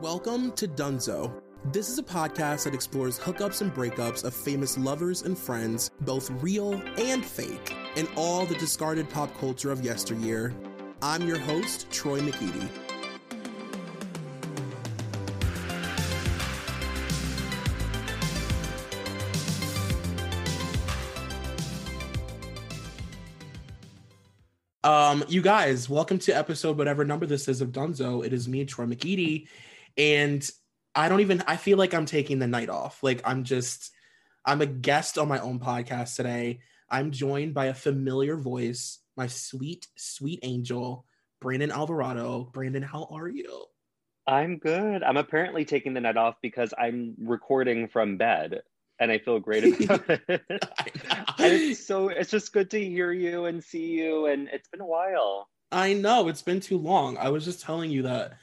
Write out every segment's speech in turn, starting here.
Welcome to Dunzo. This is a podcast that explores hookups and breakups of famous lovers and friends, both real and fake, and all the discarded pop culture of yesteryear. I'm your host, Troy McEady. Um, you guys, welcome to episode whatever number this is of Dunzo. It is me, Troy McEady, and I don't even. I feel like I'm taking the night off. Like I'm just. I'm a guest on my own podcast today. I'm joined by a familiar voice, my sweet, sweet angel, Brandon Alvarado. Brandon, how are you? I'm good. I'm apparently taking the night off because I'm recording from bed and I feel great about it. it's so it's just good to hear you and see you and it's been a while. I know it's been too long. I was just telling you that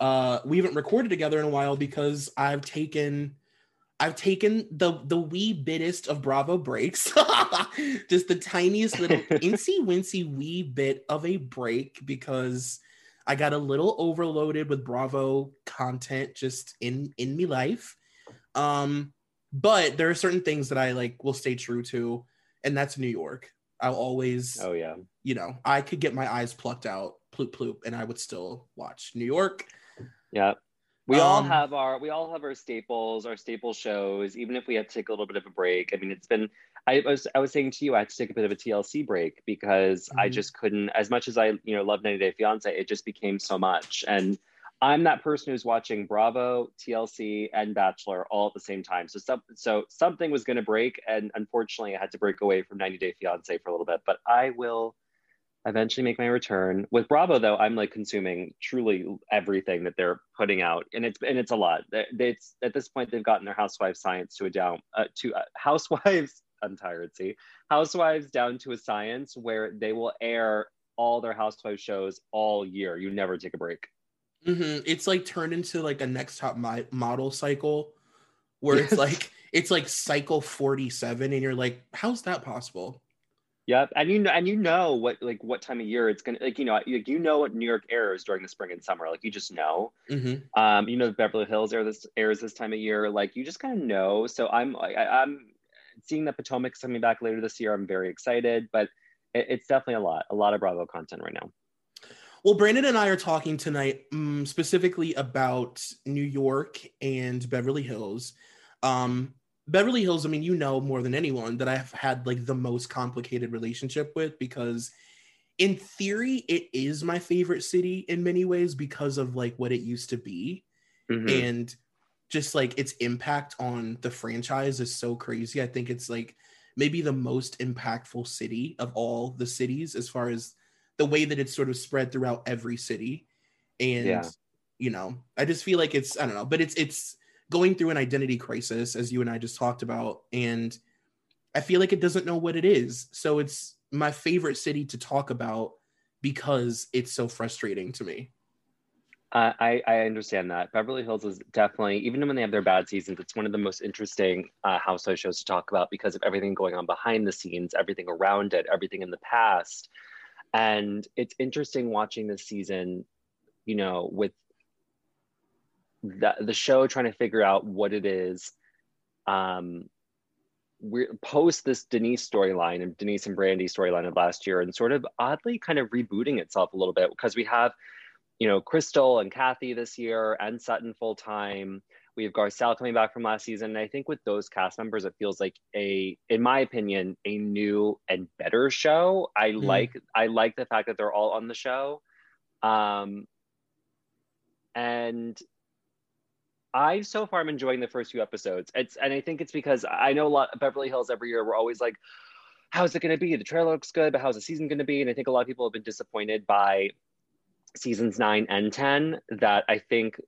uh we haven't recorded together in a while because I've taken I've taken the the wee bittest of Bravo breaks, just the tiniest little incy wincy wee bit of a break because I got a little overloaded with Bravo content just in in me life. Um, but there are certain things that I like will stay true to, and that's New York. I'll always, oh yeah, you know, I could get my eyes plucked out, ploop ploop, and I would still watch New York. Yeah, we um, all have our we all have our staples, our staple shows. Even if we have to take a little bit of a break, I mean, it's been. I was I was saying to you, I had to take a bit of a TLC break because mm-hmm. I just couldn't. As much as I you know love 90 Day Fiance, it just became so much and I'm that person who's watching Bravo, TLC, and Bachelor all at the same time. So, some, so something was going to break, and unfortunately, I had to break away from 90 Day Fiance for a little bit. But I will eventually make my return. With Bravo, though, I'm like consuming truly everything that they're putting out, and it's and it's a lot. It's at this point they've gotten their Housewives science to a down uh, to uh, Housewives. I'm tired. See, Housewives down to a science where they will air all their Housewives shows all year. You never take a break. Mm-hmm. It's like turned into like a next top my- model cycle where it's like it's like cycle 47 and you're like how's that possible Yep, and you know, and you know what like what time of year it's gonna like you know like you know what New York airs during the spring and summer like you just know. Mm-hmm. Um, you know Beverly Hills air this airs this time of year like you just kind of know. So I'm I, I'm seeing that Potomac's coming back later this year. I'm very excited, but it, it's definitely a lot a lot of Bravo content right now. Well, Brandon and I are talking tonight um, specifically about New York and Beverly Hills. Um, Beverly Hills, I mean, you know more than anyone that I've had like the most complicated relationship with because, in theory, it is my favorite city in many ways because of like what it used to be. Mm-hmm. And just like its impact on the franchise is so crazy. I think it's like maybe the most impactful city of all the cities as far as the way that it's sort of spread throughout every city and yeah. you know i just feel like it's i don't know but it's it's going through an identity crisis as you and i just talked about and i feel like it doesn't know what it is so it's my favorite city to talk about because it's so frustrating to me I, I understand that. Beverly Hills is definitely, even when they have their bad seasons, it's one of the most interesting uh, shows to talk about because of everything going on behind the scenes, everything around it, everything in the past. And it's interesting watching this season, you know, with the, the show trying to figure out what it is. Um, we post this Denise storyline and Denise and Brandi storyline of last year and sort of oddly kind of rebooting itself a little bit because we have, you know, Crystal and Kathy this year and Sutton full time. We have Garcelle coming back from last season. And I think with those cast members, it feels like a, in my opinion, a new and better show. I mm. like I like the fact that they're all on the show. Um, and I so far am enjoying the first few episodes. It's and I think it's because I know a lot of Beverly Hills every year we're always like, how's it gonna be? The trailer looks good, but how's the season gonna be? And I think a lot of people have been disappointed by seasons nine and 10 that I think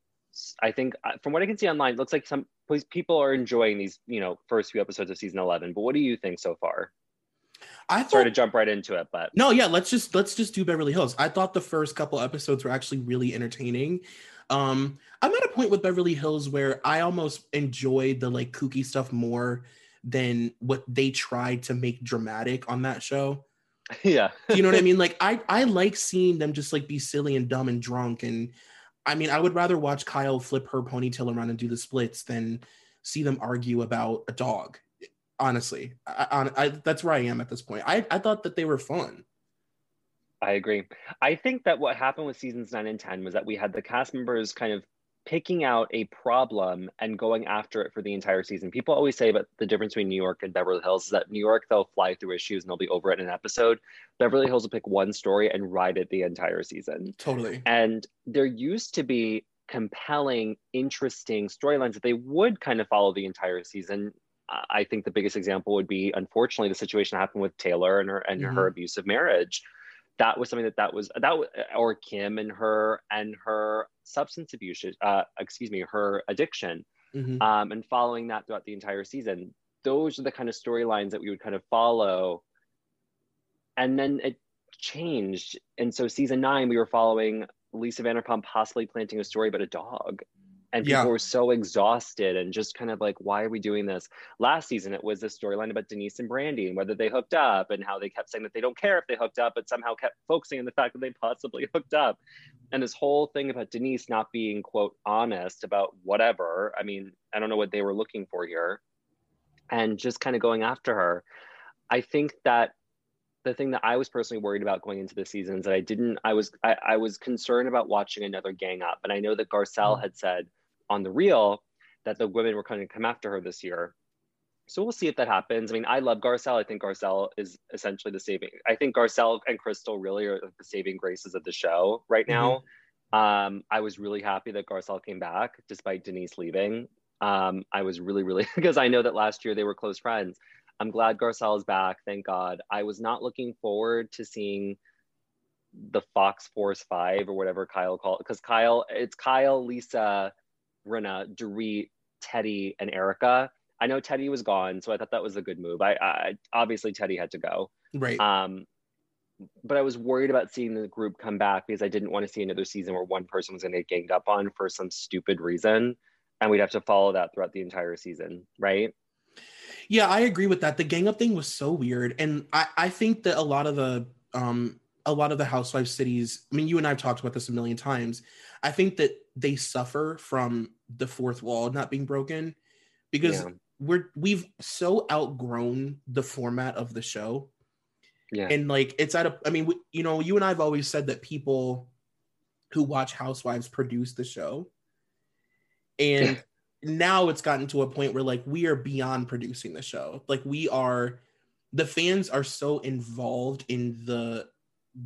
I think uh, from what I can see online, it looks like some people are enjoying these, you know, first few episodes of season 11. But what do you think so far? I thought, Sorry to jump right into it, but no, yeah, let's just let's just do Beverly Hills. I thought the first couple episodes were actually really entertaining. Um, I'm at a point with Beverly Hills where I almost enjoyed the like kooky stuff more than what they tried to make dramatic on that show. Yeah. you know what I mean? Like I I like seeing them just like be silly and dumb and drunk and I mean, I would rather watch Kyle flip her ponytail around and do the splits than see them argue about a dog. Honestly, I, I, that's where I am at this point. I, I thought that they were fun. I agree. I think that what happened with seasons nine and 10 was that we had the cast members kind of picking out a problem and going after it for the entire season. People always say about the difference between New York and Beverly Hills is that New York, they'll fly through issues and they'll be over it in an episode. Beverly Hills will pick one story and ride it the entire season. Totally. And there used to be compelling, interesting storylines that they would kind of follow the entire season. I think the biggest example would be, unfortunately, the situation that happened with Taylor and her and mm-hmm. her abusive marriage that was something that that was that or Kim and her and her substance abuse, uh, excuse me, her addiction, mm-hmm. um, and following that throughout the entire season. Those are the kind of storylines that we would kind of follow, and then it changed. And so season nine, we were following Lisa Vanderpump possibly planting a story about a dog, and people yeah. were so exhausted and just kind of like why are we doing this last season it was the storyline about denise and brandi and whether they hooked up and how they kept saying that they don't care if they hooked up but somehow kept focusing on the fact that they possibly hooked up and this whole thing about denise not being quote honest about whatever i mean i don't know what they were looking for here and just kind of going after her i think that the thing that I was personally worried about going into the season is that I didn't I was I, I was concerned about watching another gang up. And I know that Garcelle mm-hmm. had said on the real that the women were going to come after her this year. So we'll see if that happens. I mean, I love Garcelle. I think Garcelle is essentially the saving. I think Garcelle and Crystal really are the saving graces of the show right now. Mm-hmm. Um, I was really happy that Garcelle came back despite Denise leaving. Um, I was really, really because I know that last year they were close friends. I'm glad Garcelle is back. Thank God. I was not looking forward to seeing the Fox Force Five or whatever Kyle called because Kyle, it's Kyle, Lisa, Rinna, Dorit, Teddy, and Erika. I know Teddy was gone, so I thought that was a good move. I, I obviously Teddy had to go. Right. Um, but I was worried about seeing the group come back because I didn't want to see another season where one person was going to get ganged up on for some stupid reason, and we'd have to follow that throughout the entire season, right? Yeah, I agree with that. The gang up thing was so weird, and I I think that a lot of the um a lot of the housewife cities. I mean, you and I've talked about this a million times. I think that they suffer from the fourth wall not being broken because yeah. we're we've so outgrown the format of the show. Yeah. And like it's at a I mean, we, you know, you and I've always said that people who watch Housewives produce the show. And now it's gotten to a point where like we are beyond producing the show. Like we are the fans are so involved in the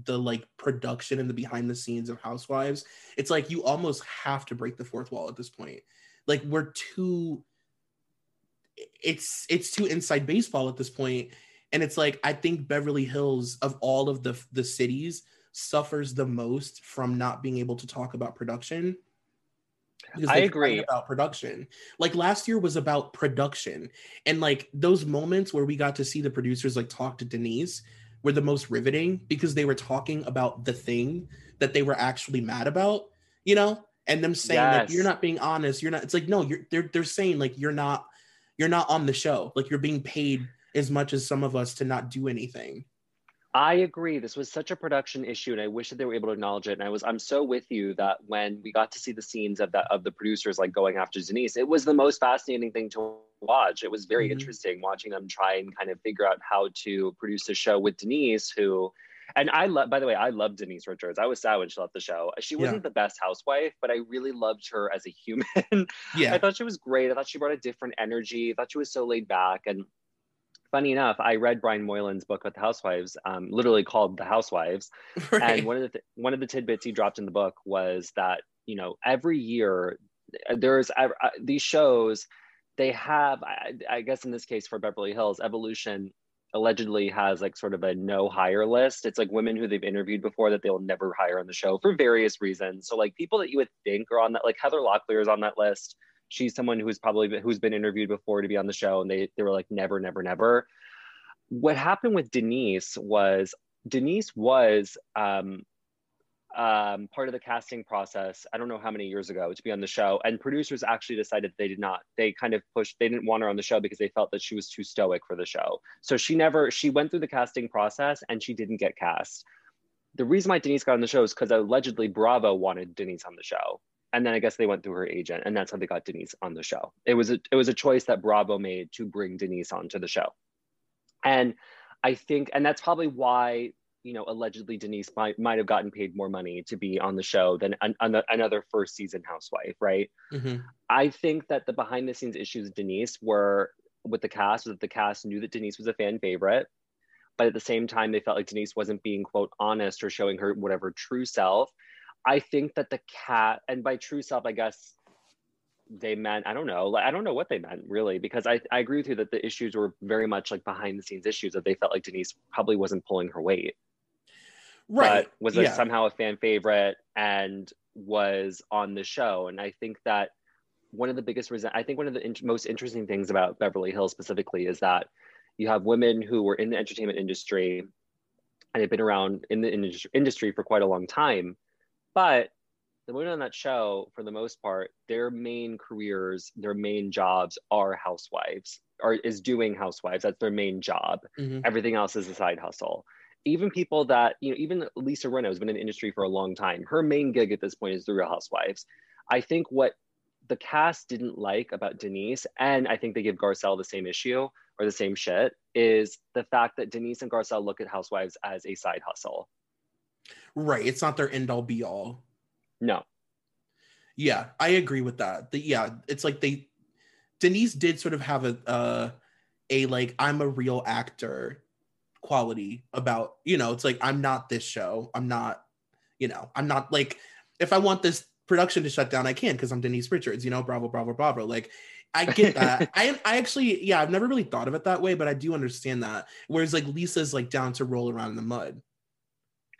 the like production and the behind the scenes of housewives it's like you almost have to break the fourth wall at this point. Like we're too it's it's too inside baseball at this point and it's like i think beverly hills of all of the the cities suffers the most from not being able to talk about production. Because I agree. about production. Like last year was about production, and like those moments where we got to see the producers like talk to Denise were the most riveting because they were talking about the thing that they were actually mad about, you know, and them saying yes. that you're not being honest, you're not. It's like no, you're they're they're saying like you're not you're not on the show, like you're being paid as much as some of us to not do anything. I agree. This was such a production issue, and I wish that they were able to acknowledge it. And I was, I'm so with you that when we got to see the scenes of that of the producers like going after Denise, it was the most fascinating thing to watch. It was very mm-hmm. interesting watching them try and kind of figure out how to produce a show with Denise, who, and I love. By the way, I love Denise Richards. I was sad when she left the show. She wasn't yeah. the best housewife, but I really loved her as a human. yeah, I thought she was great. I thought she brought a different energy. I thought she was so laid back and funny enough, I read Brian Moylan's book with the housewives, um, literally called The Housewives. Right. And one of the th- one of the tidbits he dropped in the book was that you know every year there's uh, these shows they have I, I guess in this case for Beverly Hills Evolution allegedly has like sort of a no hire list. It's like women who they've interviewed before that they'll never hire on the show for various reasons. So like people that you would think are on that, like Heather Locklear is on that list she's someone who's probably been, who's been interviewed before to be on the show and they, they were like never never never. What happened with denise was denise was um, um, part of the casting process i don't know how many years ago to be on the show and producers actually decided they did not they kind of pushed they didn't want her on the show because they felt that she was too stoic for the show. So she never she went through the casting process and she didn't get cast. The reason why denise got on the show is because allegedly bravo wanted denise on the show and then I guess they went through her agent, and that's how they got Denise on the show. It was a it was a choice that Bravo made to bring Denise onto the show, and I think, and that's probably why you know allegedly Denise might might have gotten paid more money to be on the show than an, an, another first season housewife, right? Mm-hmm. I think that the behind the scenes issues Denise were with the cast was that the cast knew that Denise was a fan favorite, but at the same time they felt like Denise wasn't being quote honest or showing her whatever true self I think that the cat, and by true self, I guess they meant, I don't know, like, I don't know what they meant really, because I, I agree with you that the issues were very much like behind the scenes issues that they felt like Denise probably wasn't pulling her weight. Right. But was yeah. somehow a fan favorite and was on the show. And I think that one of the biggest reason, I think one of the in- most interesting things about Beverly Hills specifically is that you have women who were in the entertainment industry and have been around in the industry for quite a long time but the women on that show, for the most part, their main careers, their main jobs are housewives, or is doing housewives. That's their main job. Mm-hmm. Everything else is a side hustle. Even people that, you know, even Lisa Rinna has been in the industry for a long time. Her main gig at this point is The Real Housewives. I think what the cast didn't like about Denise, and I think they give Garcelle the same issue or the same shit, is the fact that Denise and Garcelle look at housewives as a side hustle. Right. It's not their end all be all. No. Yeah, I agree with that. The, yeah, it's like they Denise did sort of have a uh, a like I'm a real actor quality about, you know, it's like I'm not this show. I'm not, you know, I'm not like if I want this production to shut down, I can because I'm Denise Richards, you know, bravo, bravo, bravo. Like I get that. I I actually, yeah, I've never really thought of it that way, but I do understand that. Whereas like Lisa's like down to roll around in the mud.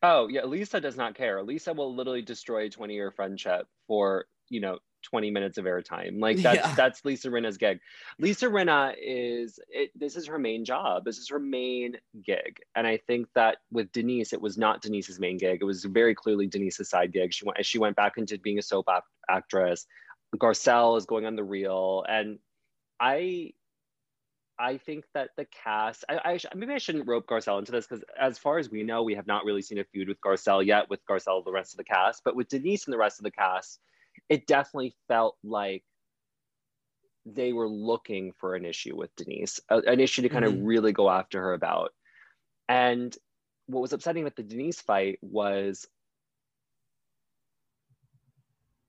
Oh yeah, Lisa does not care. Lisa will literally destroy a 20 year friendship for, you know, 20 minutes of airtime. Like that's yeah. that's Lisa Rinna's gig. Lisa Rinna is it, this is her main job. This is her main gig. And I think that with Denise, it was not Denise's main gig. It was very clearly Denise's side gig. She went she went back into being a soap ap- actress. Garcelle is going on the real. And I I think that the cast, I, I maybe I shouldn't rope Garcelle into this because as far as we know, we have not really seen a feud with Garcelle yet with Garcelle, the rest of the cast. But with Denise and the rest of the cast, it definitely felt like they were looking for an issue with Denise, a, an issue to kind mm-hmm. of really go after her about. And what was upsetting with the Denise fight was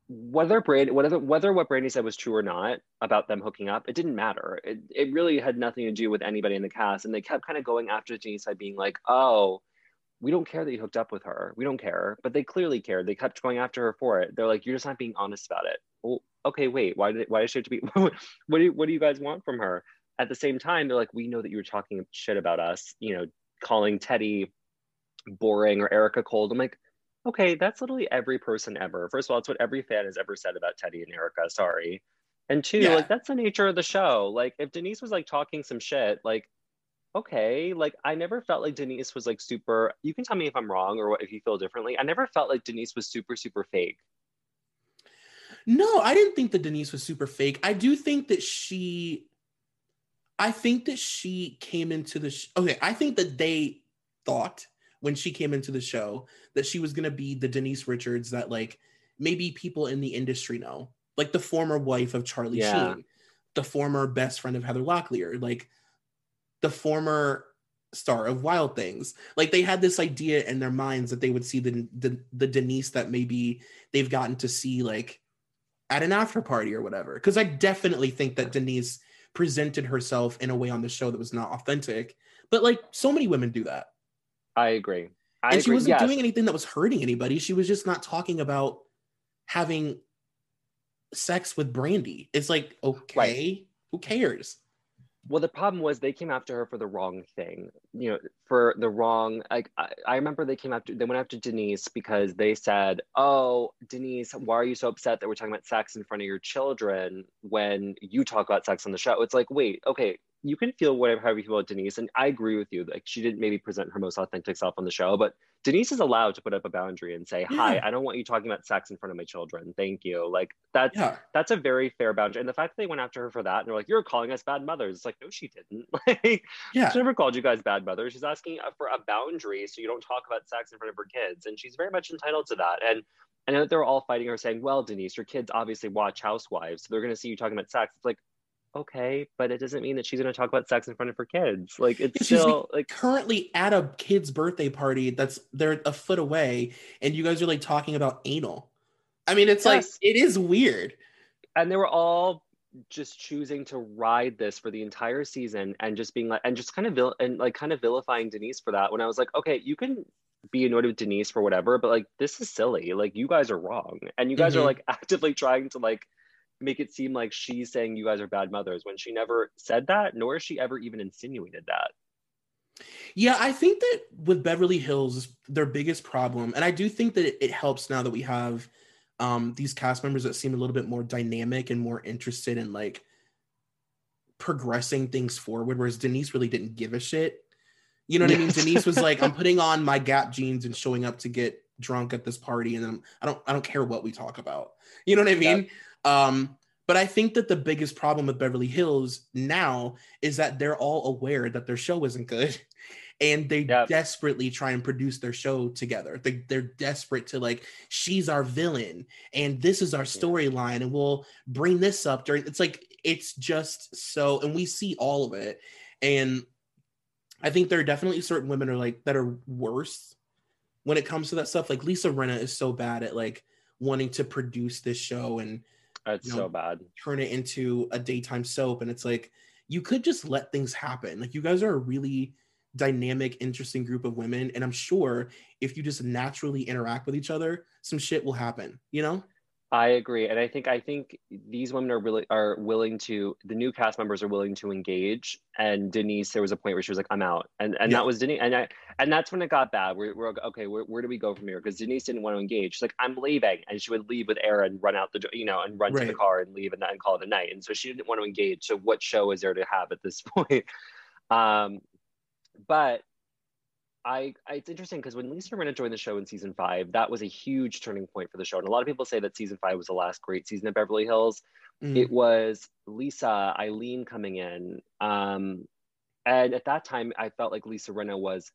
whether Brand whether whether what Brandi said was true or not about them hooking up, it didn't matter. It it really had nothing to do with anybody in the cast, and they kept kind of going after Denise by being like, "Oh, we don't care that you hooked up with her. We don't care." But they clearly cared. They kept going after her for it. They're like, "You're just not being honest about it." Well, okay, wait. Why did why does she have to be? what do you, what do you guys want from her? At the same time, they're like, "We know that you were talking shit about us. You know, calling Teddy boring or Erika cold." I'm like okay, that's literally every person ever. First of all, it's what every fan has ever said about Teddy and Erika. Sorry. And two, yeah. like that's the nature of the show. Like if Denise was like talking some shit, like okay, like I never felt like Denise was like super. You can tell me if I'm wrong or what if you feel differently. I never felt like Denise was super super fake. No, I didn't think that Denise was super fake. I do think that she I think that she came into the sh- okay, I think that they thought when she came into the show that she was going to be the Denise Richards that like maybe people in the industry know, like the former wife of Charlie yeah. Sheen, the former best friend of Heather Locklear, like the former star of Wild Things. Like they had this idea in their minds that they would see the the, the Denise that maybe they've gotten to see like at an after party or whatever. Because I definitely think that Denise presented herself in a way on the show that was not authentic. But like so many women do that. I agree. I and agree. she wasn't yes. doing anything that was hurting anybody. She was just not talking about having sex with Brandi. It's like, okay, right. who cares? Well, the problem was they came after her for the wrong thing. You know, for the wrong. Like I, I remember they came after. They went after Denise because they said, "Oh, Denise, why are you so upset that we're talking about sex in front of your children when you talk about sex on the show?" It's like, wait, okay, you can feel whatever however you feel about Denise, and I agree with you. Like she didn't maybe present her most authentic self on the show, but Denise is allowed to put up a boundary and say, "Hi, I don't want you talking about sex in front of my children. Thank you." Like that's yeah. that's a very fair boundary. And the fact that they went after her for that and they're like, "You're calling us bad mothers," it's like, no, she didn't. like, yeah, she never called you guys bad mothers. She's asking for a boundary so you don't talk about sex in front of her kids, and she's very much entitled to that. And I know that they're all fighting her saying, well, Denise, your kids obviously watch Housewives. So they're going to see you talking about sex. It's like, okay, but it doesn't mean that she's going to talk about sex in front of her kids. Like it's She's, still like, currently at a kid's birthday party that's they're a foot away, and you guys are like talking about anal. I mean, it's like it is weird. and they were all just choosing to ride this for the entire season and just being like, and just kind of vil- and like kind of vilifying Denise for that. When I was like, okay, you can be annoyed with Denise for whatever, but like this is silly. Like you guys are wrong, and you guys are Mhm. like actively trying to like make it seem like she's saying you guys are bad mothers when she never said that, nor has she ever even insinuated that. Yeah, I think that with Beverly Hills, their biggest problem, and I do think that it, it helps now that we have um, these cast members that seem a little bit more dynamic and more interested in like progressing things forward, whereas Denise really didn't give a shit. You know what I mean? Denise was like, "I'm putting on my Gap jeans and showing up to get drunk at this party, and then I don't, I don't care what we talk about." You know what I mean? Um, but I think that the biggest problem with Beverly Hills now is that they're all aware that their show isn't good. And they Yep. desperately try and produce their show together. They, they're desperate to like, she's our villain, and this is our storyline, and we'll bring this up during. It's like it's just so, and we see all of it. And I think there are definitely certain women are like that are worse when it comes to that stuff. Like Lisa Rinna is so bad at like wanting to produce this show and That's You so bad. turn it into a daytime soap and it's like you could just let things happen like you guys are a really dynamic interesting group of women and i'm sure if you just naturally interact with each other some shit will happen you know I agree, and I think I think these women are really are willing to. The new cast members are willing to engage. And Denise, there was a point where she was like, "I'm out," and and Yeah. that was Denise, and I and that's when it got bad. We're, we're okay. Where, where do we go from here? Because Denise didn't want to engage. She's like, "I'm leaving," and she would leave with Aaron, run out the door, you know, and run to the car and leave and, and call it a night. And so she didn't want to engage. So what show is there to have at this point? Um, but I, I it's interesting because when Lisa Rinna joined the show in season five, that was a huge turning point for the show. And a lot of people say that season five was the last great season of Beverly Hills. Mm. It was Lisa, Eileen coming in. Um, and at that time, I felt like Lisa Rinna was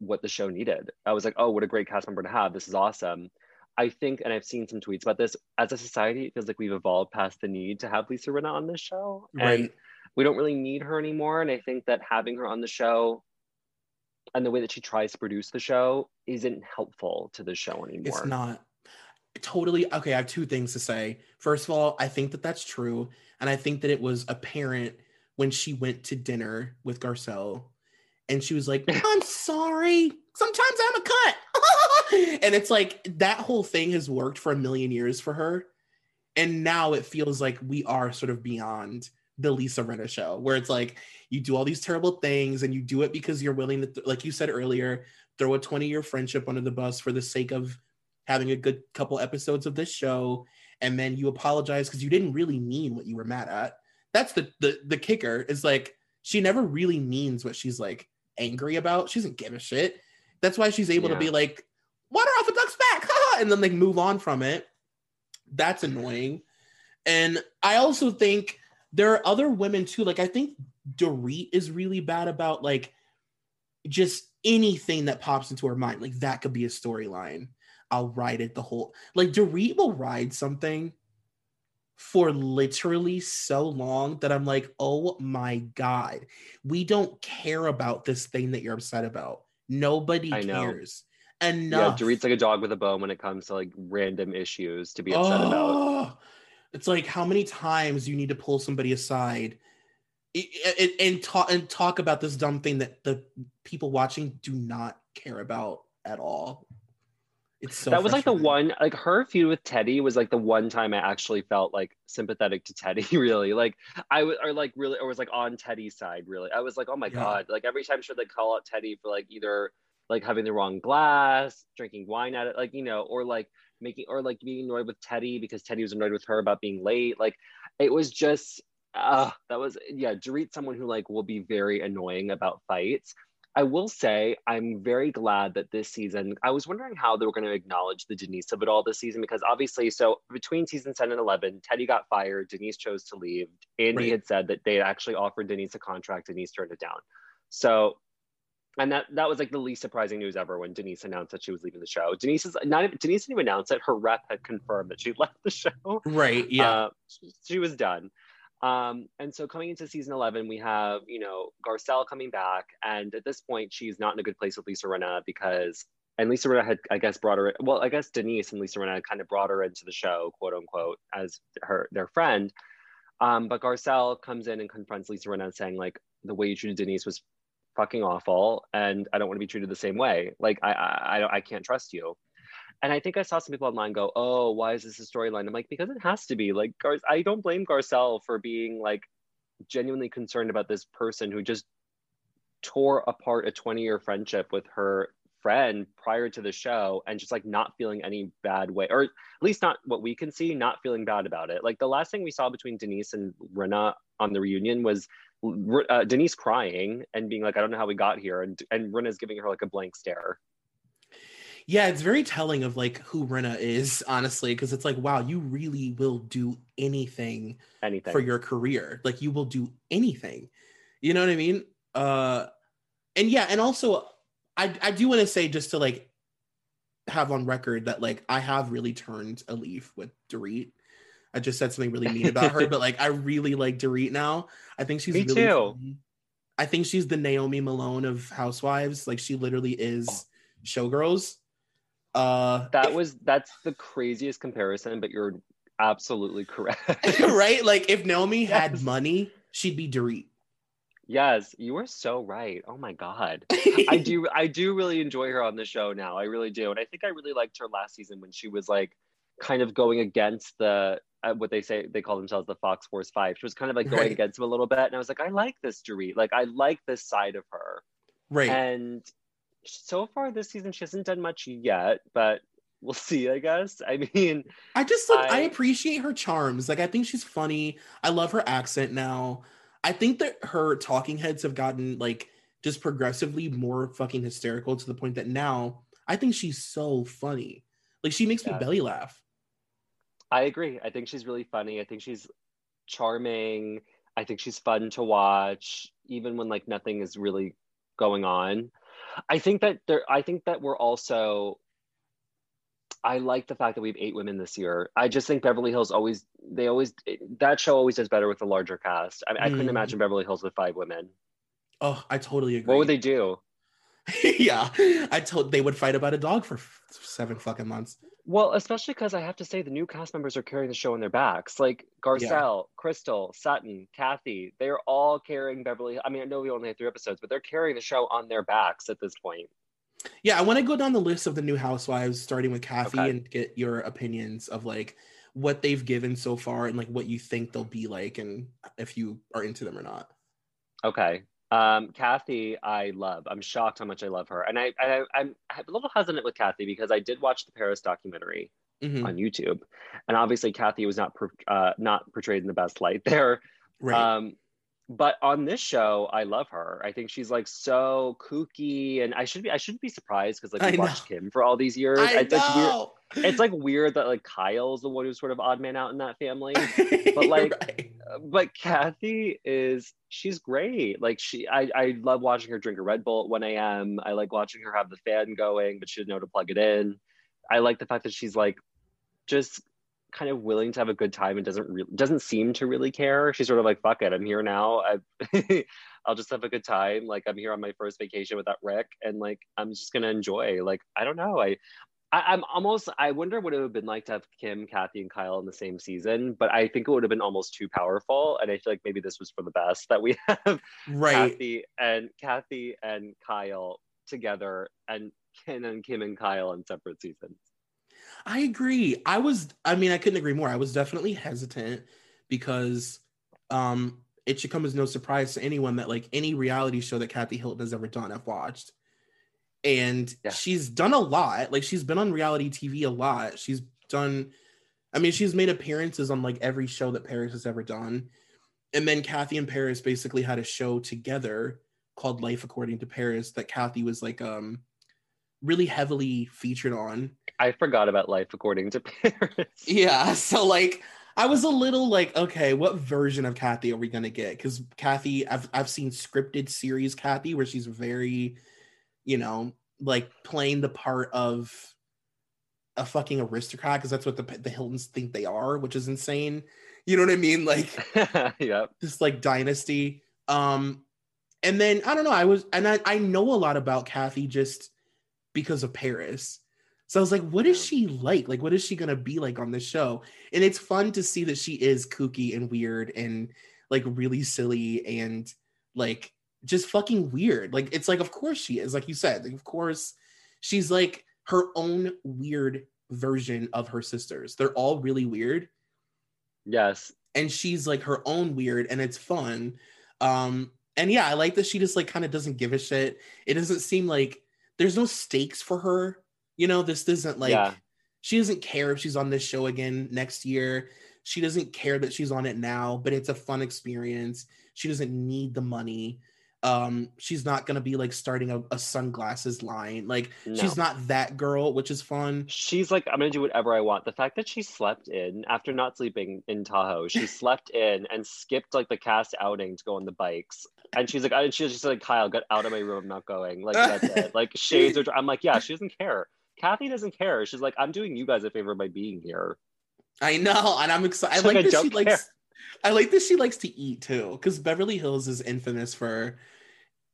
what the show needed. I was like, oh, what a great cast member to have. This is awesome. I think, and I've seen some tweets about this, as a society, it feels like we've evolved past the need to have Lisa Rinna on this show. And we don't really need her anymore. And I think that having her on the show and the way that she tries to produce the show isn't helpful to the show anymore. It's not totally okay. I have two things to say. First of all, I think that that's true, and I think that it was apparent when she went to dinner with Garcelle, and she was like, "I'm sorry. Sometimes I'm a cunt," and it's like that whole thing has worked for a million years for her, and now it feels like we are sort of beyond the Lisa Rinna show, where it's like you do all these terrible things and you do it because you're willing to, th- like you said earlier, throw a 20 year friendship under the bus for the sake of having a good couple episodes of this show and then you apologize because you didn't really mean what you were mad at. That's the the, the kicker is like she never really means what she's like angry about. She doesn't give a shit. That's why she's able Yeah. to be like water off a duck's back and then like move on from it. That's annoying. And i also think there are other women too like i think Dorit is really bad about like just anything that pops into her mind. Like that could be a storyline. I'll ride it the whole like Dorit will ride something for literally so long that I'm like, oh my god, we don't care about this thing that you're upset about. Nobody I know. cares. yeah, Enough. Dorit's like a dog with a bone when it comes to like random issues to be upset about. Oh, It's like how many times you need to pull somebody aside i- and talk and talk about this dumb thing that the people watching do not care about at all. It's so that was like the one like her feud with Teddy was like the one time I actually felt like sympathetic to Teddy really like I was or like really or was like on Teddy's side really I was like oh my Yeah. god like every time she would like call out Teddy for like either like having the wrong glass drinking wine at it like you know or like making or like being annoyed with Teddy because Teddy was annoyed with her about being late like it was just uh that was yeah Dorit's someone who like will be very annoying about fights I will say I'm very glad that this season, I was wondering how they were going to acknowledge the Denise of it all this season because obviously, so between season 10 and 11, Teddy got fired, Denise chose to leave. Andy Right. had said that they had actually offered Denise a contract, Denise turned it down. So and that that was like the least surprising news ever when Denise announced that she was leaving the show. Denise is not Denise didn't even announce it. Her rep had confirmed that she left the show. Right. Yeah. Uh, she, she, was done. Um, and so coming into season 11, we have, you know, Garcelle coming back. And at this point, she's not in a good place with Lisa Rinna because, and Lisa Rinna had, I guess, brought her, well, I guess Denise and Lisa Rinna kind of brought her into the show, quote unquote, as her, their friend. Um, but Garcelle comes in and confronts Lisa Rinna saying, like, the way you treated Denise was fucking awful and I don't want to be treated the same way. Like I I I can't trust you. And I think I saw some people online go, "Oh, why is this a storyline?" I'm like, because it has to be. Like Gar- I don't blame Garcelle for being like genuinely concerned about this person who just tore apart a 20 year friendship with her friend prior to the show and just like not feeling any bad way or at least not what we can see not feeling bad about it like the last thing we saw between denise and rinna on the reunion was uh, denise crying and being like i don't know how we got here and and rinna's giving her like a blank stare. Yeah it's very telling of like who rinna is honestly because it's like wow you really will do anything anything. for your career. Like you will do anything. You know what i mean? Uh and yeah and also I I do want to say just to like have on record that like I have really turned a leaf with Dorit. I just said something really mean about her, but like I really like Dorit now. I think she's Me really too. Funny. I think she's the Nomi Malone of Housewives. Like she literally is showgirls. Uh that if, was that's the craziest comparison, but you're absolutely correct. right? Like if Nomi yes. had money, she'd be Dorit. Yes, you are so right. Oh my god. I do I do really enjoy her on the show now. I really do. And I think I really liked her last season when she was like kind of going against the uh, what they say they call themselves the Fox Force 5. She was kind of like going right. against him a little bit and I was like I like this Dorit. Like I like this side of her. Right. And so far this season she hasn't done much yet, but we'll see i guess i mean i just like I, I, appreciate her charms like i think she's funny i love her accent now I think that her talking heads have gotten like just progressively more fucking hysterical to the point that now I think she's so funny. Like she makes yeah. me belly laugh. I agree. I think she's really funny. I think she's charming. I think she's fun to watch, even when like nothing is really going on. I think that there I think that we're also I like the fact that we have eight women this year. I just think Beverly Hills always they always that show always does better with a larger cast. I, mm. I couldn't mm. imagine Beverly Hills with five women. Oh, I totally agree. What would they do? yeah, I told they would fight about a dog for seven fucking months. Well, especially because I have to say the new cast members are carrying the show on their backs. Like Garcelle, yeah. Crystal, Sutton, Kathy, they're all carrying Beverly. I mean, I know we only had three episodes, but they're carrying the show on their backs at this point. Yeah, I want to go down the list of the new housewives, starting with Kathy, okay. and get your opinions of like what they've given so far and like what you think they'll be like, and if you are into them or not. Okay. Um, Kathy, I love. I'm shocked how much I love her, and I, I I'm a little hesitant with Kathy because I did watch the Paris documentary mm-hmm. on YouTube, and obviously Kathy was not uh, not portrayed in the best light there. Right. Um, but on this show, I love her. I think she's like so kooky, and I should be I shouldn't be surprised because like we watched Kim for all these years. I it's know. like weird. It's like weird that like Kyle's the one who's sort of odd man out in that family. But like, right. Uh, but Kathy is she's great. Like she, I I love watching her drink a Red Bull at 1 a.m. I like watching her have the fan going, but she didn't know to plug it in. I like the fact that she's like just kind of willing to have a good time and doesn't really doesn't seem to really care. She's sort of like, fuck it, I'm here now. I I'll just have a good time. Like I'm here on my first vacation without Rick and like I'm just gonna enjoy. Like, I don't know. I, I am almost I wonder what it would have been like to have Kim, Kathy, and Kyle in the same season, but I think it would have been almost too powerful. And I feel like maybe this was for the best that we have right Kathy and Kathy and Kyle together and Ken and Kim and Kyle in separate seasons. I agree. I was, I mean, I couldn't agree more. I was definitely hesitant because um it should come as no surprise to anyone that like any reality show that Kathy Hilton has ever done, I've watched. And yeah. she's done a lot. Like she's been on reality TV a lot. She's done, I mean, she's made appearances on like every show that Paris has ever done. And then Kathy and Paris basically had a show together called Life According to Paris that Kathy was like um really heavily featured on. I forgot about Life According to Paris. Yeah, so like I was a little like, okay, what version of Kathy are we gonna get? Because Kathy, I've I've seen scripted series Kathy where she's very you know, like playing the part of a fucking aristocrat because that's what the the Hiltons think they are, which is insane. You know what I mean? Like, yeah, this like dynasty. Um, and then I don't know. I was, and I I know a lot about Kathy just because of Paris. So I was like, what is she like? Like, what is she gonna be like on this show? And it's fun to see that she is kooky and weird and like really silly and like just fucking weird. Like, it's like, of course she is, like you said, like, of course she's like her own weird version of her sisters. They're all really weird. Yes. And she's like her own weird and it's fun. Um, and yeah, I like that she just like kind of doesn't give a shit. It doesn't seem like there's no stakes for her. You know, this isn't like yeah. she doesn't care if she's on this show again next year. She doesn't care that she's on it now, but it's a fun experience. She doesn't need the money. Um she's not gonna be like starting a, a sunglasses line. Like no. she's not that girl which is fun. She's like i'm gonna do whatever i want. The fact that she slept in after not sleeping in tahoe she slept in and skipped like the cast outing to go on the bikes. And she's like and she's just like kyle get out of my room. I'm not going. Like that's it. Like shades are i'm like yeah she doesn't care kathy doesn't care she's like i'm doing you guys a favor by being here i know and i'm excited i like, like that she care. likes I like that she likes to eat too, because Beverly Hills is infamous for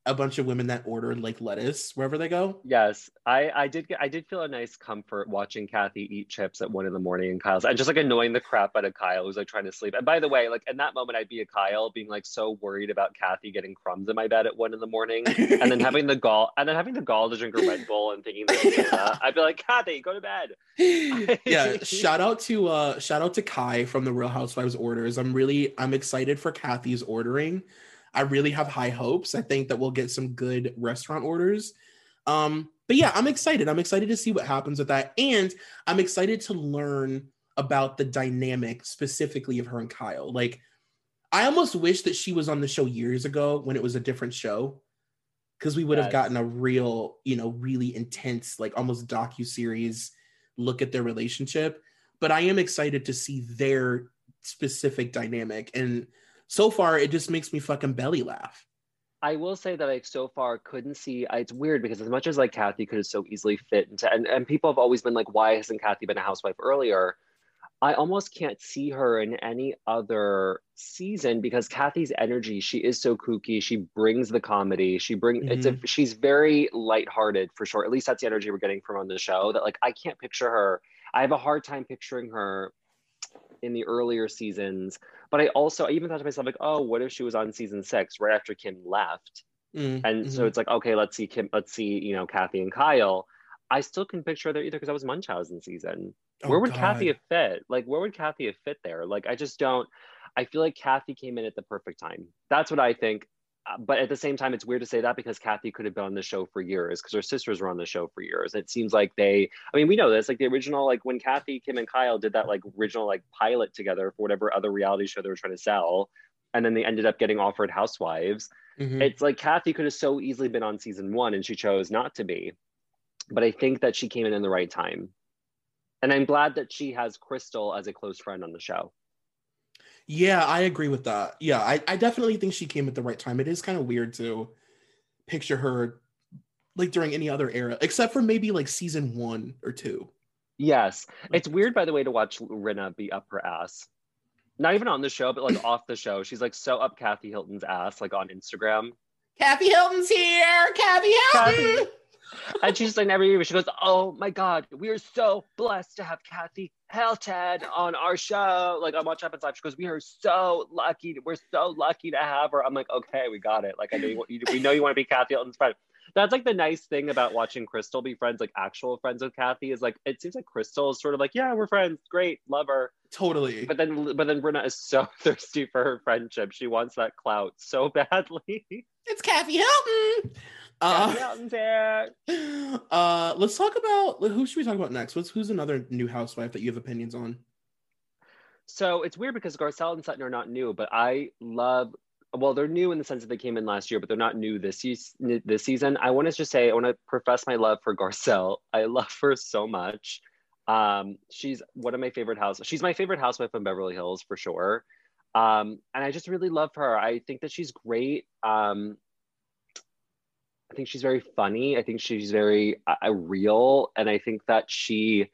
a bunch of women that order like lettuce wherever they go. Yes, I I did get I did feel a nice comfort watching Kathy eat chips at one in the morning and Kyle's and just like annoying the crap out of Kyle who's like trying to sleep. And by the way, like in that moment, I'd be a Kyle being like so worried about Kathy getting crumbs in my bed at one in the morning, and then having the gall and then having the gall to drink a Red Bull and thinking that I'd be like Kathy, go to bed. yeah, shout out to uh shout out to Kai from the Real Housewives orders. I'm really I'm excited for Kathy's ordering I really have high hopes. I think that we'll get some good restaurant orders. Um, but yeah, I'm excited. I'm excited to see what happens with that. And I'm excited to learn about the dynamic specifically of her and Kyle. Like, I almost wish that she was on the show years ago when it was a different show. Because we would yes. have gotten a real, you know, really intense, like almost docu series look at their relationship. But I am excited to see their specific dynamic. And so far it just makes me fucking belly laugh. I will say that I so far couldn't see. It's weird because as much as like Kathy could have so easily fit into, and, and people have always been like, why hasn't Kathy been a housewife earlier? I almost can't see her in any other season because Kathy's energy, she is so kooky. She brings the comedy. She bring mm-hmm. it's a, mm-hmm. she's very lighthearted for sure. At least that's the energy we're getting from on the show. That like I can't picture her. I have a hard time picturing her in the earlier seasons. But I also I even thought to myself like, oh, what if she was on season six right after Kim left? Mm, and mm-hmm. so it's like, okay, let's see Kim, let's see, you know, Kathy and Kyle. I still can picture there either because I was Munchausen season. Oh, where would God. Kathy have fit? Like, where would Kathy have fit there? Like, I just don't. I feel like Kathy came in at the perfect time. That's what I think. Uh, but at the same time, it's weird to say that because Kathy could have been on the show for years because her sisters were on the show for years. It seems like they, I mean, we know this, like the original, like when Kathy, Kim, and Kyle did that like original like pilot together for whatever other reality show they were trying to sell. And then they ended up getting offered Housewives. Mm-hmm. It's like Kathy could have so easily been on season one and she chose not to be. But I think that she came in in the right time. And I'm glad that she has Crystal as a close friend on the show. Yeah, I agree with that. Yeah, I, I definitely think she came at the right time. It is kind of weird to picture her like during any other era, except for maybe like season one or two. Yes. It's weird, by the way, to watch Rinna be up her ass. Not even on the show, but like off the show. She's like so up Kathy Hilton's ass, like on Instagram. Kathy Hilton's here. Kathy Hilton. Kathy and she's like every year she goes, "Oh my God, we are so blessed to have Kathy Hilton on our show." Like on Watch Happens Live, she goes, "We are so lucky. We're so lucky to have her." I'm like, "Okay, we got it. Like I know you, you we know you want to be Kathy Hilton's friend." That's like the nice thing about watching Crystal be friends, like actual friends with Kathy, is like it seems like Crystal is sort of like, "Yeah, we're friends. Great, love her." Totally. But then, but then Rinna is so thirsty for her friendship. She wants that clout so badly. It's Kathy Hilton. Uh, uh, let's talk about who should we talk about next? What's who's another new housewife that you have opinions on? So it's weird because Garcelle and Sutton are not new, but I love. Well, they're new in the sense that they came in last year, but they're not new this this season. I want to just say I want to profess my love for Garcelle. I love her so much. Um, she's one of my favorite house. She's my favorite housewife in Beverly Hills for sure. Um, and I just really love her. I think that she's great. Um, I think she's very funny. I think she's very uh, real, and I think that she.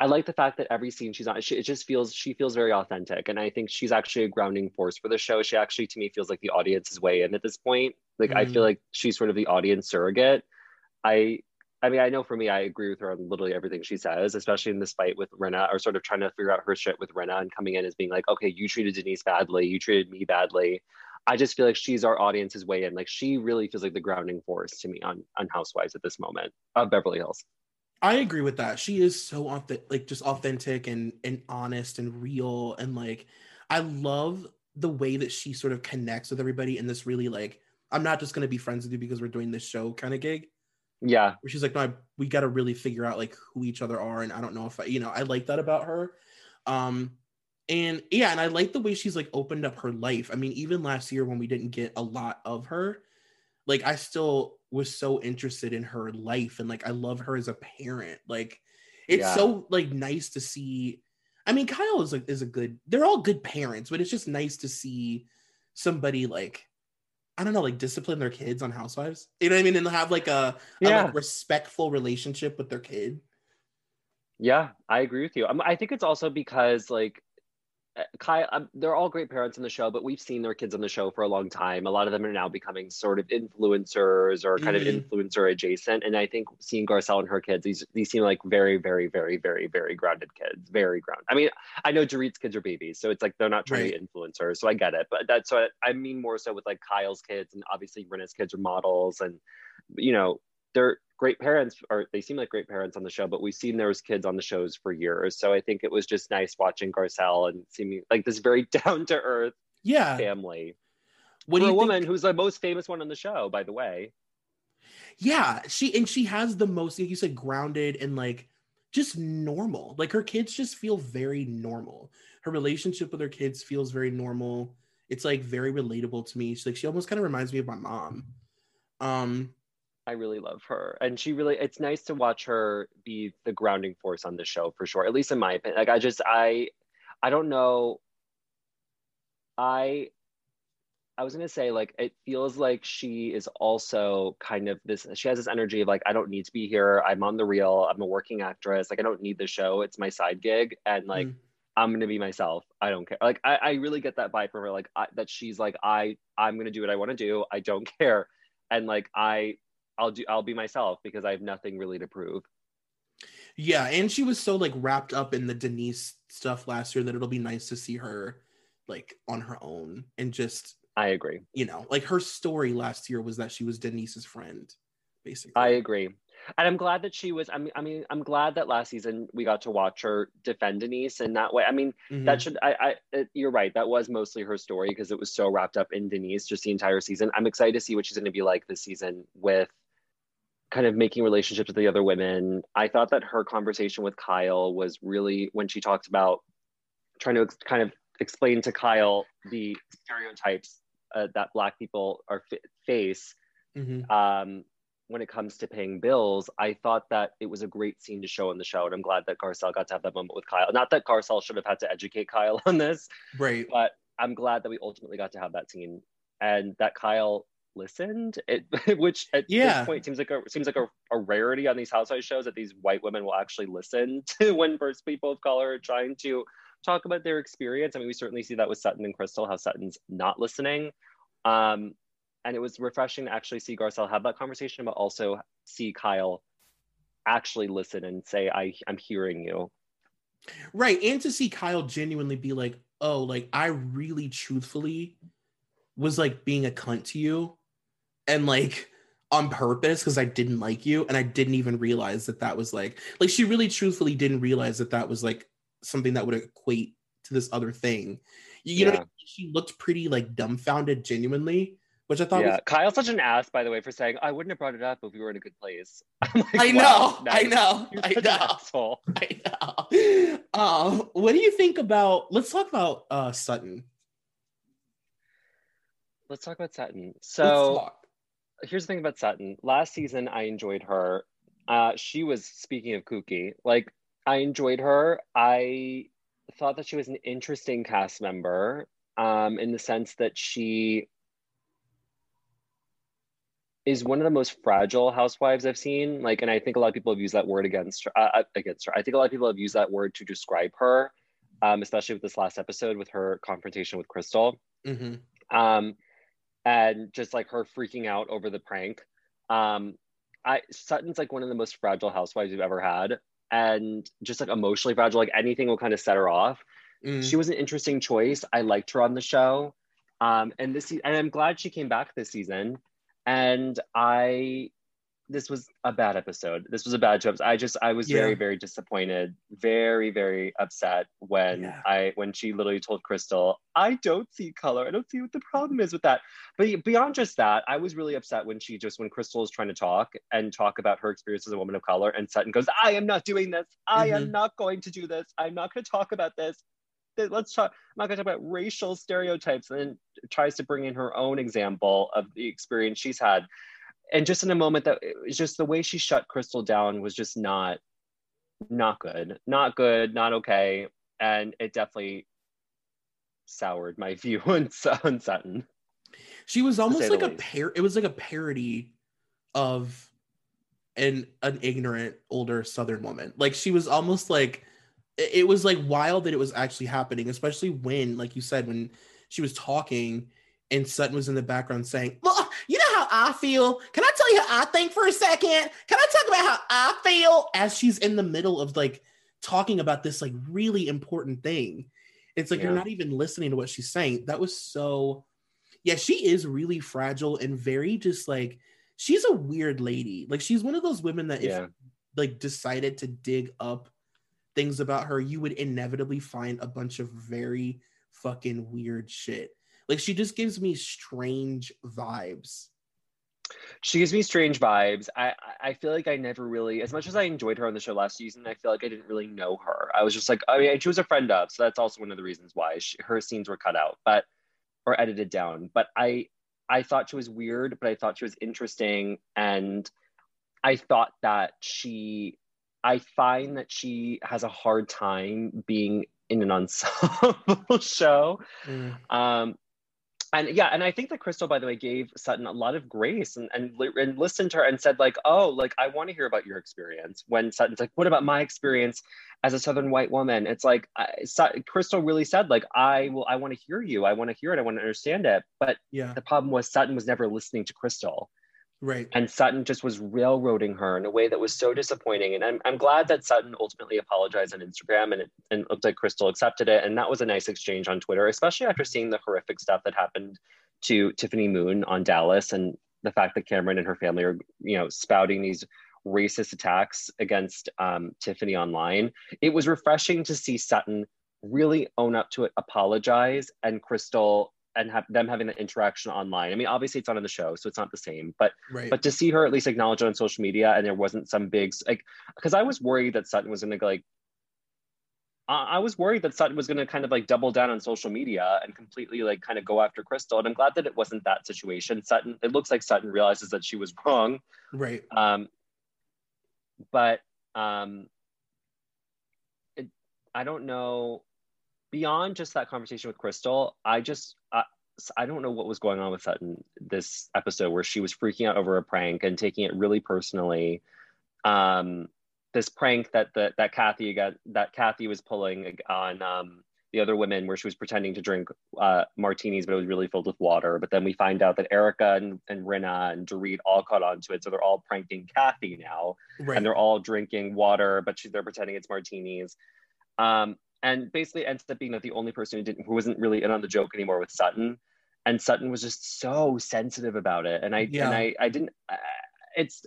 I like the fact that every scene she's on, she, it just feels she feels very authentic, and I think she's actually a grounding force for the show. She actually, to me, feels like the audience's way in at this point. Like mm. I feel mm. like she's sort of the audience surrogate. I I mean, I know for me, I agree with her on literally everything she says, especially in this fight with Rinna, or sort of trying to figure out her shit with Rinna and coming in as being like, okay, you treated Denise badly, you treated me badly. I just feel like she's our audience's way in. Like she really feels like the grounding force to me on on Housewives at this moment of Beverly Hills. I agree with that. She is so authentic, like just authentic and and honest and real, and like I love the way that she sort of connects with everybody in this really like I'm not just gonna be friends with you because we're doing this show kind of gig. Yeah. Where she's like, no, I, we got to really figure out like who each other are. And I don't know if I, you know, I like that about her. Um, and yeah, and I like the way she's like opened up her life. I mean, even last year when we didn't get a lot of her, like I still was so interested in her life and like I love her as a parent. Like it's yeah. so like nice to see. I mean, Kyle is a is a good. They're all good parents, but it's just nice to see somebody like I don't know, like discipline their kids on Housewives. You know what I mean? And have like a, yeah. a like, respectful relationship with their kid. Yeah, I agree with you. Um, I think it's also because like Kai, um, they're all great parents in the show, but we've seen their kids on the show for a long time. A lot of them are now becoming sort of influencers or kind mm-hmm. of influencer adjacent. And I think seeing Garcelle and her kids, these these seem like very, very, very, very, very grounded kids. Very grounded. I mean, I know Dorit's kids are babies, so it's like they're not trying right. to be influencers. So I get it, but that's what I mean more so with like Kyle's kids and obviously Rinna's kids are models, and you know they're great parents or they seem like great parents on the show but we've seen those kids on the shows for years. So i think it was just nice watching garcelle and seeming like this very down to earth yeah. family. When for a woman who's the most famous one on the show by the way. Yeah she and she has the most like you said grounded and like just normal. Like her kids just feel very normal. Her relationship with her kids feels very normal. It's like very relatable to me. She's like she almost kind of reminds me of my mom. Um I really love her. And she really it's nice to watch her be the grounding force on the show for sure. At least in my opinion. Like I just I I don't know. I I was gonna say like it feels like she is also kind of this she has this energy of like I don't need to be here. I'm on the real, I'm a working actress, like I don't need the show, it's my side gig. And like mm. I'm gonna be myself. I don't care. Like I, I really get that vibe from her, like I, that she's like I I'm gonna do what I want to do. I don't care, and like I I'll do I'll be myself because I have nothing really to prove. Yeah, and she was so like wrapped up in the Denise stuff last year that it'll be nice to see her like on her own and just I agree. You know, like her story last year was that she was Denise's friend, basically. I agree. And I'm glad that she was. I mean, I mean, I'm glad that last season we got to watch her defend Denise in that way. I mean, mm-hmm. that should. I, I, you're right. That was mostly her story because it was so wrapped up in Denise just the entire season. I'm excited to see what she's going to be like this season with kind of making relationships with the other women. I thought that her conversation with Kyle was really when she talked about trying to kind of explain to Kyle the stereotypes uh, that Black people are f- face mm-hmm. um, when it comes to paying bills. I thought that it was a great scene to show in the show, and I'm glad that Garcelle got to have that moment with Kyle. Not that Garcelle should have had to educate Kyle on this, right? But I'm glad that we ultimately got to have that scene, and that Kyle listened it which at yeah. this point seems like a seems like a, a, rarity on these housewives shows that these white women will actually listen to when first people of color are trying to talk about their experience. I mean we certainly see that with sutton and crystal how sutton's not listening. Um, and it was refreshing to actually see garcelle have that conversation but also see kyle actually listen and say i i'm hearing you. Right and to see kyle genuinely be like oh like i really truthfully was like being a cunt to you and like on purpose because I didn't like you and I didn't even realize that that was like like she really truthfully didn't realize that that was like something that would equate to this other thing. You, you yeah. know, she looked pretty like dumbfounded genuinely, which I thought Yeah, was- Kyle's such an ass by the way for saying I wouldn't have brought it up if we were in a good place. Like, I, know, wow, nice. I know, I know, I know. Uh, what do you think about let's talk about uh Sutton. Let's talk about Sutton. So here's the thing about Sutton. Last season, I enjoyed her. Uh, she was speaking of kooky. Like I enjoyed her. I thought that she was an interesting cast member um, in the sense that she is one of the most fragile housewives I've seen. Like, and I think a lot of people have used that word against her. Uh, uh, against her, I think a lot of people have used that word to describe her, um, especially with this last episode with her confrontation with Crystal, Mm-hmm. um, and just like her freaking out over the prank. Um, I Sutton's like one of the most fragile housewives we've ever had, and just like emotionally fragile. Like anything will kind of set her off. Mm. She was an interesting choice. I liked her on the show. Um, and this and I'm glad she came back this season. And I this was a bad episode. This was a bad job. I just I was very Yeah. very disappointed, very very upset when Yeah. I when she literally told Crystal, "I don't see color. I don't see what the problem is with that." But beyond just that, I was really upset when she just when Crystal is trying to talk and talk about her experience as a woman of color, and Sutton goes, "I am not doing this. I am Mhm. not going to do this. I'm not going to talk about this." Let's talk. I'm not going to talk about racial stereotypes, and then tries to bring in her own example of the experience she's had and just in a moment that it was just the way she shut crystal down was just not not good not good not okay and it definitely soured my view on, on sutton She was almost like a par. It was like a parody of an an ignorant older Southern woman. Like she was almost like it was like wild that it was actually happening, especially when, like you said, when she was talking and Sutton was in the background saying, "Well, you know how I feel. Can I tell you how I think for a second? Can I talk about how I feel?" As she's in the middle of like talking about this like really important thing. It's like you're not even listening to what she's saying. That was so yeah, she is really fragile and very just like she's a weird lady. Like she's one of those women that if Yeah. you, like decided to dig up things about her, you would inevitably find a bunch of very fucking weird shit. Like she just gives me strange vibes. She gives me strange vibes. I, I feel like i never really as much as i enjoyed her on the show last season i feel like i didn't really know her. I was just like i mean she was a friend of so that's also one of the reasons why she, her scenes were cut out but or edited down. But i i thought she was weird but i thought she was interesting and i thought that she i find that she has a hard time being in an ensemble show. Um, and yeah, and I think that Crystal, by the way, gave Sutton a lot of grace and and, and listened to her and said like, oh, like I want to hear about your experience. When Sutton's like, what about my experience as a Southern white woman? It's like I, Sut- Crystal really said like, I will, I want to hear you, I want to hear it, I want to understand it. But Yeah, the problem was Sutton was never listening to Crystal right. and Sutton just was railroading her in a way that was so disappointing. And I'm, I'm glad that Sutton ultimately apologized on Instagram and it, and looked like Crystal accepted it. And that was a nice exchange on Twitter, especially after seeing the horrific stuff that happened to Tiffany Moon on Dallas and the fact that Kameron and her family are, you know, spouting these racist attacks against um, Tiffany online. It was refreshing to see Sutton really own up to it, apologize, and Crystal and have them having that interaction online. I mean, obviously it's not in the show, so it's not the same, but Right. but to see her at least acknowledge it on social media and there wasn't some big like because i was worried that sutton was going to like I I was worried that Sutton was going to kind of like double down on social media and completely like kind of go after Crystal. And I'm glad that it wasn't that situation. Sutton, it looks like Sutton realizes that she was wrong. right. Um, but um, it, I don't know. Beyond just that conversation with Crystal, I just I, I don't know what was going on with Sutton this episode where she was freaking out over a prank and taking it really personally. Um, this prank that the, that Kathy got that Kathy was pulling on um, the other women, where she was pretending to drink uh, martinis, but it was really filled with water. But then we find out that Erika and, and Rinna and Dorit all caught on to it, so they're all pranking Kathy now Right. and they're all drinking water, but she, they're pretending it's martinis. Um, and basically ends up being that the only person who didn't who wasn't really in on the joke anymore with Sutton, and Sutton was just so sensitive about it. And I Yeah. and I I didn't. It's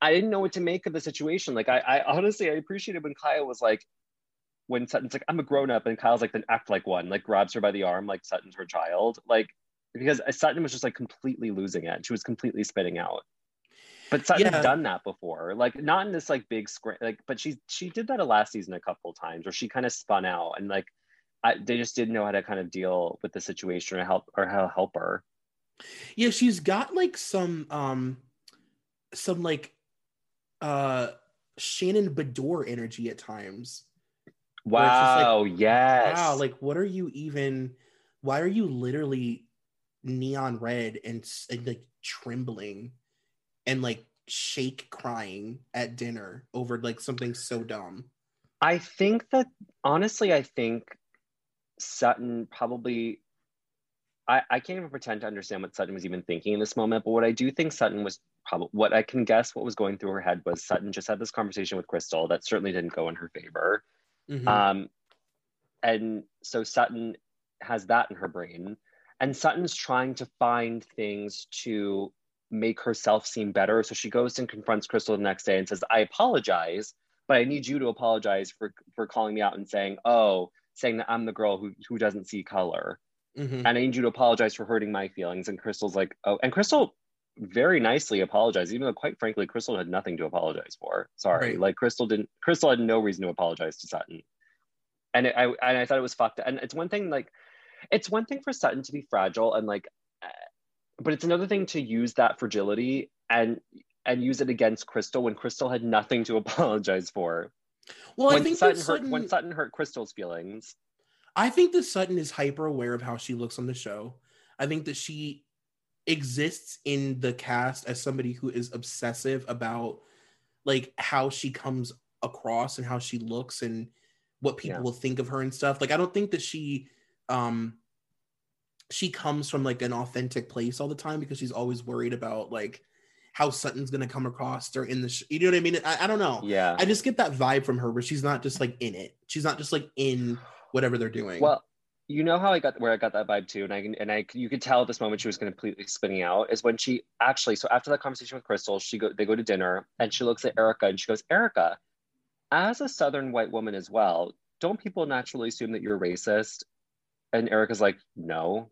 I didn't know what to make of the situation. Like I, I honestly I appreciated when Kyle was like. When Sutton's like, I'm a grown up, and Kyle's like, then act like one, like grabs her by the arm, like Sutton's her child. Like, because Sutton was just like completely losing it. She was completely spitting out. But Sutton's Yeah. done that before, like not in this like big screen, like. But she she did that a last season a couple times, where she kind of spun out, and like, I, they just didn't know how to kind of deal with the situation or help or how to help her. Yeah, she's got like some um some like uh Shannon Beador energy at times. Just like, Wow! yes. Wow, like what are you even why are you literally neon red and, and like trembling and like shake crying at dinner over like something so dumb. I think that honestly, I think Sutton probably I, I can't even pretend to understand what Sutton was even thinking in this moment, but what I do think Sutton was probably what I can guess what was going through her head was Sutton just had this conversation with Crystal that certainly didn't go in her favor. Mm-hmm. Um, and so Sutton has that in her brain. And Sutton's trying to find things to make herself seem better. So she goes and confronts Crystal the next day and says, I apologize, but I need you to apologize for for calling me out and saying, oh, saying that I'm the girl who who doesn't see color. Mm-hmm. And I need you to apologize for hurting my feelings. And Crystal's like, oh, and Crystal very nicely apologized, even though quite frankly, Crystal had nothing to apologize for. Sorry. Right. Like Crystal didn't Crystal had no reason to apologize to Sutton. And it, I and I thought it was fucked. And it's one thing like it's one thing for Sutton to be fragile and like but it's another thing to use that fragility and and use it against Crystal when Crystal had nothing to apologize for. Well, when I think Sutton, Sutton hurt when Sutton hurt Crystal's feelings. I think that Sutton is hyper aware of how she looks on the show. I think that she exists in the cast as somebody who is obsessive about like how she comes across and how she looks and what people yeah. will think of her and stuff. Like I don't think that she um she comes from like an authentic place all the time because she's always worried about like how Sutton's gonna come across or in the sh- you know what I mean? I, I don't know. Yeah. I just get that vibe from her where she's not just like in it. She's not just like in whatever they're doing. Well, you know how I got where I got that vibe too, and I can and I you could tell at this moment she was completely spinning out is when she actually so after that conversation with Crystal, she go they go to dinner and she looks at Erika and she goes, Erika, as a Southern white woman as well, don't people naturally assume that you're racist? And Erika's like, no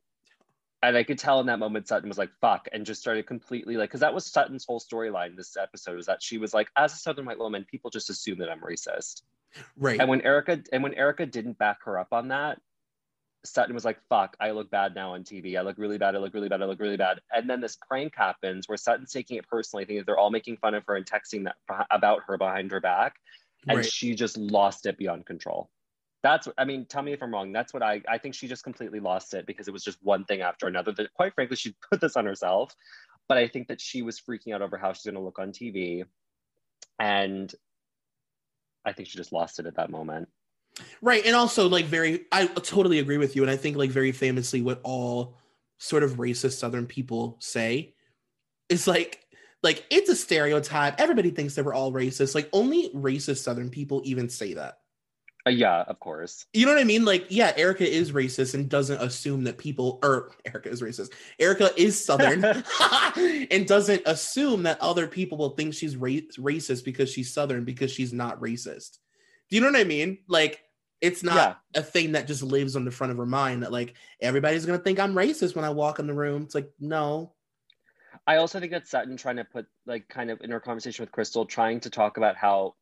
and I could tell in that moment Sutton was like, fuck, and just started completely like, because that was Sutton's whole storyline this episode was that she was like, as a Southern white woman, people just assume that I'm racist. Right. And when Erika and when Erika didn't back her up on that, Sutton was like, fuck, I look bad now on TV. I look really bad. I look really bad. I look really bad. And then this prank happens where Sutton's taking it personally, thinking they're all making fun of her and texting that about her behind her back. And right. she just lost it beyond control that's i mean tell me if i'm wrong. That's what i i think she just completely lost it because it was just one thing after another that quite frankly she put this on herself. But i think that she was freaking out over how she's going to look on tv and i think she just lost it at that moment. Right. And also like very i totally agree with you. And i think like very famously what all sort of racist southern people say is like like it's a stereotype. Everybody thinks that we're all racist. Like only racist southern people even say that uh, yeah, of course. You know what I mean? Like, yeah, Erika is racist and doesn't assume that people, or Erika is racist. Erika is Southern and doesn't assume that other people will think she's ra- racist because she's Southern because she's not racist. Do you know what I mean? Like, it's not yeah. a thing that just lives on the front of her mind that like everybody's gonna think I'm racist when I walk in the room. It's like, no. I also think that Sutton trying to put like kind of in her conversation with Crystal, trying to talk about how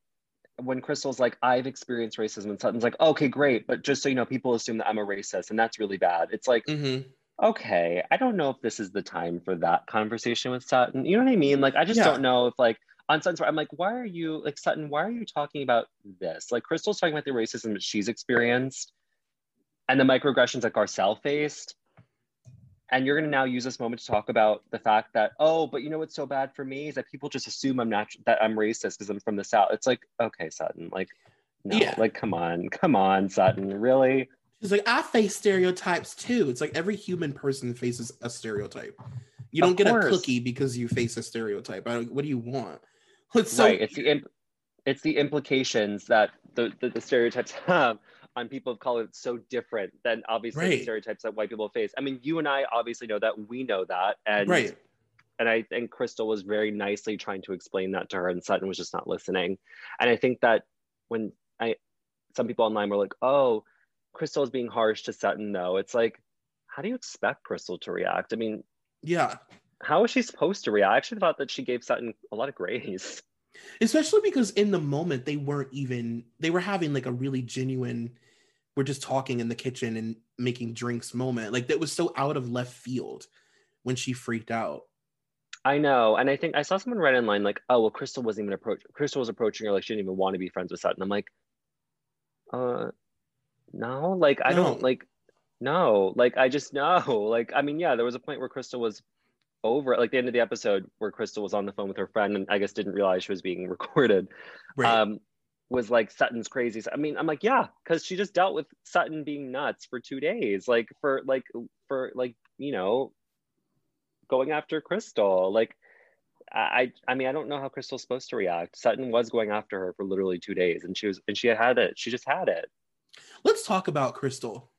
when Crystal's like, I've experienced racism, and Sutton's like, okay, great, but just so you know, people assume that I'm a racist, and that's really bad. It's like, mm-hmm. okay, I don't know if this is the time for that conversation with Sutton. You know what I mean? Like, I just yeah. don't know if like on Sutton's, I'm like, why are you like Sutton? Why are you talking about this? Like, Crystal's talking about the racism that she's experienced, and the microaggressions that Garcelle faced and you're going to now use this moment to talk about the fact that oh but you know what's so bad for me is that people just assume i'm not that i'm racist because i'm from the south. It's like okay sutton like no yeah. like come on come on sutton really? She's like i face stereotypes too. It's like every human person faces a stereotype. You don't get a cookie because you face a stereotype. What do you want? It's so right. it's the imp- it's the implications that the, the, the stereotypes have on people of color that's so different than obviously right. the stereotypes that white people face. I mean, you and I obviously know that. We know that. And right. And I think Crystal was very nicely trying to explain that to her, and Sutton was just not listening. And I think that when I, some people online were like, "Oh, Crystal is being harsh to Sutton," though, it's like, how do you expect Crystal to react? I mean, yeah, how is she supposed to react? I actually thought that she gave Sutton a lot of grace especially because in the moment they weren't even they were having like a really genuine we're just talking in the kitchen and making drinks moment like that was so out of left field when she freaked out i know and i think i saw someone write in line like oh well crystal wasn't even approach crystal was approaching her like she didn't even want to be friends with sutton i'm like uh no like i no. don't like no like i just know like i mean yeah there was a point where crystal was over like the end of the episode where Crystal was on the phone with her friend and I guess didn't realize she was being recorded. Right. Um, was like Sutton's crazy. I mean, I'm like, yeah, because she just dealt with Sutton being nuts for two days, like for like for like you know, going after Crystal. Like, I I mean, I don't know how Crystal's supposed to react. Sutton was going after her for literally two days, and she was and she had had it. She just had it. Let's talk about Crystal.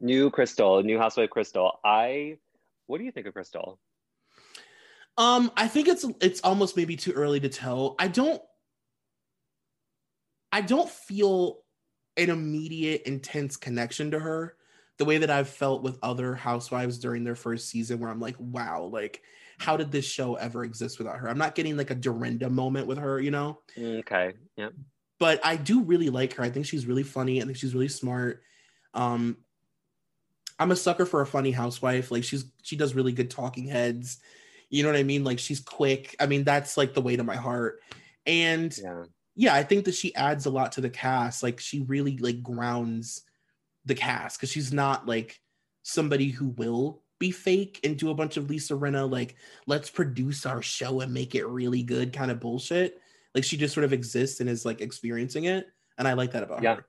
New Crystal, new housewife Crystal. I, what do you think of Crystal? Um, I think it's it's almost maybe too early to tell. I don't I don't feel an immediate intense connection to her the way that I've felt with other housewives during their first season where I'm like, wow, like how did this show ever exist without her? I'm not getting like a Dorinda moment with her, you know? Okay. Yeah. But I do really like her. I think she's really funny. I think she's really smart. Um I'm a sucker for a funny housewife. Like she's she does really good talking heads. You know what I mean? Like she's quick. I mean, that's like the way to my heart. And Yeah. Yeah, I think that she adds a lot to the cast. Like she really like grounds the cast because she's not like somebody who will be fake and do a bunch of Lisa Rinna like let's produce our show and make it really good kind of bullshit. Like she just sort of exists and is like experiencing it, and I like that about Yeah. her.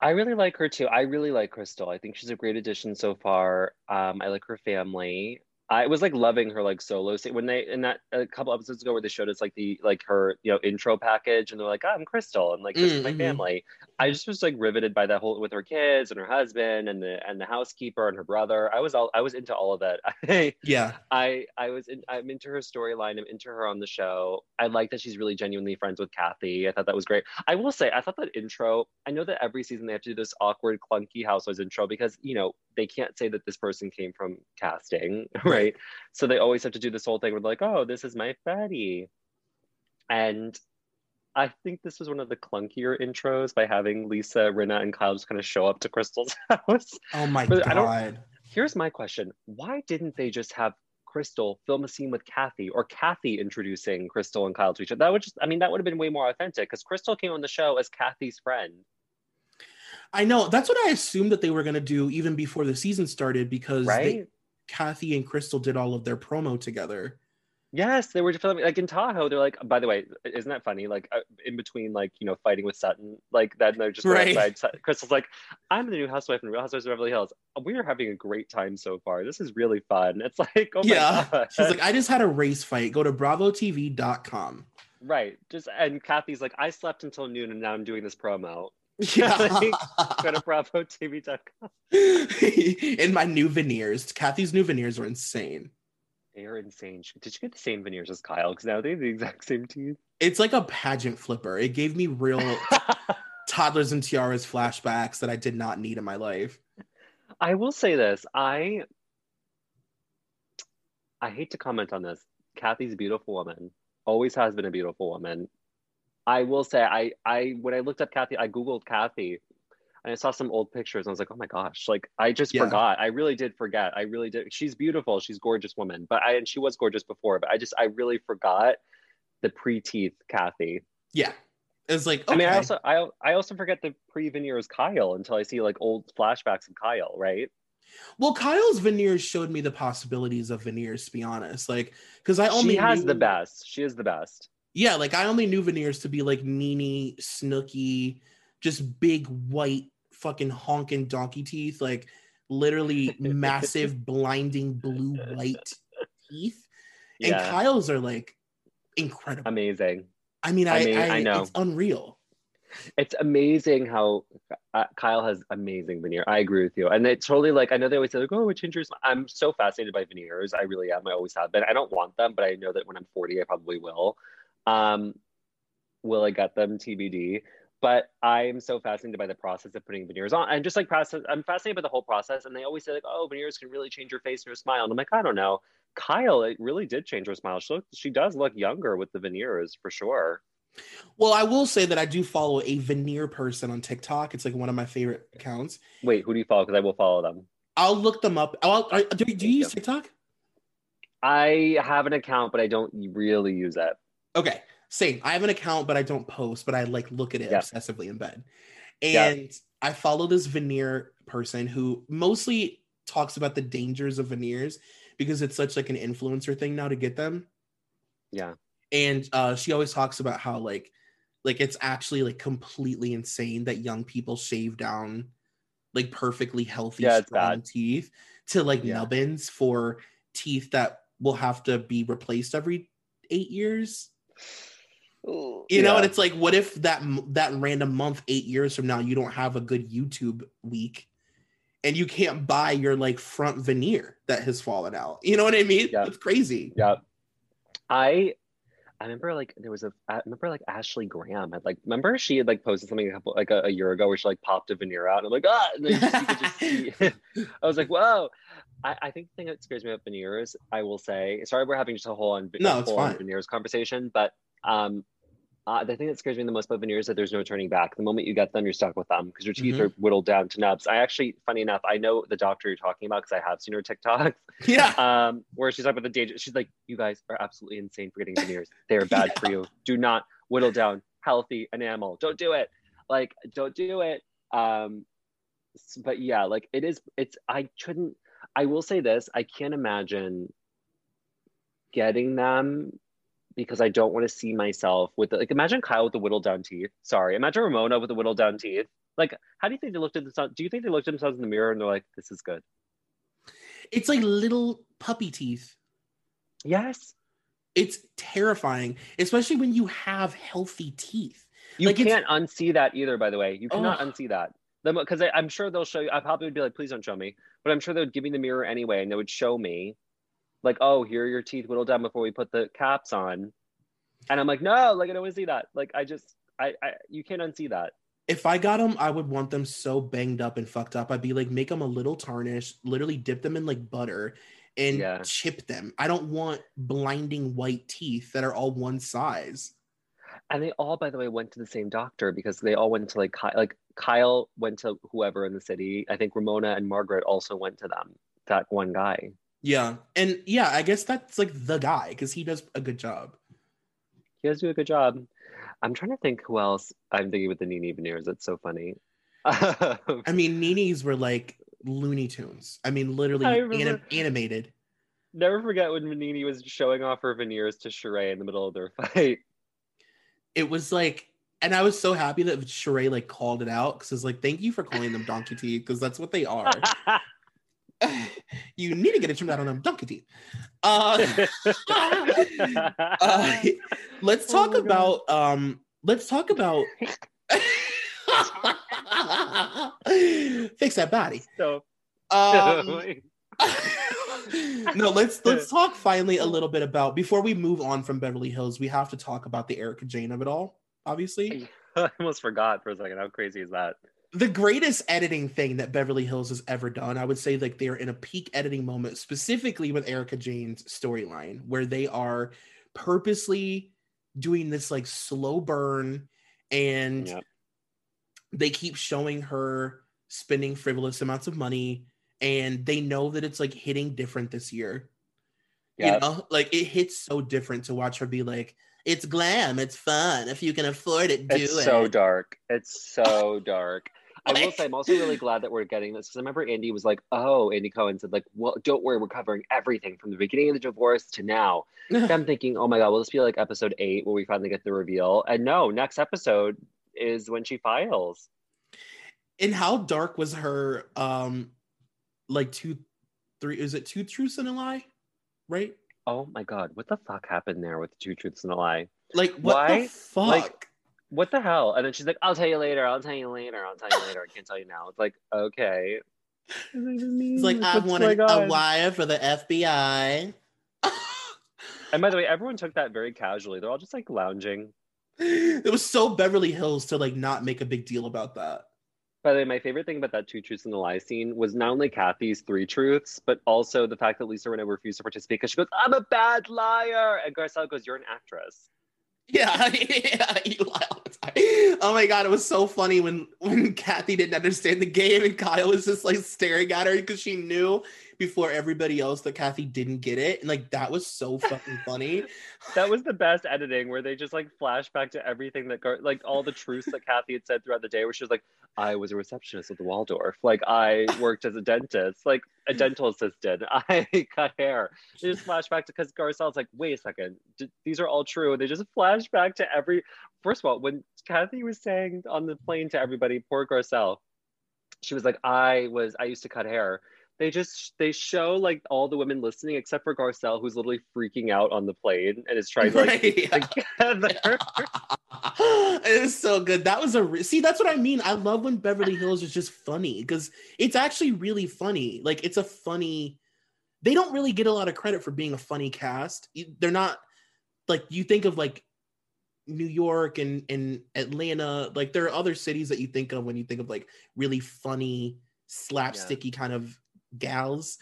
I really like her too. I really like Crystal. I think she's a great addition so far. Um, I like her family. I was like loving her like solo scene when they in that a couple episodes ago where they showed us like the like her you know intro package and they're like I'm Crystal and like this is my Mm, mhm. family. I just was like riveted by that whole with her kids and her husband and the and the housekeeper and her brother. I was all I was into all of that. I Yeah, I I was in, I'm into her storyline. I'm into her on the show. I like that she's really genuinely friends with Kathy. I thought that was great. I will say I thought that intro. I know that every season they have to do this awkward, clunky housewives intro because you know they can't say that this person came from casting, right? So they always have to do this whole thing with like, oh, this is my fatty, and. I think this was one of the clunkier intros by having Lisa, Rinna, and Kyle just kind of show up to Crystal's house. Oh my But god. Here's my question. Why didn't they just have Crystal film a scene with Kathy or Kathy introducing Crystal and Kyle to each other? That would just, I mean, that would have been way more authentic because Crystal came on the show as Kathy's friend. I know. That's what I assumed that they were gonna do even before the season started because Right? they, Kathy and Crystal did all of their promo together. yes, they were filming like in Tahoe. They're like, by the way, isn't that funny? Like uh, in between, like you know, fighting with Sutton, like that. And They're just Right. outside. Crystal's like, I'm the new housewife in Real Housewives of Beverly Hills. We are having a great time so far. This is really fun. It's like, oh my yeah. god, She's like, I just had a race fight. Go to bravotv.com. right. Just and Kathy's like, I slept until noon and now I'm doing this promo. Yeah. Go to BravoTV.com. In my new veneers. Kathy's new veneers are insane. They are insane. Did you get the same veneers as Kyle? Because now they have the exact same teeth. It's like a pageant flipper. It gave me real toddlers and tiaras flashbacks that I did not need in my life. I will say this. I I hate to comment on this. Kathy's a beautiful woman. Always has been a beautiful woman. I will say I I when I looked up Kathy, I googled Kathy and I saw some old pictures and I was like, "Oh my gosh." Like I just Yeah. forgot. I really did forget. I really did. She's beautiful. She's gorgeous woman. But I and she was gorgeous before, but I just I really forgot the pre-teeth Kathy. Yeah. It's like, okay. I mean, I also I I also forget the pre-veneers Kyle until I see like old flashbacks of Kyle, right? well, Kyle's veneers showed me the possibilities of veneers, to be honest. Like, because I only she has knew- the best. She is the best. Yeah, like I only knew veneers to be like Nene, Snooki, just big white fucking honking donkey teeth, like literally massive, blinding blue white teeth. And Yeah, Kyle's are like incredible. amazing. I mean, I, I mean, I, I know. it's unreal. It's amazing how uh, Kyle has amazing veneer. I agree with you, and it's totally like I know they always say like, "Oh, it changes." I'm so fascinated by veneers. I really am. I always have been. I don't want them, but I know that when I'm 40, I probably will. Um, will I get them? TBD. But I'm so fascinated by the process of putting veneers on, and just like process, I'm fascinated by the whole process. And they always say like, "Oh, veneers can really change your face and your smile." And I'm like, I don't know. Kyle, it really did change her smile. She look, she does look younger with the veneers for sure. Well, I will say that I do follow a veneer person on TikTok. It's like one of my favorite accounts. Wait, who do you follow? Because I will follow them. I'll look them up. I'll, I, do, do you use TikTok? I have an account, but I don't really use it. Okay, same. I have an account, but I don't post, but I like look at it Yeah. obsessively in bed. Yeah. And I follow this veneer person who mostly talks about the dangers of veneers because it's such like an influencer thing now to get them. Yeah. And uh, she always talks about how like like it's actually like completely insane that young people shave down like perfectly healthy Yeah, strong bad. teeth to like Yeah. nubbins for teeth that will have to be replaced every eight years. You know, and it's like, what if that that random month, eight years from now, you don't have a good YouTube week, and you can't buy your like front veneer that has fallen out. You know what I mean? Yeah. It's crazy. Yeah. I I remember like there was a I remember like Ashley Graham had like remember she had like posted something a couple like a, a year ago where she like popped a veneer out and I'm like ah and then you could just see I was like whoa I, I think the thing that scares me about veneers I will say sorry we're having just a whole on No, whole on veneers conversation but um uh, the thing that scares me the most about veneers is that there's no turning back. The moment you get them, you're stuck with them because your teeth Mhm. are whittled down to nubs. I actually, funny enough, I know the doctor you're talking about because I have seen her TikToks Yeah. um, where she's talking about the danger. She's like, "You guys are absolutely insane for getting veneers. They are bad for you. Do not whittle down healthy enamel. Don't do it. Like, don't do it." Um, but yeah, like it is. It's. I couldn't. I will say this. I can't imagine getting them because I don't want to see myself with the, like. Imagine Kyle with the whittled down teeth. Sorry. Imagine Ramona with the whittled down teeth. Like, how do you think they looked at themselves? Do you think they looked at themselves in the mirror and they're like, "This is good"? It's like little puppy teeth. Yes. It's terrifying, especially when you have healthy teeth. You Like, can't unsee that either, by the way. You cannot Ugh. unsee that. Because I'm sure they'll show you. I probably would be like, please don't show me. But I'm sure they would give me the mirror anyway, and they would show me, like, oh, here are your teeth whittled down before we put the caps on. And I'm like, no, like I don't want to see that. Like I just, I, I, you can't unsee that. If I got them, I would want them so banged up and fucked up. I'd be like, make them a little tarnished, literally dip them in like butter and Yeah. chip them. I don't want blinding white teeth that are all one size. And they all, by the way, went to the same doctor because they all went to like, Ky- like Kyle went to whoever in the city. I think Ramona and Margaret also went to them. That one guy. Yeah. And yeah, I guess that's like the guy because he does a good job. He does do a good job. I'm trying to think who else I'm thinking with the Nene veneers. It's so funny. I mean, Nene's were like Looney Tunes. I mean, literally I anim- animated. Never forget when Nini was showing off her veneers to Sheree in the middle of their fight. It was like, and I was so happy that Sheree like called it out because it's like, thank you for calling them donkey teeth because that's what they are. you need to get it trimmed out on them donkey teeth. Uh, uh, let's Oh talk God. about um let's talk about fix that body so, um no let's let's talk finally a little bit about before we move on from beverly hills we have to talk about the erika jayne of it all obviously I almost forgot for a second. How crazy is that? the greatest editing thing that beverly hills has ever done i would say like they're in a peak editing moment specifically with erika jayne's storyline where they are purposely doing this like slow burn and Yep. they keep showing her spending frivolous amounts of money and they know that it's like hitting different this year Yeah. you know like it hits so different to watch her be like it's glam it's fun if you can afford it do It's it so dark. It's so dark. I will say, I'm also really glad that we're getting this because I remember Andy was like, "Oh, Andy Cohen said like, well, don't worry, we're covering everything from the beginning of the divorce to now." I'm thinking, "Oh my god, will this be like episode eight where we finally get the reveal?" And no, next episode is when she files. and how dark was her um like two three is it two truths and a lie right Oh my god, what the fuck happened there with two truths and a lie? like what Why? the fuck Like, What the hell? And then she's like, "I'll tell you later. I'll tell you later. I'll tell you later. I can't tell you now." It's like, okay. it's like i What's wanted going a oh on? wire for the fbi And by the way, everyone took that very casually. They're all just like lounging. it was so beverly hills to like not make a big deal about that By the way, my favorite thing about that two truths and a lie scene was not only Kathy's three truths, but also the fact that Lisa Rinna refused to participate because she goes, "I'm a bad liar," and Garcelle goes, "You're an actress." Yeah, yeah, you lie all the time. Oh my god, it was so funny when when Kathy didn't understand the game and Kyle was just like staring at her because she knew before everybody else that Kathy didn't get it. And like that was so fucking funny. that was the best editing where they just like flash back to everything that Gar- like all the truths that Kathy had said throughout the day where she was like, I was a receptionist at the Waldorf. Like I worked as a dentist, like a dental assistant. I cut hair. They just flash back to because Garcelle's like, wait a second, d- these are all true. And they just flash back to every first of all, when Kathy was saying on the plane to everybody, poor Garcelle, she was like, I was I used to cut hair they just they show like all the women listening except for Garcelle who's literally freaking out on the plane and is trying to like right, together. it was so good. That was a re- see. That's what I mean. I love when Beverly Hills is just funny because it's actually really funny. Like it's a funny. They don't really get a lot of credit for being a funny cast. They're not like you think of like New York and and Atlanta. Like there are other cities that you think of when you think of like really funny slapsticky yeah. kind of gals.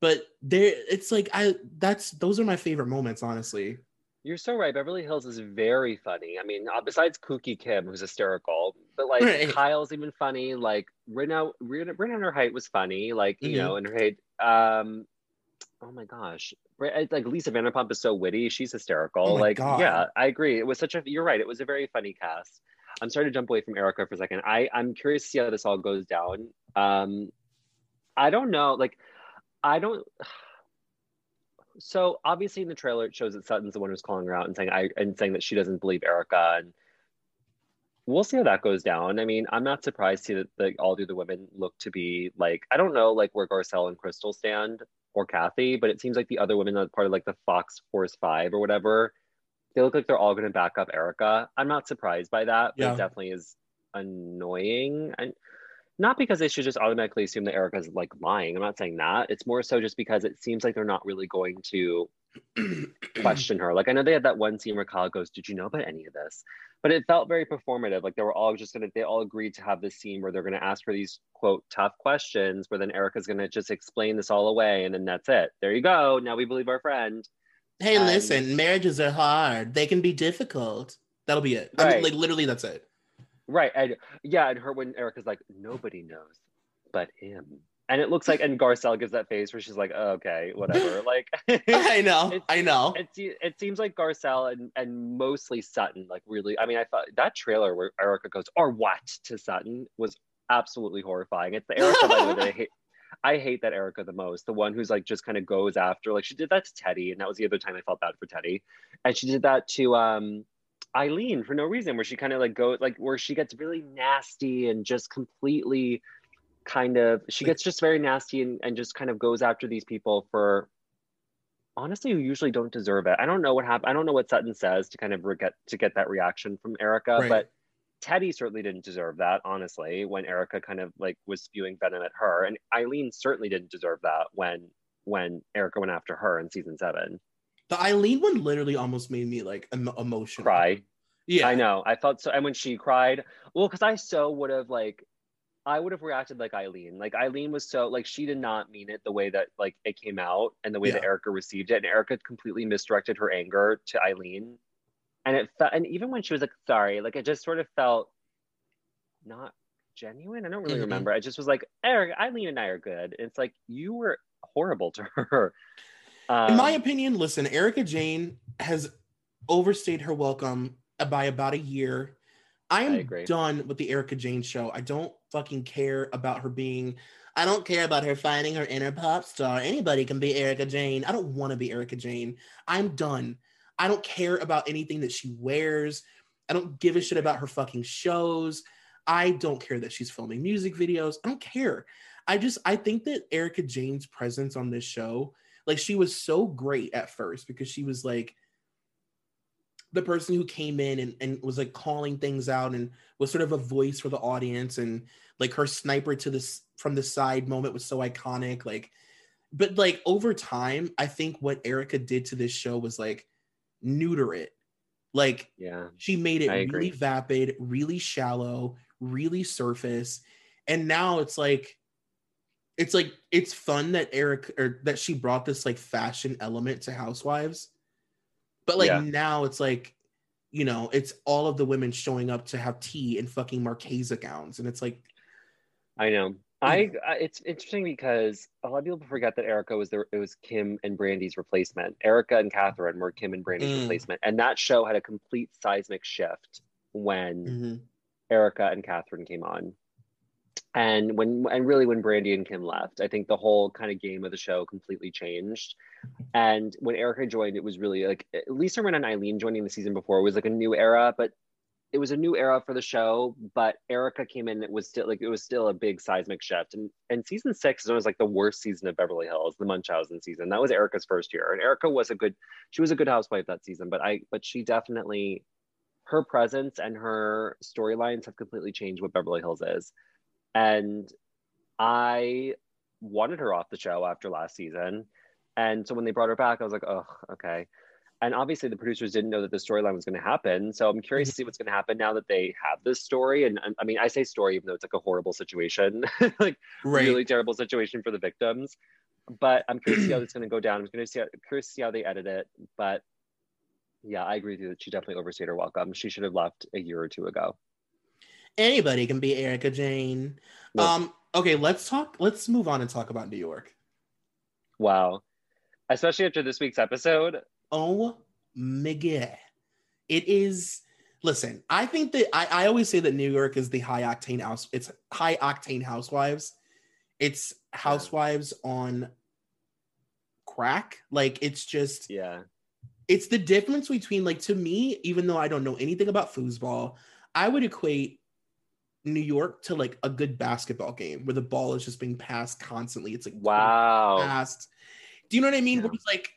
But there it's like i that's those are my favorite moments honestly. You're so right. Beverly hills is very funny. I mean uh, besides kooky kim who's hysterical but like right. kyle's even funny. Like Rinna, Rinna, Rinna her height was funny like you mm-hmm. know and her height um oh my gosh. Like lisa vanderpump is so witty. She's hysterical. Oh like God. yeah i agree. It was such a you're right. It was a very funny cast. I'm sorry to jump away from erika for a second. I i'm curious to see how this all goes down. Um I don't know. Like, I don't. So obviously in the trailer it shows that Sutton's the one who's calling her out and saying I and saying that she doesn't believe Erika, and we'll see how that goes down. I mean, I'm not surprised to see that like all the other women look to be like I don't know like where Garcelle and Crystal stand or Kathy, but it seems like the other women that are part of like the Fox Force Five or whatever, they look like they're all going to back up Erika. I'm not surprised by that, but yeah. it definitely is annoying. And not because they should just automatically assume that Erika's like lying. I'm not saying that. It's more so just because it seems like they're not really going to question her. Like I know they had that one scene where Kyle goes, "Did you know about any of this?" But it felt very performative. Like they were all just gonna, they all agreed to have this scene where they're gonna ask her these quote tough questions, where then Erika's gonna just explain this all away, and then that's it. There you go. Now we believe our friend. Hey, and, listen, marriages are hard. They can be difficult. That'll be it. Right. I mean, like literally, that's it. Right. And yeah, and her when Erika's like, nobody knows but him. And it looks like, and Garcelle gives that face where she's like, oh, okay, whatever. Like, I know, I know. It, it seems like Garcelle and, and mostly Sutton, like, really. I mean, I thought that trailer where Erika goes, or what to Sutton was absolutely horrifying. It's the Erika that I hate. I hate that Erika the most. The one who's like just kind of goes after, like, she did that to Teddi, and that was the other time I felt bad for Teddi. And she did that to, um, Eileen for no reason, where she kind of like go like where she gets really nasty and just completely kind of she gets just very nasty and, and just kind of goes after these people for honestly who usually don't deserve it. I don't know what happened. I don't know what Sutton says to kind of get to get that reaction from Erika, right. but Teddi certainly didn't deserve that, honestly, when Erika kind of like was spewing venom at her. And Eileen certainly didn't deserve that when when Erika went after her in season seven. The Eileen one literally almost made me like em- emotional. Cry. Yeah, I know. I felt so. And when she cried, well, because I so would have like, I would have reacted like Eileen. Like Eileen was so like she did not mean it the way that like it came out and the way yeah. that Erika received it. And Erika completely misdirected her anger to Eileen. And it felt, and even when she was like sorry, like it just sort of felt not genuine. I don't really mm-hmm. remember. I just was like, Eric, Eileen and I are good. And it's like you were horrible to her. Um, In my opinion, listen, Erika Jayne has overstayed her welcome by about a year. I am I done with the Erika Jayne show. I don't fucking care about her being. I don't care about her finding her inner pop star. Anybody can be Erika Jayne. I don't want to be Erika Jayne. I'm done. I don't care about anything that she wears. I don't give a shit about her fucking shows. I don't care that she's filming music videos. I don't care. I just I think that Erika Jayne's presence on this show like she was so great at first because she was like the person who came in and, and was like calling things out and was sort of a voice for the audience. And like her sniper to this from the side moment was so iconic like but like over time i think what Erika did to this show was like neuter it. Like yeah she made it really vapid really shallow really surface. And now it's like it's like it's fun that Eric or that she brought this like fashion element to Housewives. But like yeah. now it's like, you know, it's all of the women showing up to have tea in fucking Marchesa gowns. And it's like I know. I, I, it's interesting because a lot of people forget that Erika was there. It was Kim and Brandi's replacement. Erika and Kathryn were Kim and Brandi's mm. replacement, and that show had a complete seismic shift when mm-hmm. Erika and Kathryn came on, and when and really when Brandi and Kim left. I think the whole kind of game of the show completely changed. And when erika joined, it was really like Lisa Rinna and Eileen joining the season before was like a new era, but it was a new era for the show, but erika came in. It was still like it was still a big seismic shift. And and season six is always like the worst season of Beverly Hills, the Munchausen season. That was erika's first year, and erika was a good. She was a good housewife that season, but I but she definitely her presence and her storylines have completely changed what Beverly Hills is. And I wanted her off the show after last season. And so when they brought her back, I was like, oh, okay. And obviously the producers didn't know that the storyline was going to happen. So i'm curious to mm-hmm. see what's going to happen now that they have this story. And, and i mean i say story even though it's like a horrible situation like right. really terrible situation for the victims. But i'm curious to see how it's going to go down. I'm going to see how, curious to see how they edit it. But yeah i agree with you that she definitely overstayed her welcome. She should have left a year or two ago anybody can be Erika Jayne. nope. um okay let's talk let's move on and talk about new york wow especially after this week's episode oh my god. It is listen, I think that I, I always say that New York is the high octane house. It's high octane housewives. It's housewives yeah. on crack. Like it's just yeah. It's the difference between like to me, even though I don't know anything about foosball, I would equate New York to like a good basketball game where the ball is just being passed constantly. It's like wow. Passed. Do you know what I mean? Yeah. Where it's like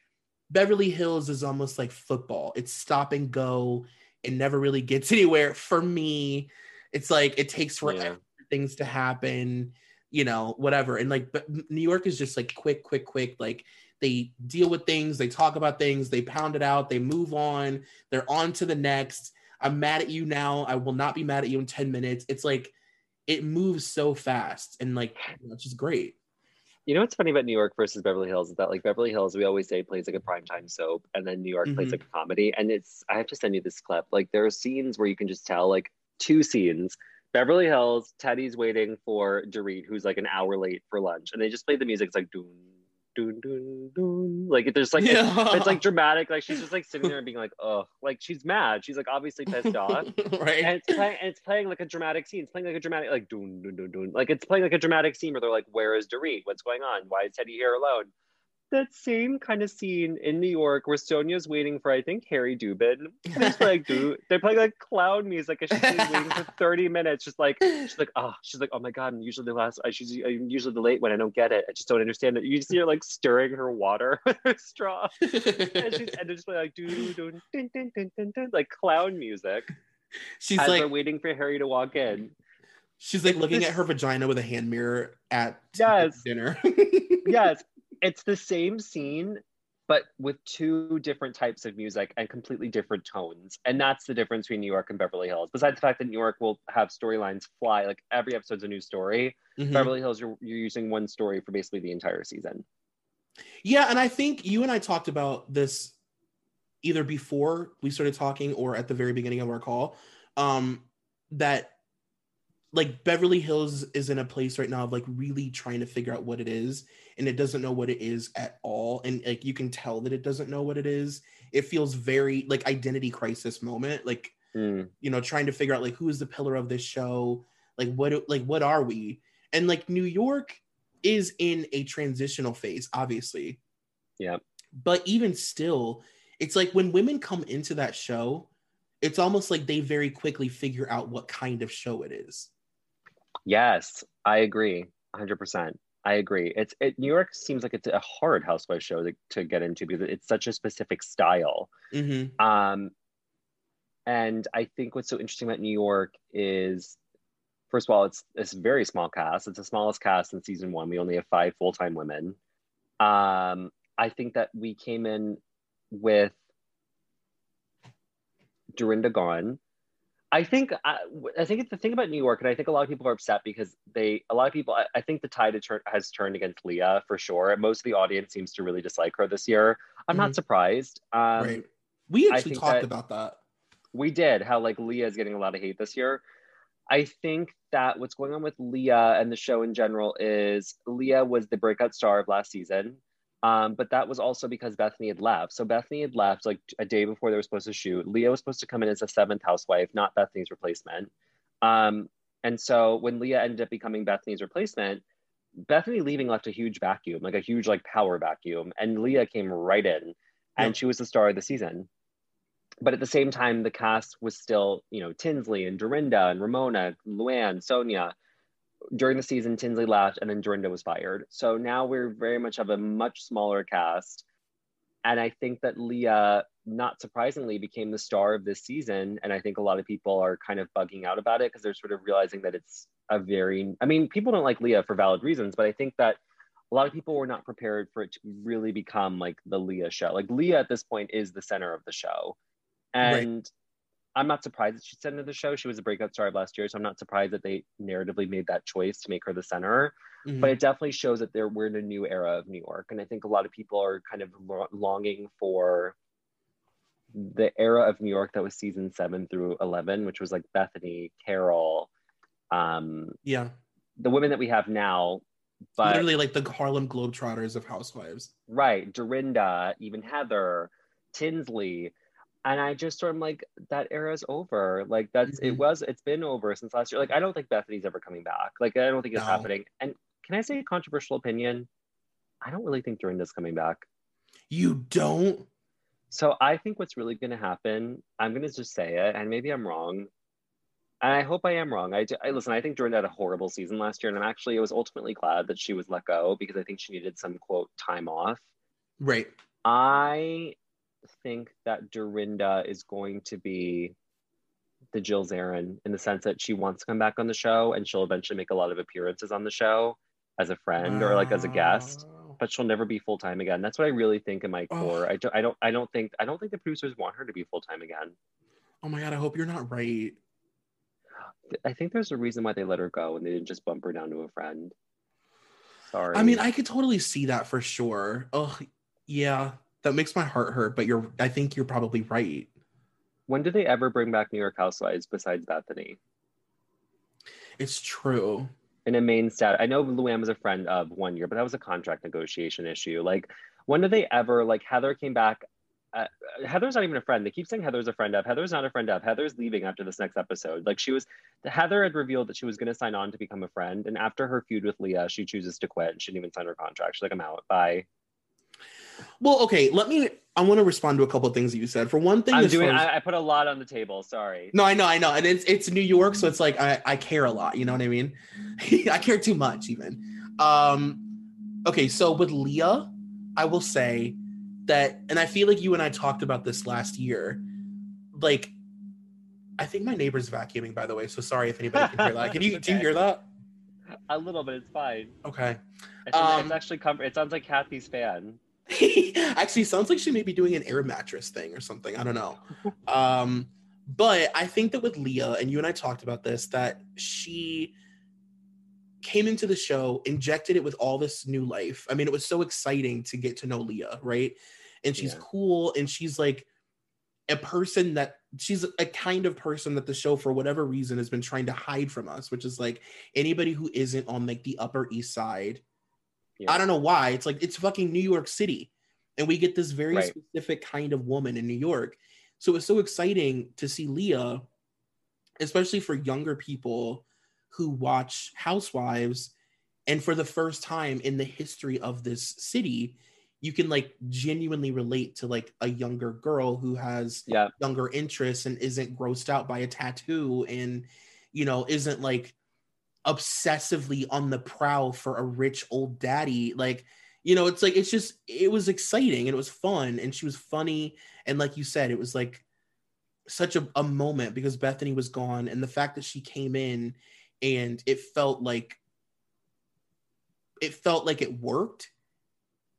Beverly Hills is almost like football. It's stop and go. It never really gets anywhere. For me, it's like it takes forever yeah. for things to happen, you know, whatever. And like, but New York is just like quick, quick, quick. Like they deal with things, they talk about things, they pound it out, they move on, they're on to the next. I'm mad at you now. I will not be mad at you in 10 minutes. It's like it moves so fast and like you know, it's just great. You know what's funny about New York versus Beverly Hills is that like Beverly Hills, we always say plays like a primetime soap, and then New York mm-hmm. plays like a comedy. And it's I have to send you this clip. Like there are scenes where you can just tell like two scenes. Beverly Hills, Teddi's waiting for Dorit, who's like an hour late for lunch, and they just play the music. It's like doom dun, dun, dun. like there's like yeah. it's, it's, like dramatic like she's just like sitting there and being like oh like she's mad. She's like obviously pissed off. Right. And it's playing and it's playing like a dramatic scene. It's playing like a dramatic like dun, dun, dun, dun. like it's playing like a dramatic scene where they're like where is Dorit what's going on? Why is Teddi here alone that same kind of scene in New York where Sonja's waiting for I think Harry Dubin. They're like, dude, they're playing like clown music and she's waiting for 30 minutes. Just like she's like, oh, she's like, oh my god, I'm usually the last. She's I'm usually the late one. I don't get it. I just don't understand it. You see her like stirring her water with her straw, and she's and just like do do like clown music. She's like we're waiting for Harry to walk in. She's like looking this... at her vagina with a hand mirror at yes. dinner. yes, it's the same scene but with two different types of music and completely different tones. And that's the difference between New York and Beverly Hills. Besides the fact that New York will have storylines fly, like every episode's a new story. Mm-hmm. Beverly Hills, you're, you're using one story for basically the entire season. Yeah. And I think you and I talked about this either before we started talking or at the very beginning of our call. Um, that like Beverly Hills is in a place right now of like really trying to figure out what it is and it doesn't know what it is at all and like you can tell that it doesn't know what it is. It feels very like identity crisis moment like mm. you know trying to figure out like who is the pillar of this show? Like what like what are we? And like New York is in a transitional phase obviously. Yeah but even still it's like when women come into that show it's almost like they very quickly figure out what kind of show it is Yes, I agree. 100%. I agree. It's it, New York seems like it's a hard housewife show to, to get into because it's such a specific style. Mm-hmm. Um, and I think what's so interesting about New York is, first of all, it's it's a very small cast. It's the smallest cast in season one. We only have five full time women. Um, I think that we came in with Dorinda gone, I think I, I, think it's the thing about New York, and I think a lot of people are upset because they a lot of people. I, I think the tide has turned against Leah for sure. Most of the audience seems to really dislike her this year. I'm mm-hmm. not surprised. Um, right. We actually talked that about that. We did how like Leah is getting a lot of hate this year. I think that what's going on with Leah and the show in general is Leah was the breakout star of last season. Um, but that was also because Bethany had left. So Bethany had left like a day before they were supposed to shoot. Leah was supposed to come in as a seventh housewife, not Bethany's replacement. Um, and so when Leah ended up becoming Bethany's replacement, Bethany leaving left a huge vacuum, like a huge like power vacuum, and Leah came right in, and yep. she was the star of the season. But at the same time, the cast was still, you know, Tinsley and Dorinda and Ramona, Luann, Sonja, during the season, Tinsley left and then Dorinda was fired. So now we're very much of a much smaller cast. And I think that Leah, not surprisingly, became the star of this season. And I think a lot of people are kind of bugging out about it because they're sort of realizing that it's a very, I mean, people don't like Leah for valid reasons, but I think that a lot of people were not prepared for it to really become like the Leah show. Like Leah at this point is the center of the show. And right. I'm not surprised that she's center of the show. She was a breakout star of last year, so I'm not surprised that they narratively made that choice to make her the center. Mm-hmm. But it definitely shows that they're we're in a new era of New York, and I think a lot of people are kind of longing for the era of New York that was season seven through eleven, which was like Bethany, Carole, um, yeah, the women that we have now. But literally like the Harlem Globetrotters of housewives, right? Dorinda, even Heather, Tinsley and I just sort of like that era's over. Like that's mm-hmm. it was it's been over since last year. Like I don't think Bethany's ever coming back. Like I don't think it's no. happening. And can I say a controversial opinion? I don't really think Dorinda's coming back. You don't? So I think what's really going to happen, I'm going to just say it, and maybe I'm wrong. And I hope I am wrong. I, I listen. I think Dorinda had a horrible season last year, and I'm actually I was ultimately glad that she was let go because I think she needed some quote time off. Right. I think that Dorinda is going to be the Jill Zarin in the sense that she wants to come back on the show and she'll eventually make a lot of appearances on the show as a friend wow. or like as a guest but she'll never be full time again. That's what i really think in my core. Oh. I, don't, I don't i don't think i don't think the producers want her to be full time again. Oh my god i hope you're not right. I think there's a reason why they let her go and they didn't just bump her down to a friend. Sorry i mean i could totally see that for sure. Oh yeah that makes my heart hurt, but you're I think you're probably right. When did they ever bring back New York Housewives besides Bethany? It's true. In a main stat, I know Luann was a friend of one year, but that was a contract negotiation issue. Like, when did they ever like Heather came back? Uh, Heather's not even a friend. They keep saying Heather's a friend of. Heather's not a friend of. Heather's leaving after this next episode. Like she was, Heather had revealed that she was going to sign on to become a friend, and after her feud with Leah, she chooses to quit. And she didn't even sign her contract. She's like, "I'm out. Bye." Well, okay. Let me. I want to respond to a couple of things that you said. For one thing, I'm doing. As, I, I, put a lot on the table. Sorry. No, I know, I know, and it's it's New York, so it's like I I care a lot. You know what I mean? I care too much, even. Um. Okay, so with Leah, I will say that, and I feel like you and I talked about this last year. Like, I think my neighbor's vacuuming. By the way, so sorry if anybody can hear that. Can you okay. do you hear that? A little bit. It's fine. Okay. It's, um, it's actually comfort. It sounds like Kathy's fan. Actually, sounds like she may be doing an air mattress thing or something. I don't know. Um, but I think that with Leah, and you and I talked about this, that she came into the show, injected it with all this new life. I mean, it was so exciting to get to know Leah, right? And she's yeah. cool, and she's like a person that she's a kind of person that the show, for whatever reason, has been trying to hide from us, which is like anybody who isn't on like the Upper East Side yeah. I don't know why. It's like it's fucking New York City. And we get this very right. specific kind of woman in New York. So it's so exciting to see Leah, especially for younger people who watch Housewives. And for the first time in the history of this city, you can like genuinely relate to like a younger girl who has yeah. younger interests and isn't grossed out by a tattoo and you know isn't like obsessively on the prowl for a rich old daddy like you know it's like it's just it was exciting and it was fun and she was funny. And like you said it was like such a, a moment because bethany was gone and the fact that she came in and it felt like it felt like it worked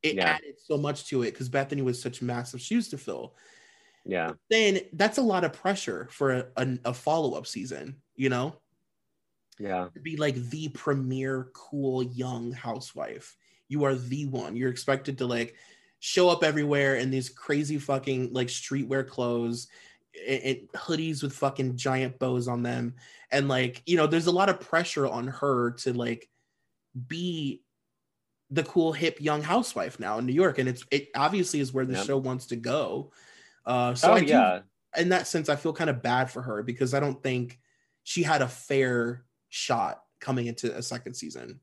it yeah. added so much to it because bethany was such massive shoes to fill. Yeah. Then that's a lot of pressure for a, a, a follow-up season you know yeah. be like the premier cool young housewife. You are the one. You're expected to like show up everywhere in these crazy fucking like streetwear clothes, and hoodies with fucking giant bows on them and like you know there's a lot of pressure on her to like be the cool hip young housewife now in new york and it's it obviously is where the yep. show wants to go uh so oh, I do, yeah in that sense i feel kind of bad for her because i don't think she had a fair shot coming into a second season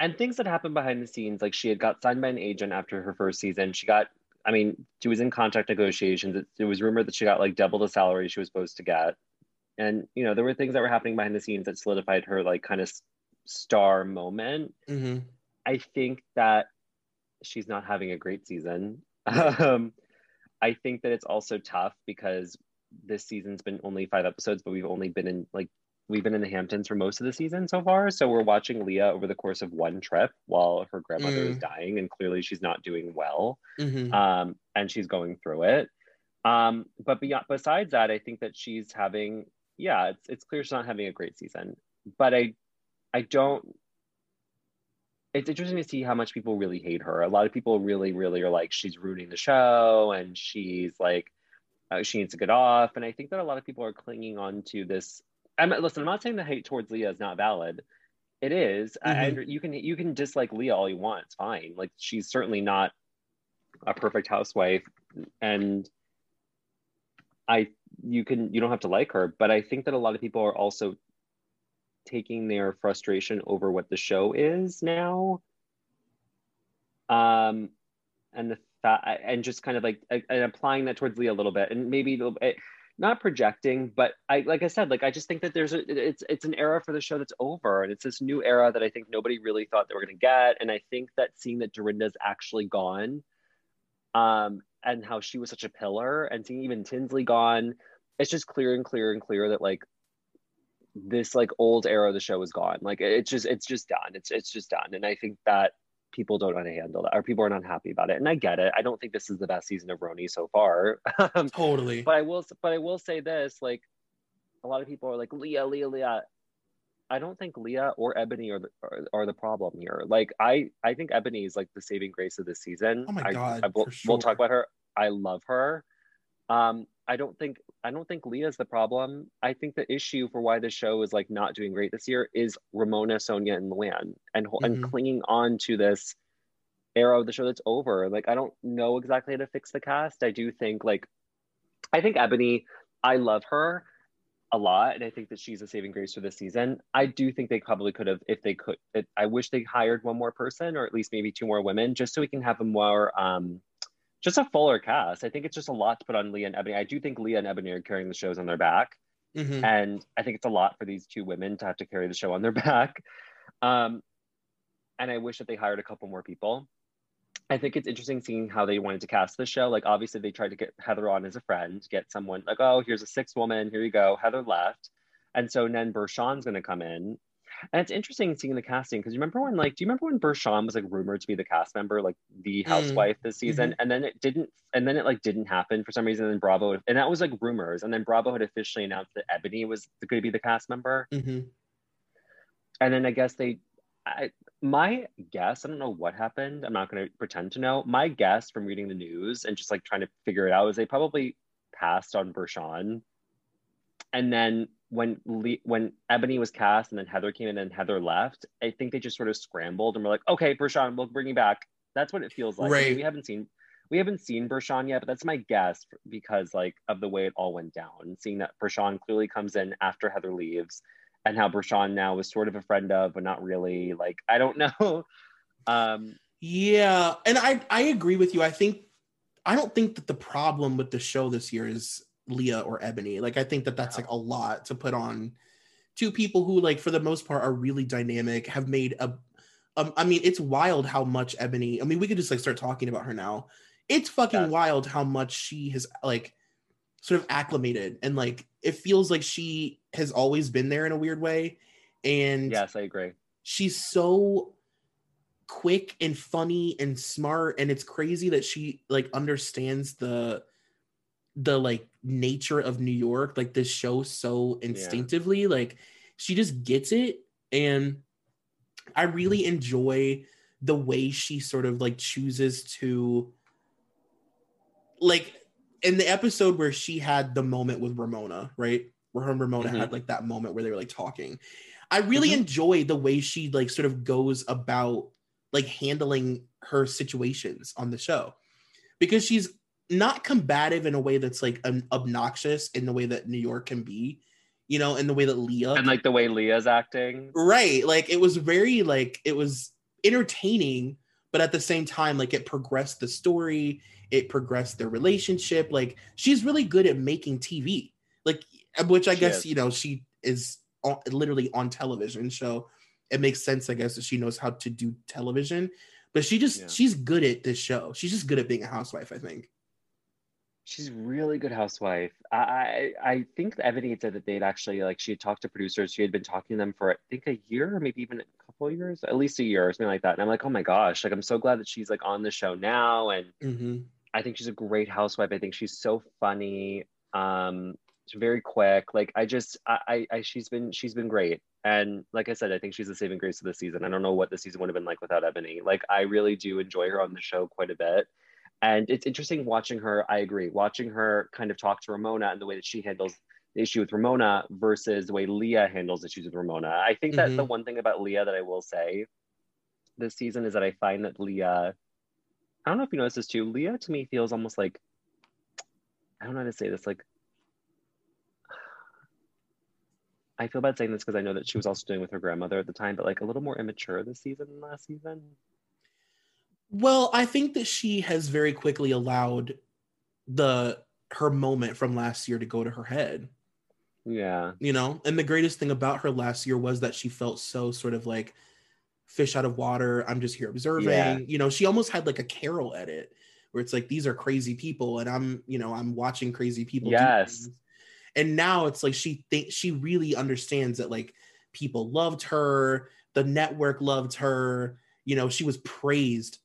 and things that happened behind the scenes like she had got signed by an agent after her first season she got I mean, she was in contract negotiations. It, it was rumored that she got like double the salary she was supposed to get. And, you know, there were things that were happening behind the scenes that solidified her like kind of star moment. Mm-hmm. I think that she's not having a great season. um, I think that it's also tough because this season's been only five episodes, but we've only been in like we've been in the Hamptons for most of the season so far. So we're watching Leah over the course of one trip while her grandmother mm. is dying, and clearly she's not doing well, mm-hmm. um, and she's going through it. Um, but beyond, besides that, I think that she's having, yeah, it's it's clear she's not having a great season. But I, I don't. It's interesting to see how much people really hate her. A lot of people really, really are like, she's ruining the show, and she's like, uh, she needs to get off. And I think that a lot of people are clinging on to this I'm listen. I'm not saying the hate towards Leah is not valid. It is. Mm-hmm. I, you can you can dislike Leah all you want. It's fine. Like she's certainly not a perfect housewife, and I you can you don't have to like her. But I think that a lot of people are also taking their frustration over what the show is now, um, and the fact and just kind of like and applying that towards Leah a little bit, and maybe bit not projecting, but I like I said, like I just think that there's a it's it's an era for the show that's over, and it's this new era that I think nobody really thought they were going to get, and I think that seeing that Dorinda's actually gone, um, and how she was such a pillar, and seeing even Tinsley gone, it's just clear and clear and clear that like this like old era of the show is gone. Like it's just it's just done. It's it's just done, and I think that people don't know how to handle that or people are not happy about it and i get it i don't think this is the best season of RHONY so far um, totally. but i will but i will say this like a lot of people are like leah leah leah. I don't think leah or eboni are the, are, are the problem here like i i think eboni is like the saving grace of the season. Oh my god I, I will, sure. we'll talk about her i love her um I don't think I don't think Leah's the problem. I think the issue for why the show is like not doing great this year is Ramona, Sonja, and Luann, and mm-hmm. and clinging on to this era of the show that's over. Like I don't know exactly how to fix the cast. I do think like I think Eboni, I love her a lot, and I think that she's a saving grace for this season. I do think they probably could have, if they could. It, I wish they hired one more person, or at least maybe two more women, just so we can have a more um just a fuller cast. I think it's just a lot to put on Leah and Eboni. I do think Leah and Eboni are carrying the shows on their back. Mm-hmm. And I think it's a lot for these two women to have to carry the show on their back. Um, and I wish that they hired a couple more people. I think it's interesting seeing how they wanted to cast the show. Like, obviously, they tried to get Heather on as a friend, get someone like, oh, here's a sixth woman, here you go. Heather left. And so then Bershan's going to come in and it's interesting seeing the casting because you remember when, like, do you remember when Bershan was like rumored to be the cast member, like the mm. housewife this season, mm-hmm. and then it didn't, and then it like didn't happen for some reason. And Bravo, and that was like rumors, and then Bravo had officially announced that Eboni was going to be the cast member. Mm-hmm. And then I guess they, I, my guess, I don't know what happened. I'm not going to pretend to know. My guess from reading the news and just like trying to figure it out is they probably passed on Bershan, and then when Le- when Eboni was cast and then Heather came in and then Heather left, I think they just sort of scrambled and were like, okay, Bershan, we'll bring you back. That's what it feels like. Right. I mean, we haven't seen we haven't seen Bershan yet, but that's my guess because like of the way it all went down. Seeing that Bershan clearly comes in after Heather leaves, and how Bershan now is sort of a friend of, but not really. Like I don't know. um, yeah, and I I agree with you. I think I don't think that the problem with the show this year is Leah or Eboni. Like I think that that's like a lot to put on two people who like for the most part are really dynamic, have made a um, I mean, it's wild how much Eboni. I mean, we could just like start talking about her now. It's fucking yeah. wild how much she has like sort of acclimated and like it feels like she has always been there in a weird way. And yes, I agree. She's so quick and funny and smart, and it's crazy that she like understands the the like nature of New York, like this show so instinctively. Yeah. Like she just gets it. And I really enjoy the way she sort of like chooses to like in the episode where she had the moment with Ramona, right? Where her and Ramona Mhm. had like that moment where they were like talking. I really Mhm. enjoy the way she like sort of goes about like handling her situations on the show because she's not combative in a way that's like an obnoxious in the way that New York can be, you know, in the way that Leah And like the way Leah's acting. right like it was very like it was entertaining but at the same time like it progressed the story it progressed their relationship like she's really good at making tv like which i She guess is. you know she is on, literally on television so it makes sense i guess that she knows how to do television but she just Yeah. she's good at this show she's just good at being a housewife i think She's really good housewife. I I, I think Eboni had said that they'd actually like she had talked to producers. She had been talking to them for I think a year or maybe even a couple of years, at least a year or something like that. And I'm like, oh my gosh, like I'm so glad that she's like on the show now. And mm-hmm. I think she's a great housewife. I think she's so funny. Um, she's very quick. Like I just I, I I she's been she's been great. And like I said, I think she's the saving grace of the season. I don't know what the season would have been like without Eboni. Like I really do enjoy her on the show quite a bit. And it's interesting watching her, I agree, watching her kind of talk to Ramona and the way that she handles the issue with Ramona versus the way Leah handles issues with Ramona. I think that's the mm-hmm. one thing about Leah that I will say this season is that I find that Leah, I don't know if you noticed this too, Leah to me feels almost like, I don't know how to say this, like, I feel bad saying this because I know that she was also doing with her grandmother at the time, but like a little more immature this season than last season. Well, I think that she has very quickly allowed the her moment from last year to go to her head, Yeah. you know? And the greatest thing about her last year was that she felt so sort of like fish out of water. I'm just here observing. Yeah. You know, she almost had like a Carole edit where it's like these are crazy people and I'm, you know, I'm watching crazy people. Yes. And now it's like she thinks she really understands that like people loved her, the network loved her, you know, she was praised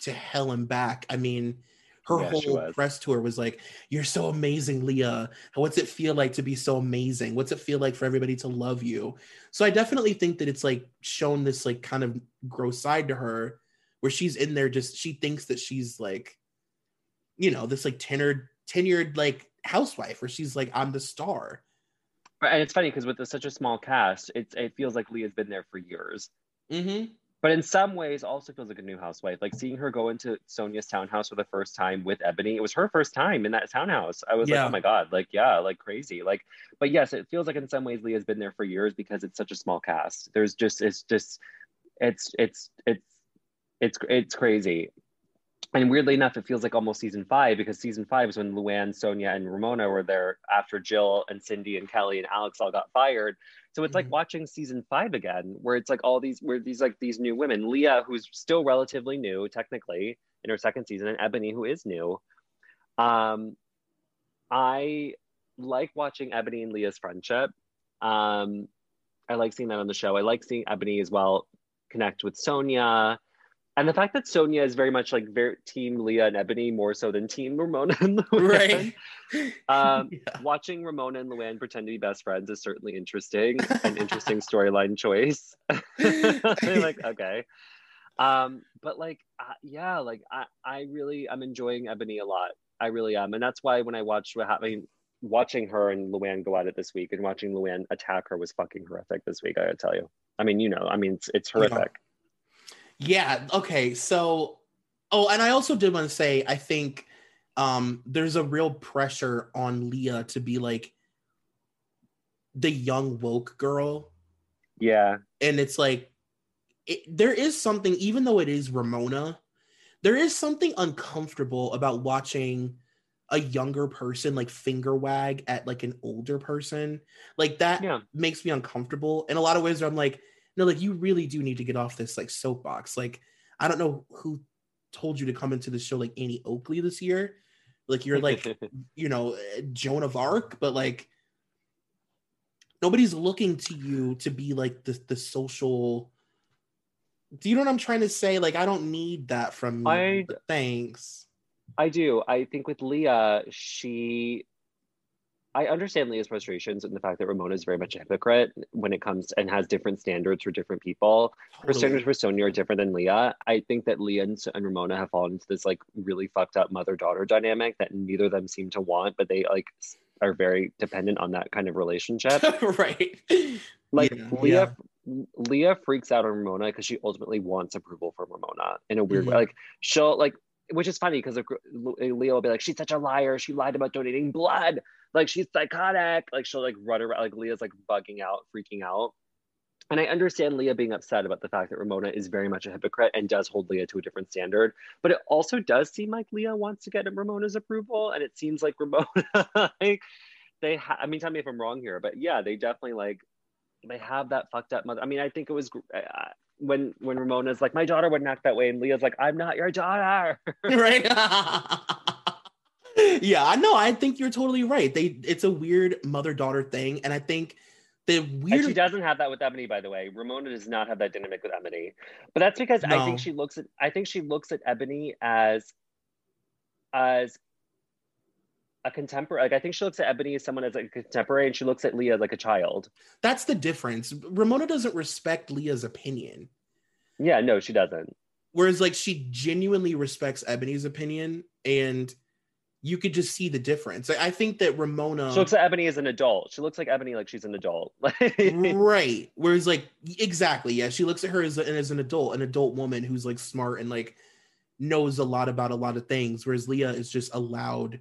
to hell and back. I mean, her Yeah, whole press tour was like, You're so amazing, Leah. What's it feel like to be so amazing? What's it feel like for everybody to love you? So I definitely think that it's like shown this like kind of gross side to her where she's in there just she thinks that she's like, you know, this like tenured, tenured like housewife where she's like, I'm the star. And it's funny because with such a small cast, it's it feels like Leah's been there for years. Mm-hmm. But in some ways, also feels like a new housewife. Like seeing her go into Sonja's townhouse for the first time with Eboni, it was her first time in that townhouse. I was Yeah. like, oh my god, like yeah, like crazy. Like, but yes, it feels like in some ways Leah's been there for years because it's such a small cast. There's just it's just it's it's it's it's it's crazy. And weirdly enough, it feels like almost season five because season five is when Luann, Sonja, and Ramona were there after Jill and Cindy and Kelly and Alex all got fired. So it's like Mhm. watching season five again, where it's like all these, where these like these new women, Leah, who's still relatively new technically in her second season, and Eboni, who is new. Um, I like watching Eboni and Leah's friendship. Um, I like seeing that on the show. I like seeing Eboni as well connect with Sonja. And the fact that Sonja is very much like very team Leah and Eboni more so than team Ramona and Luann. Right. Um, Yeah. Watching Ramona and Luann pretend to be best friends is certainly interesting, an interesting storyline choice. like, okay. Um, but like, uh, yeah, like I, I really, I'm enjoying Ebony a lot. I really am. And that's why when I watched what happened, watching her and Luann go at it this week and watching Luann attack her was fucking horrific this week. I gotta tell you. I mean, you know, I mean, it's, it's horrific. Yeah. Okay. So, oh, and I also did want to say, I think um there's a real pressure on Leah to be like the young woke girl, Yeah. and it's like it, there is something, even though it is Ramona, there is something uncomfortable about watching a younger person like finger wag at like an older person like that Yeah. makes me uncomfortable in a lot of ways i'm like no like you really do need to get off this like soapbox. Like i don't know who told you to come into the show like annie oakley this year. Like you're like you know joan of arc but like nobody's looking to you to be like the the social do you know what i'm trying to say? Like i don't need that from you I- thanks. I do. I think with Leah, she I understand Leah's frustrations and the fact that Ramona is very much a hypocrite when it comes and has different standards for different people. Her Totally. standards for Sonja are different than Leah. I think that Leah and, and Ramona have fallen into this like really fucked up mother daughter dynamic that neither of them seem to want, but they like are very dependent on that kind of relationship. right. Like Yeah, Leah, Leah freaks out on Ramona because she ultimately wants approval from Ramona in a weird Mhm. way. Like she'll like, which is funny because Leah will be like, "She's such a liar. She lied about donating blood. Like she's psychotic." Like she'll like run around. Like Leah's like bugging out, freaking out. And I understand Leah being upset about the fact that Ramona is very much a hypocrite and does hold Leah to a different standard. But it also does seem like Leah wants to get Ramona's approval, and it seems like Ramona, like they. Ha- I mean, tell me if I'm wrong here, but yeah, they definitely like they have that fucked up mother. I mean, I think it was uh, when when Ramona's like, my daughter wouldn't act that way, and Leah's like, I'm not your daughter. right. yeah, I know. I think you're totally right. They it's a weird mother daughter thing, and I think the And weird. she doesn't have that with Eboni, by the way. Ramona does not have that dynamic with Eboni, but that's because I think she looks at I think she looks at Eboni as as a contemporary. Like I think she looks at Eboni as someone as like a contemporary, and she looks at Leah like a child. That's the difference. Ramona doesn't respect Leah's opinion, Yeah, no, she doesn't. whereas like she genuinely respects Eboni's opinion, and you could just see the difference. I think that Ramona. She looks at Eboni as an adult. She looks like Eboni like she's an adult. right whereas like exactly yeah she looks at her as, a, as an adult an adult woman who's like smart and like knows a lot about a lot of things whereas leah is just a loud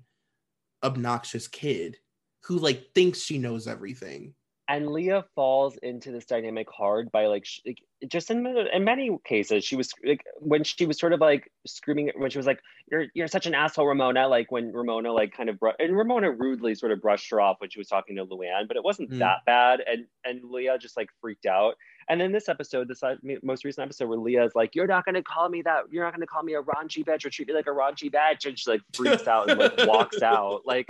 obnoxious kid who like thinks she knows everything and Leah falls into this dynamic hard by like, sh- like just in in many cases she was like when she was sort of like screaming when she was like you're you're such an asshole Ramona like when Ramona like kind of br- and Ramona rudely sort of brushed her off when she was talking to Luann but it wasn't Mm. that bad and and Leah just like freaked out and then this episode this most recent episode where Leah's like you're not gonna call me that you're not gonna call me a raunchy bitch or treat me like a raunchy bitch and she like freaks out and like walks out like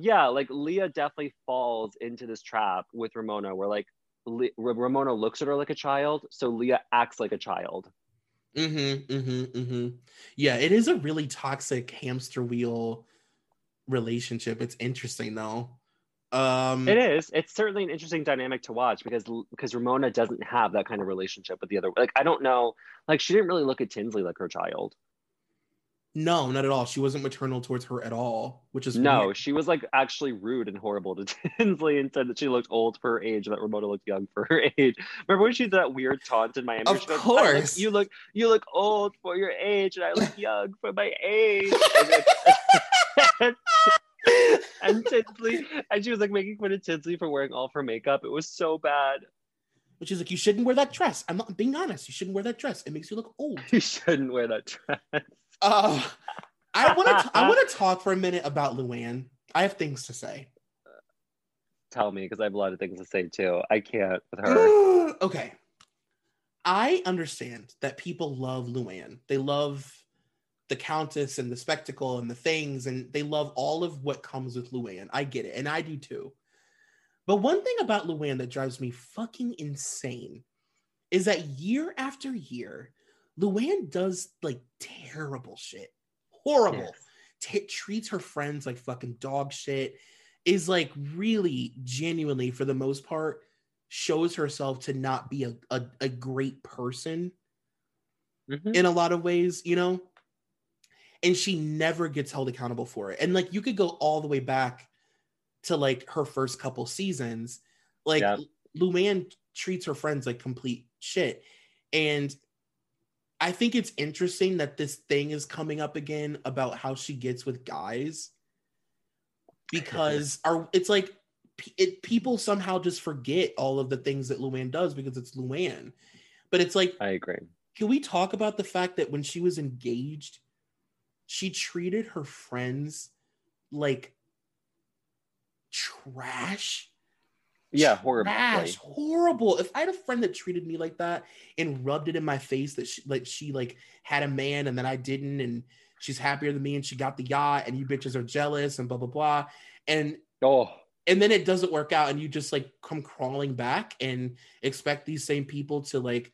yeah, like Leah definitely falls into this trap with Ramona, where like Le- Ramona looks at her like a child, so Leah acts like a child. mm-hmm mm-hmm mm-hmm yeah it is a really toxic hamster wheel relationship it's interesting though um It is. It's certainly an interesting dynamic to watch because because Ramona doesn't have that kind of relationship with the other. Like I don't know, like she didn't really look at Tinsley like her child. No not at all she wasn't maternal towards her at all which is No, weird. she was like actually rude and horrible to Tinsley and said that she looked old for her age, that Ramona looked young for her age. Remember when she did that weird taunt in Miami? Of goes, "I look- course. you look you look old for your age, and I look young for my age. and, Tinsley, and she was like making fun of Tinsley for wearing all of her makeup. It was so bad. which is like you shouldn't wear that dress i'm not being honest you shouldn't wear that dress it makes you look old You shouldn't wear that dress. Uh, I want to. I want to talk for a minute about Luann. I have things to say. Tell me, because I have a lot of things to say too. I can't with her. okay, I understand that people love Luann. They love the Countess and the spectacle and the things, and they love all of what comes with Luann. I get it, and I do too. But one thing about Luann that drives me fucking insane is that year after year, Luann does like terrible shit, horrible Yes. t- treats her friends like fucking dog shit is like really genuinely for the most part shows herself to not be a, a, a great person Mhm. in a lot of ways you know and she never gets held accountable for it and like you could go all the way back to like her first couple seasons like Yeah. luann treats her friends like complete shit and i think it's interesting that this thing is coming up again about how she gets with guys because our it's like it, people somehow just forget all of the things that luann does because it's luann but it's like I agree. can we talk about the fact that when she was engaged, she treated her friends like trash? Yeah, horribly. Trash, horrible. If I had a friend that treated me like that and rubbed it in my face that she like she like had a man and then I didn't, and she's happier than me and she got the yacht and you bitches are jealous and blah blah blah. And Oh, and then it doesn't work out and you just like come crawling back and expect these same people to like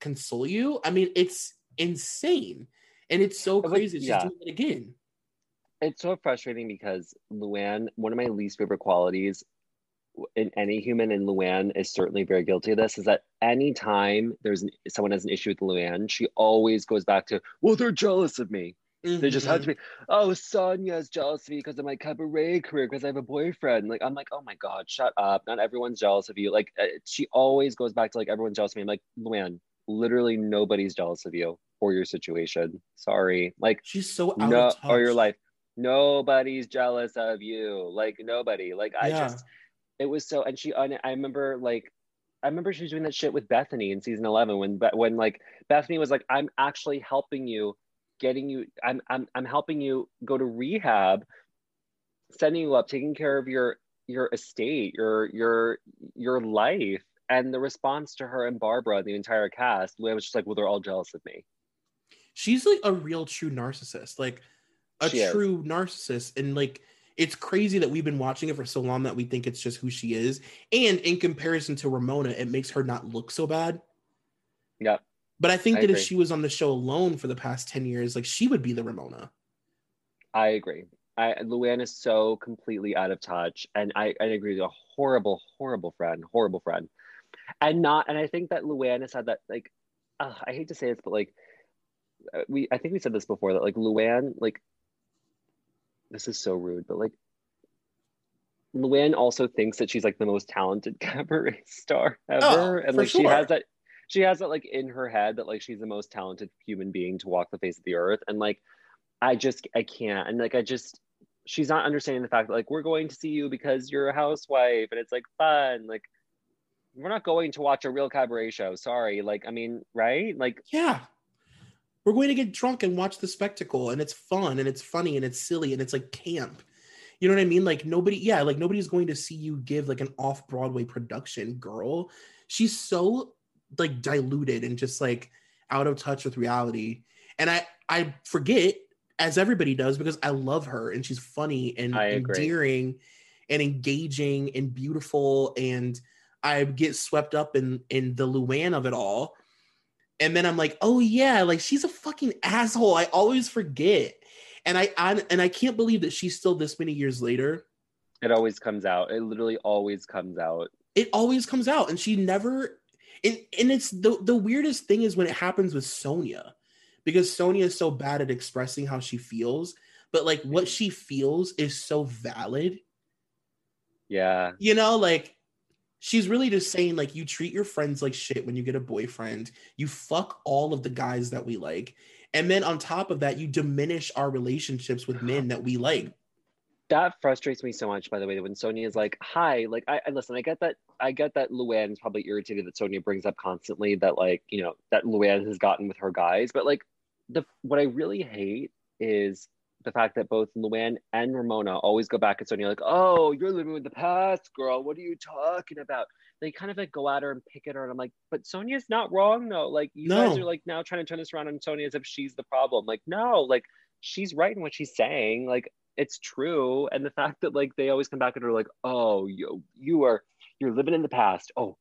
console you i mean it's insane and it's so crazy she's yeah. doing it again it's so frustrating because Luann, one of my least favorite qualities in any human, and Luann is certainly very guilty of this, is that anytime there's an, someone has an issue with Luann, she always goes back to, well, they're jealous of me. Mm-hmm. They just have to be, oh, Sonja's jealous of me because of my cabaret career because I have a boyfriend. Like, I'm like, oh my God, shut up. Not everyone's jealous of you. Like, uh, she always goes back to like, everyone's jealous of me. I'm like, Luann, literally nobody's jealous of you or your situation. Sorry. Like, she's so out no, or your life. Nobody's jealous of you. Like, nobody. Like, I yeah. just, it was so, and she, I remember like, I remember she was doing that shit with Bethany in season 11 when, when like Bethany was like, I'm actually helping you getting you I'm, I'm i'm helping you go to rehab setting you up taking care of your your estate your your your life and the response to her and barbara and the entire cast was just like well they're all jealous of me she's like a real true narcissist like a she true is. narcissist and like it's crazy that we've been watching it for so long that we think it's just who she is and in comparison to ramona it makes her not look so bad yeah but I think I that agree. if she was on the show alone for the past 10 years, like she would be the Ramona. I agree. I Luann is so completely out of touch. And I, I agree, a horrible, horrible friend, horrible friend. And not, and I think that Luann has had that, like, uh, I hate to say this, but like, uh, we, I think we said this before that like Luann, like, this is so rude, but like, Luann also thinks that she's like the most talented cabaret star oh, ever. Oh, and like sure. she has that she has it like in her head that like she's the most talented human being to walk the face of the earth and like i just i can't and like i just she's not understanding the fact that like we're going to see you because you're a housewife and it's like fun like we're not going to watch a real cabaret show sorry like i mean right like yeah we're going to get drunk and watch the spectacle and it's fun and it's funny and it's silly and it's like camp you know what i mean like nobody yeah like nobody's going to see you give like an off broadway production girl she's so like diluted and just like out of touch with reality. And I I forget as everybody does because I love her and she's funny and endearing and engaging and beautiful and I get swept up in in the Luann of it all. And then I'm like, "Oh yeah, like she's a fucking asshole." I always forget. And I, I and I can't believe that she's still this many years later. It always comes out. It literally always comes out. It always comes out and she never and and it's the the weirdest thing is when it happens with Sonja, because Sonja is so bad at expressing how she feels, but like what she feels is so valid. Yeah. You know, like she's really just saying like you treat your friends like shit when you get a boyfriend. You fuck all of the guys that we like. And then on top of that, you diminish our relationships with men that we like that frustrates me so much by the way when sonja is like hi like I, I, listen i get that i get that luann is probably irritated that sonja brings up constantly that like you know that luann has gotten with her guys but like the what i really hate is the fact that both luann and ramona always go back at sonja like oh you're living with the past girl. What are you talking about? They kind of like go at her and pick at her and i'm like but sonja's not wrong though. Like you no. guys are like now trying to turn this around on sonja as if she's the problem. Like no like she's right in what she's saying. Like it's true. And the fact that like they always come back and are like oh you you are you're living in the past. Oh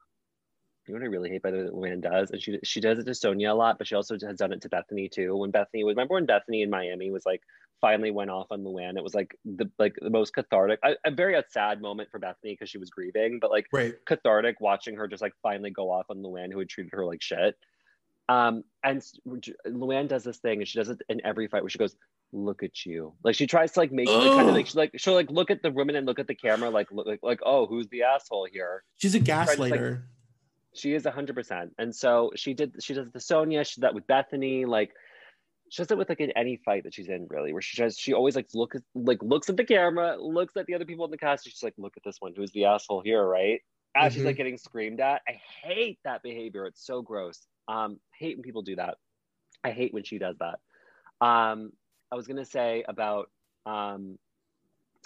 you know what I really hate by the way that Luann does, and she she does it to Sonja a lot, but she also has done it to Bethany too. When Bethany was remember when Bethany in Miami was like finally went off on Luann, it was like the like the most cathartic, a, a very sad moment for Bethany because she was grieving, but like right. cathartic watching her just like finally go off on Luann who had treated her like shit. Um, and Luann does this thing, and she does it in every fight where she goes, look at you. Like she tries to like make like, kind of like she's like she'll like look at the woman and look at the camera like look, like like oh who's the asshole here? She's a gaslighter. She is a hundred percent. And so she did she does the sonja she did that with Bethany, like she does it with like in any fight that she's in really, where she just she always like look like looks at the camera, looks at the other people in the cast, she's like, look at this one, who's the asshole here, right? As mm-hmm. she's like getting screamed at. I hate that behavior. It's so gross. Um, hate when people do that. I hate when she does that. Um, I was gonna say about um,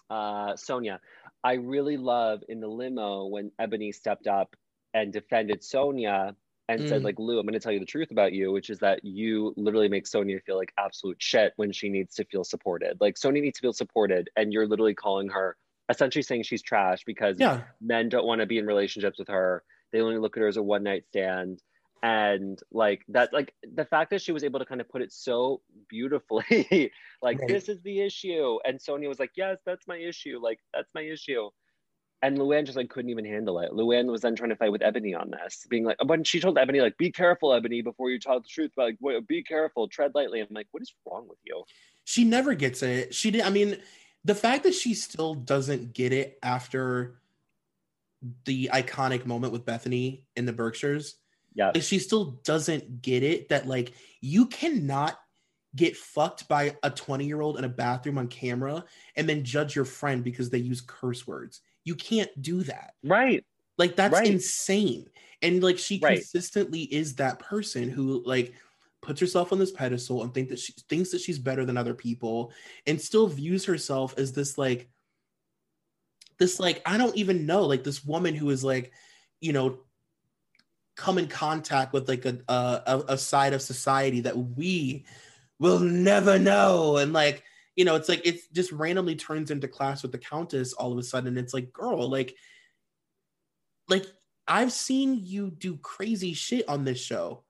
uh, sonja I really love in the limo when Eboni stepped up and defended Sonja and mm. said, like, Lou, I'm going to tell you the truth about you, which is that you literally make sonja feel like absolute shit when she needs to feel supported. Like, sonja needs to feel supported, and you're literally calling her, essentially saying she's trash because yeah. men don't want to be in relationships with her. They only look at her as a one night stand and like that like the fact that she was able to kind of put it so beautifully like Right. this is the issue and sonja was like yes that's my issue like that's my issue and luann just like couldn't even handle it luann was then trying to fight with eboni on this being like when she told eboni like be careful eboni before you tell the truth but like "Wait, be careful tread lightly i'm like what is wrong with you she never gets it. She did. I mean, the fact that she still doesn't get it after the iconic moment with Bethany in the Berkshires, yeah like she still doesn't get it that like you cannot get fucked by a 20 year old in a bathroom on camera and then judge your friend because they use curse words. You can't do that. right Like that's Right. insane. And like she Right. consistently is that person who like puts herself on this pedestal and think that she thinks that she's better than other people and still views herself as this like this like I don't even know like this woman who is like you know come in contact with like a a, a side of society that we will never know and like you know it's like it just randomly turns into class with the countess all of a sudden it's like girl like like i've seen you do crazy shit on this show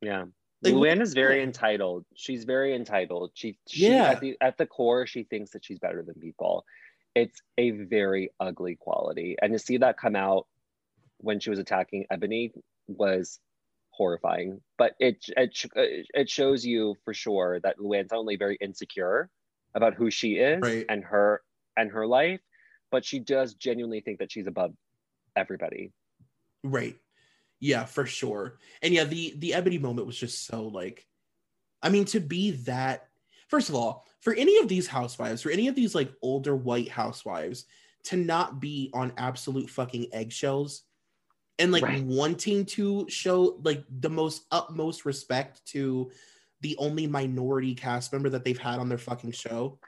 Yeah. Like, Luann is very entitled. She's very entitled. She, she Yeah. at the at the core, she thinks that she's better than people. It's a very ugly quality. And to see that come out when she was attacking Eboni was horrifying. But it it it shows you for sure that Luann's not only very insecure about who she is Right. and her and her life, but she does genuinely think that she's above everybody. right yeah for sure and yeah the the eboni moment was just so like i mean to be that first of all for any of these housewives for any of these like older white housewives to not be on absolute fucking eggshells and like Right. wanting to show like the most utmost respect to the only minority cast member that they've had on their fucking show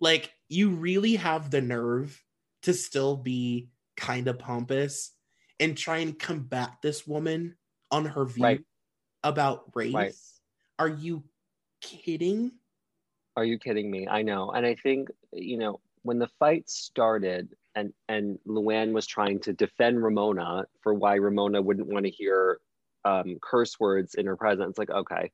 like you really have the nerve to still be kind of pompous and try and combat this woman on her view Right. about race Right. are you kidding Are you kidding me? I know. And I think, you know, when the fight started and and Luann was trying to defend Ramona for why Ramona wouldn't want to hear um, curse words in her presence, like, okay.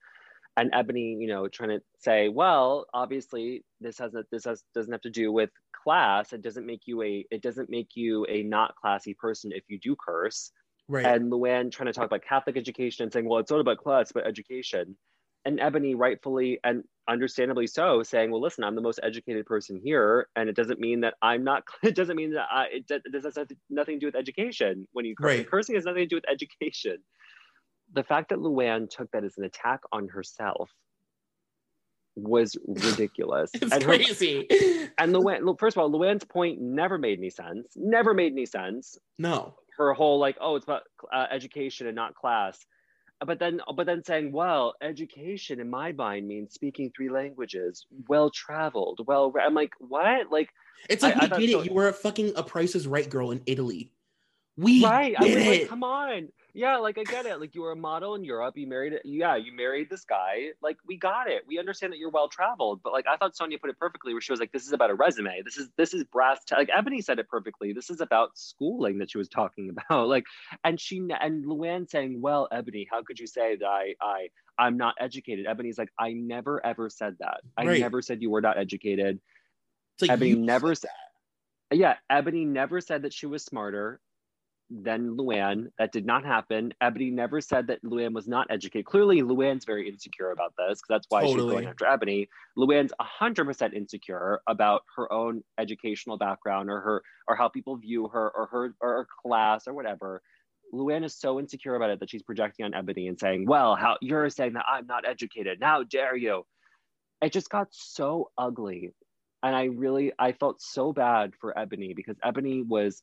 And Eboni, you know, trying to say, well, obviously this hasn't this has doesn't have to do with class. It doesn't make you a it doesn't make you a not classy person if you do curse right and Luann trying to talk about Catholic education and saying, well, it's not about class, but education. And Eboni rightfully and understandably so saying, well, listen, I'm the most educated person here. And it doesn't mean that I'm not, it doesn't mean that I, it, does- it does have nothing to do with education when you curse. Right. Cursing has nothing to do with education. The fact that Luann took that as an attack on herself was ridiculous. it's and her, crazy. and Luann, look, first of all, Luann's point never made any sense. Never made any sense. No. Her whole like oh it's about uh, education and not class. But then but then saying well education in my mind means speaking three languages well traveled well i'm like what? Like it's like I- I we thought get so- it you were a fucking a price is right girl in italy. We right. I was like it. come on yeah like i get it like you were a model in europe you married yeah you married this guy like we got it we understand that you're well traveled but like i thought sonja put it perfectly where she was like this is about a resume this is this is brass ta- like eboni said it perfectly this is about schooling that she was talking about like and she and luann saying well eboni how could you say that i i i'm not educated? Eboni's like i never ever said that i Right. never said you were not educated. It's like Eboni never said yeah, Eboni never said that she was smarter than Luann. That did not happen. Eboni never said that Luann was not educated. Clearly, Luann's very insecure about this because that's why she's Totally. going after Eboni. Luann's 100% insecure about her own educational background or her or how people view her or her or her class or whatever. Luann is so insecure about it that she's projecting on Eboni and saying, "Well, how you're saying that I'm not educated? How dare you?" It just got so ugly and I really I felt so bad for Eboni because Eboni was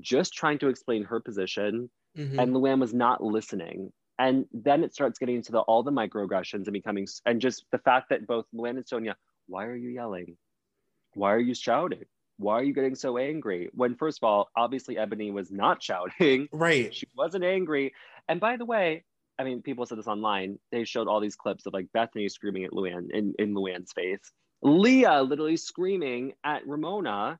just trying to explain her position Mhm. and Luann was not listening. And then it starts getting into the all the microaggressions and becoming and just the fact that both Luann and Sonja, why are you yelling? Why are you shouting? Why are you getting so angry? When first of all, obviously Eboni was not shouting. right She wasn't angry. And by the way, I mean, people said this online. They showed all these clips of like Bethany screaming at Luann in, in Luann's face. Leah literally screaming at Ramona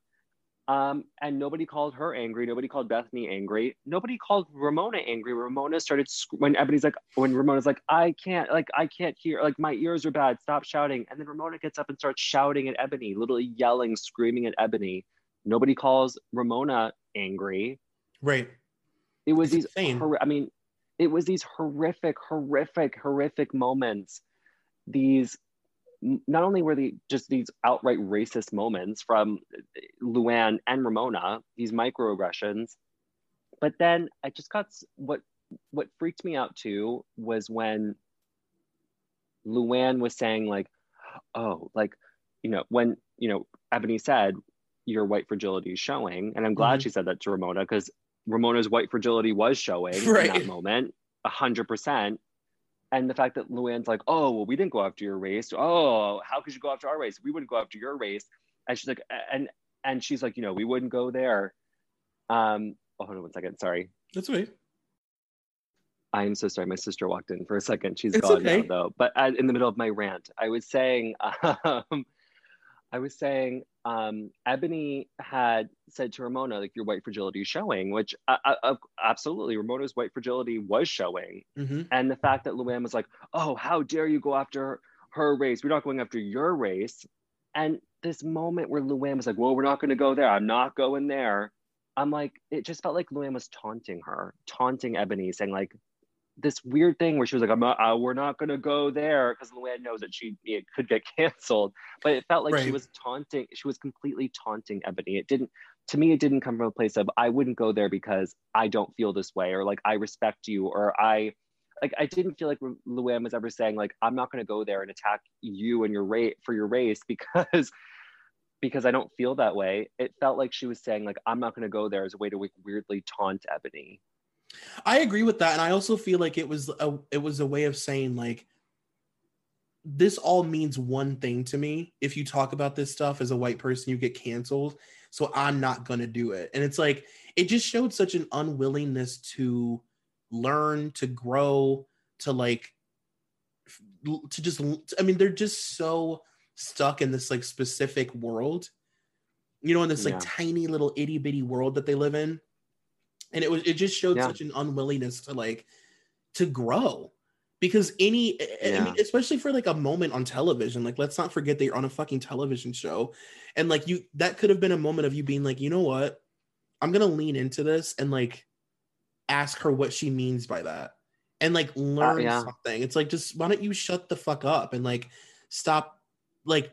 Um, and nobody called her angry. Nobody called Bethany angry. Nobody called Ramona angry. Ramona started sc- when Eboni's like, when Ramona's like, I can't, like, I can't hear, like, my ears are bad. Stop shouting. And then Ramona gets up and starts shouting at Eboni, literally yelling, screaming at Eboni. Nobody calls Ramona angry. Right. It was It's these. Hor- I mean, it was these horrific, horrific, horrific moments. These not only were they just these outright racist moments from Luann and Ramona, these microaggressions, but then I just got what what freaked me out too was when Luann was saying like, oh, like, you know, when you know Eboni said your white fragility is showing, and I'm glad Mhm. she said that to Ramona because Ramona's white fragility was showing in that moment, a hundred percent. And the fact that Luann's like, oh, well, we didn't go after your race. Oh, how could you go after our race? We wouldn't go after your race. And she's like, and and she's like, you know, we wouldn't go there. Um, oh, hold on one second. Sorry. That's right. I'm so sorry. My sister walked in for a second. She's It's gone okay. now, though. But I, in the middle of my rant, I was saying, um, I was saying, um, Eboni had said to Ramona, like, your white fragility is showing, which uh, uh, absolutely, Ramona's white fragility was showing. hmm And the fact that Luann was like, oh, how dare you go after her, her race? We're not going after your race. And this moment where Luann was like, well, we're not going to go there. I'm not going there. I'm like, it just felt like Luann was taunting her, taunting Eboni, saying like this weird thing where she was like, I'm not, uh, we're not going to go there because Luann knows that she it could get canceled. But it felt like she was taunting, she was completely taunting Eboni. It didn't, to me, it didn't come from a place of, I wouldn't go there because I don't feel this way or like I respect you or I, like I didn't feel like Lu- Luann was ever saying like I'm not going to go there and attack you and your rate for your race because because I don't feel that way. It felt like she was saying like I'm not going to go there as a way to like, weirdly taunt Eboni. I agree with that, and I also feel like it was a it was a way of saying like this all means one thing to me. If you talk about this stuff as a white person, you get canceled. So I'm not gonna do it. And it's like it just showed such an unwillingness to learn, to grow, to like to just I mean, they're just so stuck in this like specific world, you know, in this like Yeah. tiny little itty bitty world that they live in. And it was it just showed Yeah. such an unwillingness to like to grow. Because any I- I mean especially for like a moment on television like let's not forget that you're on a fucking television show. And like you that could have been a moment of you being like you know what? I'm gonna lean into this and like ask her what she means by that. And like uh, learn yeah. something. It's like just why don't you shut the fuck up and like stop like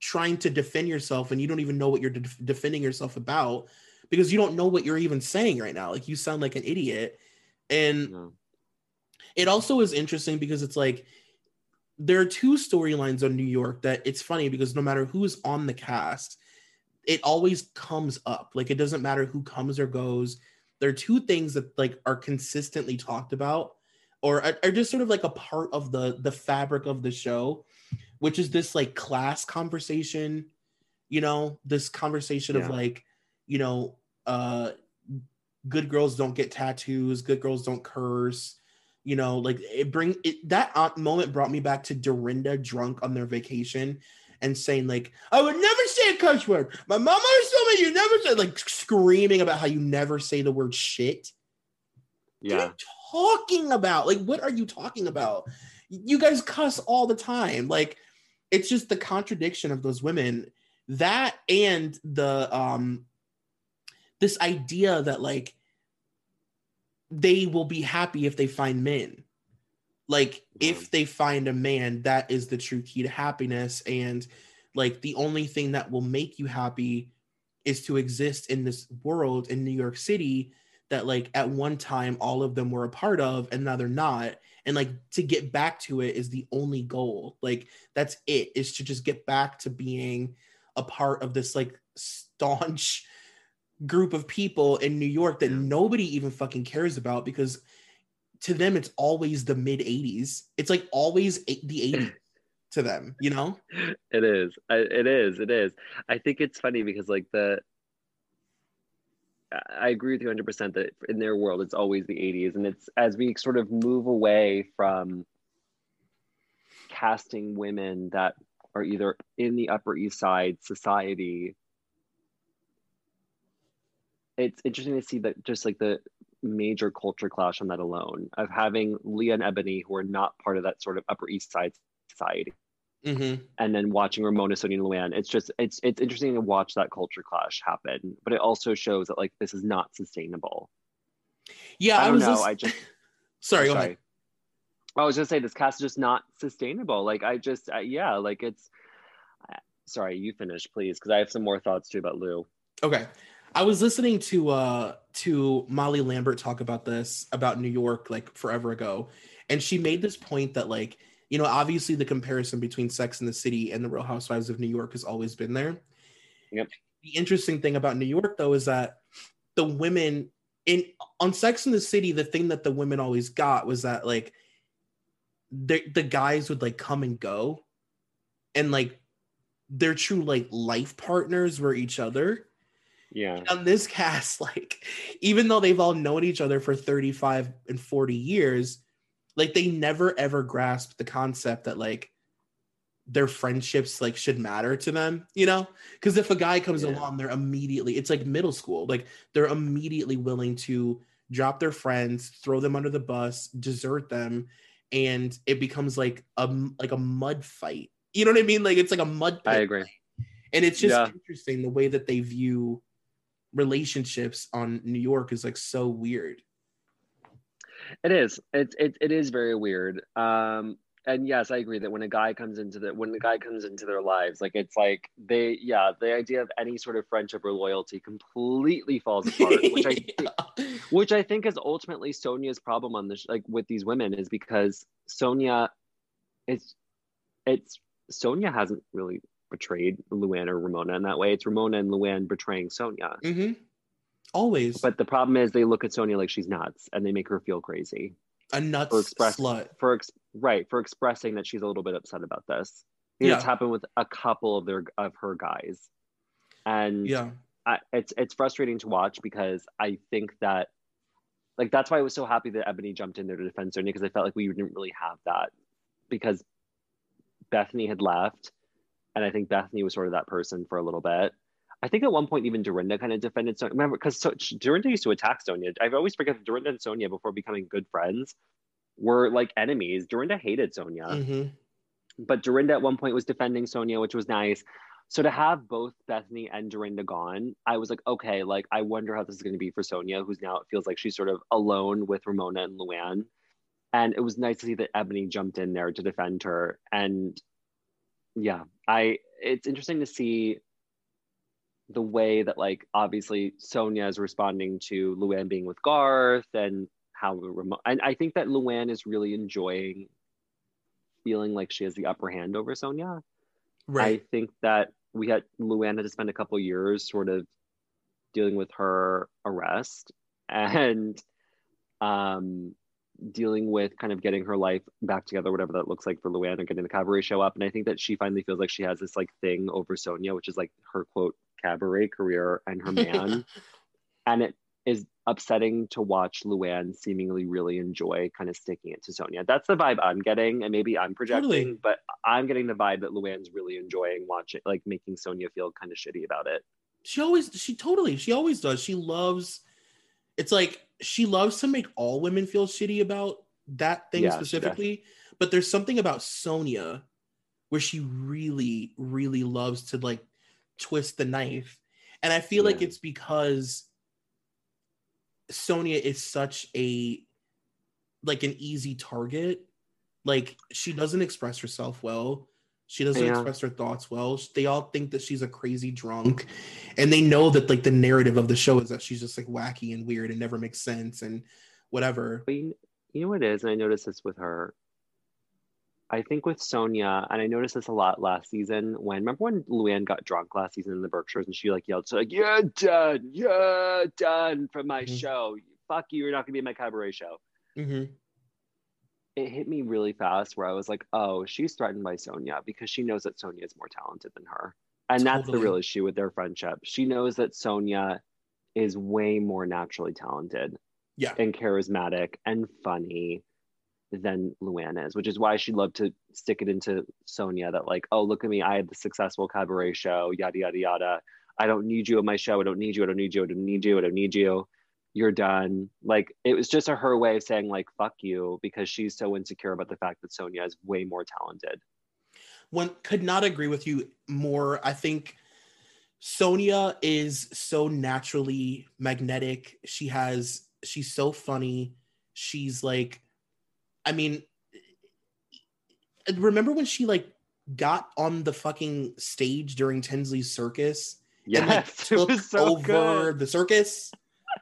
trying to defend yourself and you don't even know what you're def- defending yourself about because you don't know what you're even saying right now like you sound like an idiot and No. it also is interesting because it's like there are two storylines on New York that it's funny because no matter who's on the cast, it always comes up. Like it doesn't matter who comes or goes. There are two things that like are consistently talked about or are, are just sort of like a part of the the fabric of the show, which is this like class conversation, you know, this conversation of like, you know, uh good girls don't get tattoos, good girls don't curse, you know like it bring it that moment brought me back to dorinda drunk on their vacation and saying like i would never say a cuss word. My mama always told me you never say like screaming about how you never say the word shit. What are Yeah. you talking about? Like what are you talking about? You guys cuss all the time. Like it's just the contradiction of those women. That and the um this idea that like they will be happy if they find men. Like if they find a man that is the true key to happiness. And like the only thing that will make you happy is to exist in this world in New York City that like at one time all of them were a part of and now they're not. And like to get back to it is the only goal. Like that's it is to just get back to being a part of this like staunch group of people in New York that nobody even fucking cares about because to them it's always the mid 80s it's like always eight- the 80s to them you know It is. I, it is. It is. I think it's funny because like the I- I agree with you 100% that in their world it's always the 80s and it's as we sort of move away from casting women that are either in the upper east side society it's interesting to see that just like the major culture clash on that alone of having Leah and Eboni who are not part of that sort of Upper East Side society. Mm-hmm. And then watching Ramona, Sonja, and Luann, it's just it's it's interesting to watch that culture clash happen. But it also shows that like this is not sustainable. Yeah, I, I, don't was know. lis- I just sorry, go ahead. I was just say this cast is just not sustainable. Like I just uh, yeah, like it's. uh, Sorry, you finish, please, because I have some more thoughts too about Lou. Okay. I was listening to uh to Molly Lambert talk about this about New York like forever ago and she made this point that like you know obviously the comparison between Sex and the City and the Real Housewives of New York has always been there. Yep. The interesting thing about New York though is that the women in on Sex and the City the thing that the women always got was that like the the guys would like come and go and like their true like life partners were each other Yeah, on this cast, like, even though they've all known each other for 35 and 40 years, like they never ever grasped the concept that like their friendships like should matter to them, you know? Because if a guy comes Yeah. along, they're immediately it's like middle school, like they're immediately willing to drop their friends, throw them under the bus, desert them, and it becomes like a like a mud fight. You know what I mean? Like it's like a mud pit I agree. and it's just Yeah. interesting the way that they view relationships on New York is like so weird. It is. It, it it is very weird. Um, and yes, I agree that when a guy comes into the when the guy comes into their lives, like it's like they yeah, the idea of any sort of friendship or loyalty completely falls apart, which I thi- which I think is ultimately Sonja's problem on this like with these women is because Sonja it's it's Sonja hasn't really betrayed Luann or Ramona in that way. It's Ramona and Luann betraying Sonja. hmm Always But the problem is they look at Sonja like she's nuts and they make her feel crazy. a nuts for express- slut. for ex- right for expressing that she's a little bit upset about this. Know, It's happened with a couple of their of her guys, and Yeah. I, it's it's frustrating to watch because I think that like that's why I was so happy that Eboni jumped in there to defend Sonja because I felt like we didn't really have that because Bethany had left, and I think Bethany was sort of that person for a little bit. I think at one point even Dorinda kind of defended Sonja. Remember, because so, Dorinda used to attack Sonja. I've always forget that Dorinda and Sonja before becoming good friends were like enemies. Dorinda hated Sonja hmm but Dorinda at one point was defending Sonja, which was nice. So to have both Bethany and Dorinda gone, I was like, okay, like I wonder how this is going to be for Sonja, who's now it feels like she's sort of alone with Ramona and Luann. And it was nice to see that Eboni jumped in there to defend her. And yeah, I it's interesting to see the way that like obviously Sonja is responding to Luann being with Garth and how Ramona and I think that Luann is really enjoying feeling like she has the upper hand over Sonja. Right. I think that we had Luann had to spend a couple years sort of dealing with her arrest and um dealing with kind of getting her life back together, whatever that looks like for Luann and getting the cabaret show up. And I think that she finally feels like she has this like thing over Sonja, which is like her quote cabaret career and her man. and it is upsetting to watch Luann seemingly really enjoy kind of sticking it to Sonja. That's the vibe I'm getting, and maybe I'm projecting, Totally. but I'm getting the vibe that Luann's really enjoying watching, like making Sonja feel kind of shitty about it. she always she totally she always does. She loves it's like she loves to make all women feel shitty about that thing Yeah, specifically. But there's something about Sonja where she really, really loves to like twist the knife. And I feel like it's because Sonja is such a like an easy target. Like she doesn't express herself well. She doesn't Yeah. express her thoughts well. They all think that she's a crazy drunk, and they know that like the narrative of the show is that she's just like wacky and weird and never makes sense and whatever. But you, you know what it is, and I noticed this with her. I think with Sonja, and I noticed this a lot last season when remember when Luann got drunk last season in the Berkshires and she like yelled, so like, You're done, you're done from my Mhm. show. Fuck you, you're not gonna be in my cabaret show. hmm It hit me really fast where I was like, Oh, she's threatened by Sonja because she knows that Sonja is more talented than her. And that's the real issue with their friendship. She knows that Sonja is way more naturally talented Yeah. and charismatic and funny than Luann is, which is why she'd love to stick it into Sonja that like, oh, look at me, I had the successful cabaret show, yada yada yada. I don't need you on my show. I don't need you. I don't need you. I don't need you. I don't need you. You're done. Like it was just a, her way of saying like fuck you because she's so insecure about the fact that Sonja is way more talented. One could not agree with you more. I think Sonja is so naturally magnetic. She has she's so funny. She's like I mean remember when she like got on the fucking stage during Tinsley's circus yes, and like took so over good. the circus?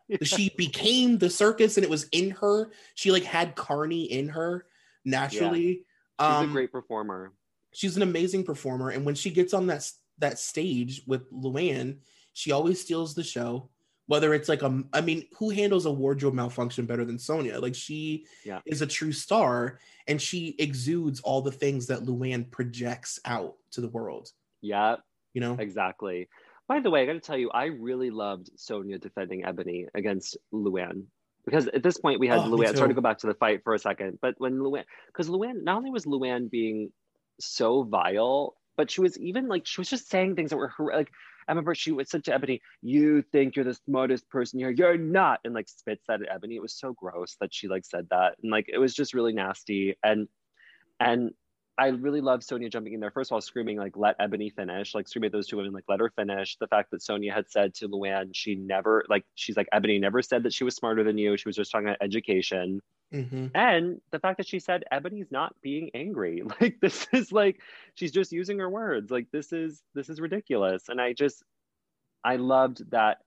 Yeah. She became the circus and it was in her. She like had Carney in her naturally. Yeah. She's um, a great performer. She's an amazing performer. And when she gets on that that stage with Luann, she always steals the show. Whether it's like a, I mean, who handles a wardrobe malfunction better than Sonja? Like she yeah. is a true star, and she exudes all the things that Luann projects out to the world. Yeah, you know exactly. By the way, I got to tell you, I really loved Sonja defending Eboni against Luann because at this point we had oh, Luann. Sorry to go back to the fight for a second, but when Luann, because Luann, not only was Luann being so vile, but she was even like she was just saying things that were like I remember she would said to Eboni, "You think you're the smartest person here? You're not," and like spits that at Eboni. It was so gross that she like said that, and like it was just really nasty. And and I really love Sonja jumping in there. First of all, screaming like "Let Eboni finish!" Like screaming at those two women, like "Let her finish!" The fact that Sonja had said to Luann, she never like she's like Eboni never said that she was smarter than you. She was just talking about education. Mm-hmm. And the fact that she said Eboni's not being angry, like this is like she's just using her words. Like this is this is ridiculous. And I just I loved that.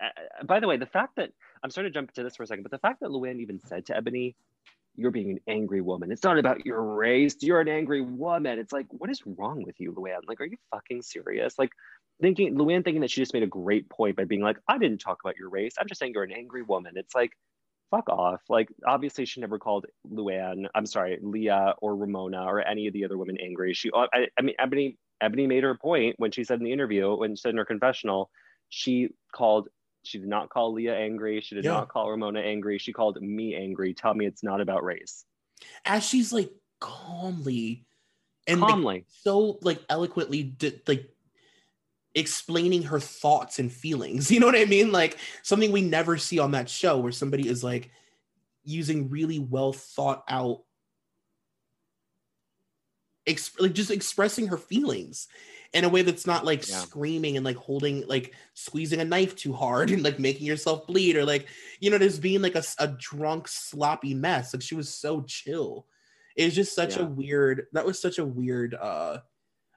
By the way, the fact that I'm starting to jump into this for a second, but the fact that Luann even said to Eboni, you're being an angry woman. It's not about your race. You're an angry woman. It's like, what is wrong with you, Luann? Like, are you fucking serious? Like, thinking Luann thinking that she just made a great point by being like, I didn't talk about your race. I'm just saying you're an angry woman. It's like, fuck off. Like, obviously, she never called Luann. I'm sorry, Leah or Ramona or any of the other women angry. She, uh, I, I mean, Eboni, Eboni made her point when she said in the interview, when she said in her confessional, she called she did not call Leah angry. She did yeah. not call Ramona angry. She called me angry. Tell me it's not about race. As she's like calmly and calmly, like, so like eloquently, di- like explaining her thoughts and feelings. You know what I mean? Like something we never see on that show, where somebody is like using really well thought out, exp- like just expressing her feelings in a way that's not like yeah. screaming and like holding like squeezing a knife too hard and like making yourself bleed or like you know just being like a, a drunk sloppy mess like she was so chill it's just such yeah. a weird that was such a weird uh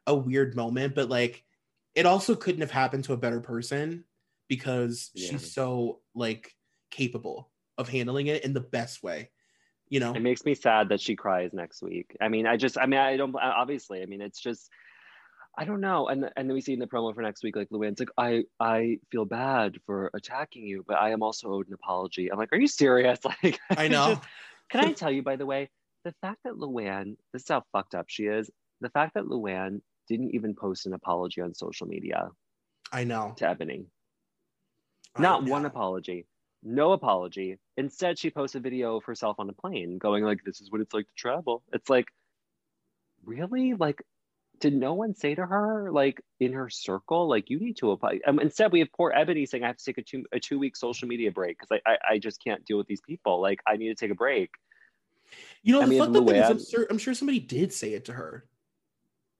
a weird moment but like it also couldn't have happened to a better person because yeah. she's so like capable of handling it in the best way you know it makes me sad that she cries next week i mean i just i mean i don't obviously i mean it's just I don't know. And and then we see in the promo for next week, like Luann's like, I I feel bad for attacking you, but I am also owed an apology. I'm like, are you serious? Like, I know. Just, can I tell you, by the way, the fact that Luann, this is how fucked up she is. The fact that Luann didn't even post an apology on social media. I know. To Eboni. Not one apology. No apology. Instead, she posted a video of herself on a plane going like, this is what it's like to travel. It's like, really? Like, did no one say to her like in her circle like you need to apply um, instead we have poor eboni saying i have to take a two, a two week social media break because I, I, I just can't deal with these people. Like i need to take a break. You know the fucked up thing is I'm sure, I'm sure somebody did say it to her.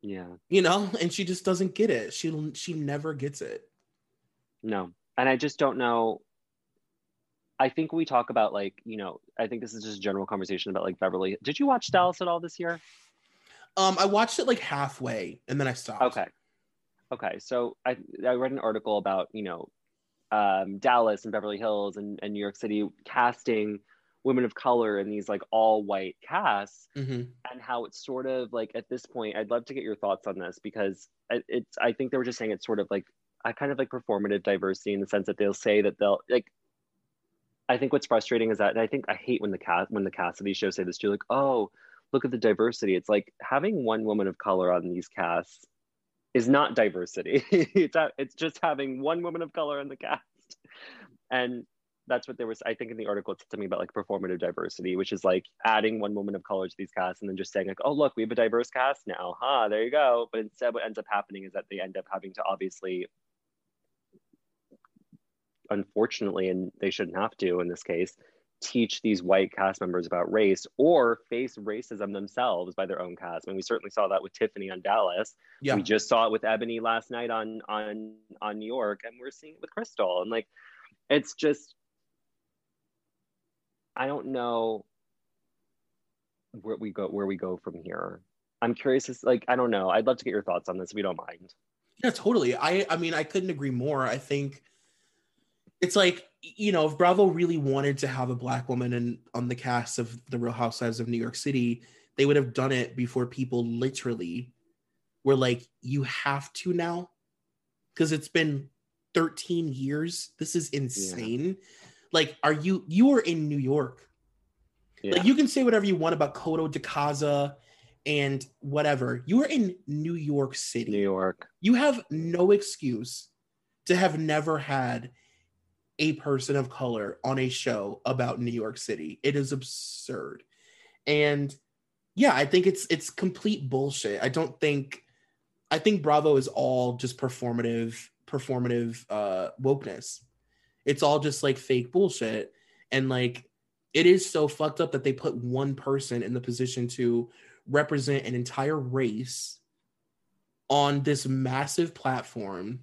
Yeah. You know? And she just doesn't get it. She she never gets it. No. And i just don't know. I think we talk about like, you know, I think this is just a general conversation about like Beverly. Did you watch Dallas at all this year? Um, I watched it like halfway and then I stopped. Okay. Okay. So I I read an article about, you know, um, Dallas and Beverly Hills and, and New York City casting women of color in these like all white casts mm-hmm. and how it's sort of like at this point i'd love to get your thoughts on this because it's i think they were just saying it's sort of like i kind of like performative diversity in the sense that they'll say that they'll like i think what's frustrating is that i think i hate when the cast when the cast of these shows say this too like oh look at the diversity. It's like having one woman of color on these casts is not diversity. it's, it's just having one woman of color in the cast. And that's what there was, I think in the article, it's something about like performative diversity, which is like adding one woman of color to these casts and then just saying like, oh, look, we have a diverse cast now. Huh, there you go. But instead what ends up happening is that they end up having to obviously unfortunately, and they shouldn't have to in this case, teach these white cast members about race or face racism themselves by their own cast. I mean, we certainly saw that with Tiffany on Dallas. Yeah. We just saw it with Eboni last night on on on New York, and we're seeing it with Crystal. And like, it's just, I don't know where we go where we go from here. I'm curious. As, like, I don't know. I'd love to get your thoughts on this if you don't mind. Yeah, totally. I I mean, I couldn't agree more. I think it's like you know if bravo really wanted to have a black woman in on the cast of the real housewives of new york city they would have done it before people literally were like you have to now. Because it's been 13 years. This is insane. Yeah. like are you you are in new york. Yeah. like you can say whatever you want about Coto de Caza and whatever. You are in new york city. New york. You have no excuse to have never had a person of color on a show about New York City. It is absurd. And yeah, I think it's it's complete bullshit. I don't think I think Bravo is all just performative performative uh wokeness. It's all just like fake bullshit and like it is so fucked up that they put one person in the position to represent an entire race on this massive platform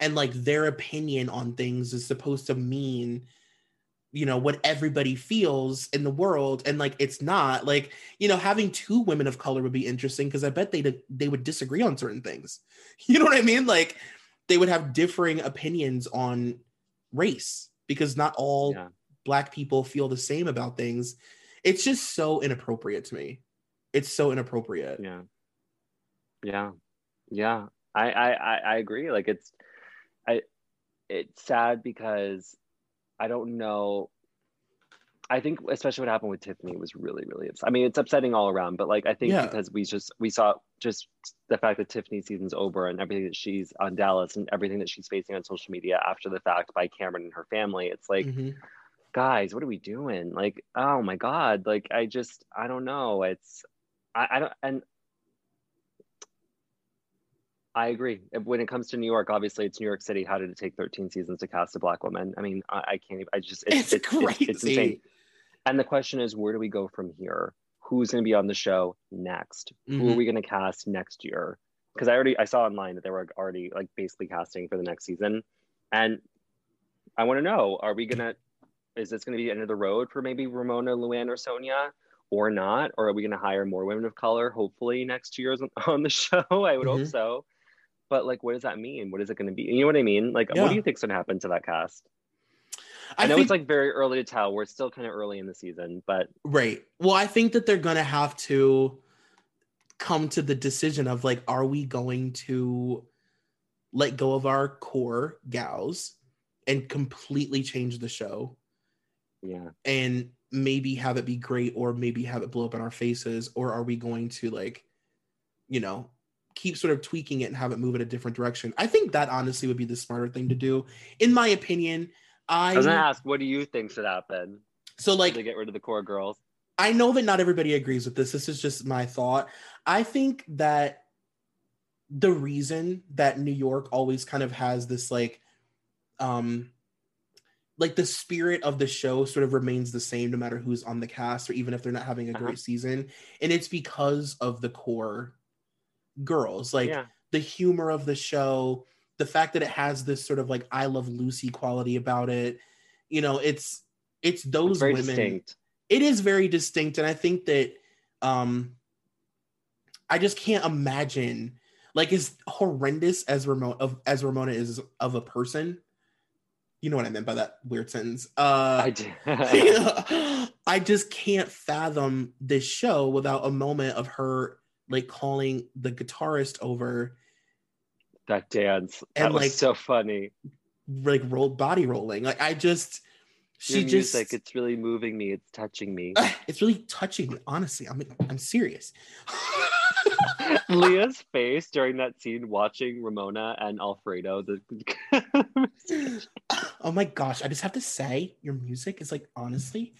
and like their opinion on things is supposed to mean you know what everybody feels in the world and like it's not. Like you know having two women of color would be interesting because i bet they they would disagree on certain things. You know what i mean? Like they would have differing opinions on race because not all yeah. black people feel the same about things. It's just so inappropriate to me. It's so inappropriate. Yeah. Yeah. Yeah. I i i agree. Like it's I it's sad because I don't know. I think especially what happened with Tiffany was really, really upset. I mean, it's upsetting all around, but like I think yeah. because we just we saw just the fact that Tiffany's season's over and everything that she's on Dallas and everything that she's facing on social media after the fact by Kameron and her family. It's like, mm-hmm. guys, what are we doing? Like, oh my God. Like I just I don't know. It's I, I don't and I agree. When it comes to New York, obviously it's New York City. How did it take 13 seasons to cast a black woman? I mean, I, I can't. Even, I just it's, it's, it's crazy. It's, insane. And the question is, where do we go from here? Who's going to be on the show next? Mm-hmm. Who are mm-hmm. we going to cast next year? Because I already I saw online that they were already like basically casting for the next season, and I want to know: Are we gonna? Is this going to be the end of the road for maybe Ramona, Luann, or Sonja? or not? Or are we going to hire more women of color, hopefully next year on the show? I would mm-hmm. hope so but like what does that mean? What is it going to be? You know what i mean? Like yeah. what do you think's going to happen to that cast? I, I know think, it's like very early to tell. We're still kind of early in the season but right. Well i think that they're going to have to come to the decision of like are we going to let go of our core gals and completely change the show yeah. and maybe have it be great or maybe have it blow up in our faces or are we going to like you know keep sort of tweaking it and have it move in a different direction. I think that honestly would be the smarter thing to do, in my opinion. I, I was gonna ask, what do you think should happen? So, like, to get rid of the core girls. I know that not everybody agrees with this. This is just my thought. I think that the reason that New York always kind of has this like, um, like the spirit of the show sort of remains the same no matter who's on the cast or even if they're not having a uh-huh. great season, and it's because of the core girls like yeah. the humor of the show the fact that it has this sort of like i love lucy quality about it. You know it's it's those it's women. distinct. it is very distinct and i think that um i just can't imagine like as horrendous as ramona of as ramona is of a person. You know what i meant by that weird sentence. Uh i do. I just can't fathom this show without a moment of her like calling the guitarist over that dance. That and was like so funny. like rolled body rolling. Like i just she Your just like it's really moving me. It's touching me. It's really touching me honestly. I'm i'm serious. Leah's face during that scene watching ramona and alfredo the oh my gosh i just have to say your music is like honestly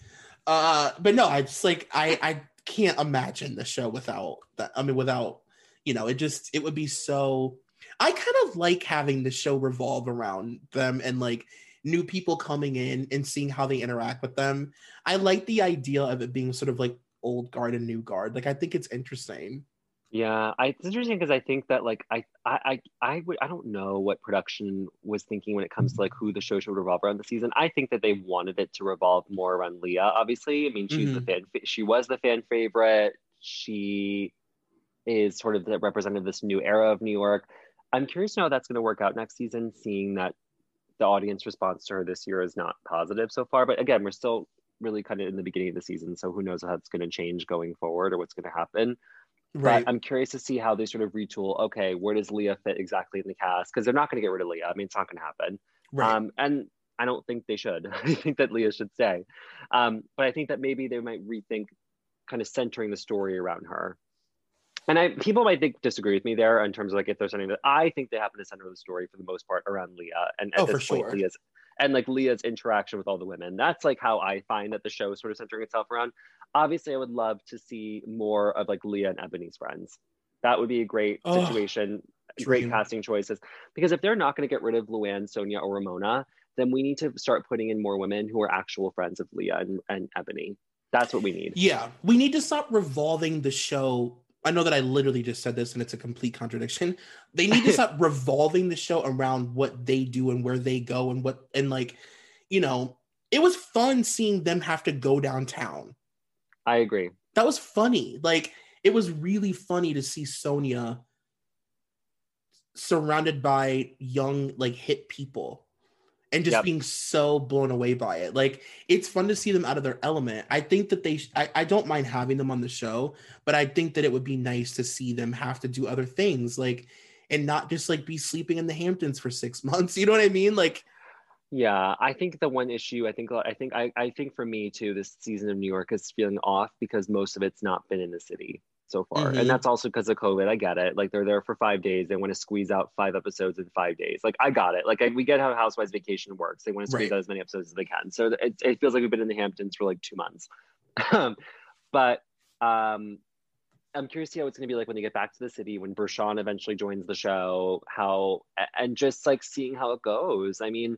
uh but no i just like i i can't imagine the show without that. I mean, without you know, it just it would be so. I kind of like having the show revolve around them and like new people coming in and seeing how they interact with them. I like the idea of it being sort of like old guard and new guard. Like I think it's interesting. Yeah, I, it's interesting because I think that like I I I I would I don't know what production was thinking when it comes to like who the show should revolve around the season. I think that they wanted it to revolve more around Leah. Obviously, I mean she's mm-hmm. the fan. She was the fan favorite. She is sort of the representative of this new era of New York. I'm curious to know how that's going to work out next season, seeing that the audience response to her this year is not positive so far. But again, we're still really kind of in the beginning of the season, so who knows how it's going to change going forward or what's going to happen. Right. But I'm curious to see how they sort of retool. Okay, where does Leah fit exactly in the cast? Because they're not going to get rid of Leah. I mean, it's not going to happen. Right. Um, and I don't think they should. I think that Leah should stay. Um, but I think that maybe they might rethink kind of centering the story around her. And I people might think disagree with me there in terms of like if there's something that I think they happen to center the story for the most part around Leah and at oh, this point sure. Leah's and like Leah's interaction with all the women. That's like how I find that the show is sort of centering itself around. Obviously, I would love to see more of like Leah and Eboni's friends. That would be a great oh, situation, great dream. casting choices. Because if they're not going to get rid of Luann, Sonja, or Ramona, then we need to start putting in more women who are actual friends of Leah and, and Eboni. That's what we need. Yeah, we need to stop revolving the show I know that I literally just said this and it's a complete contradiction. They need to stop revolving the show around what they do and where they go and what and like, you know, it was fun seeing them have to go downtown. I agree. That was funny. Like it was really funny to see Sonja surrounded by young like hit people and just yep. being so blown away by it. Like it's fun to see them out of their element. I think that they, sh- I, I don't mind having them on the show, but I think that it would be nice to see them have to do other things, like, and not just like be sleeping in the Hamptons for six months. You know what I mean? Like, yeah, I think the one issue, I think, I think, I, I think for me too, this season of New York is feeling off because most of it's not been in the city so far. Mm-hmm. And that's also because of COVID. I get it. Like they're there for five days. They want to squeeze out five episodes in five days. Like I got it. Like I, we get how Housewives vacation works. They want to squeeze right. out as many episodes as they can. So it, it feels like we've been in the Hamptons for like two months. but um, I'm curious to see how it's going to be like when they get back to the city, when Bershan eventually joins the show, how, and just like seeing how it goes. I mean,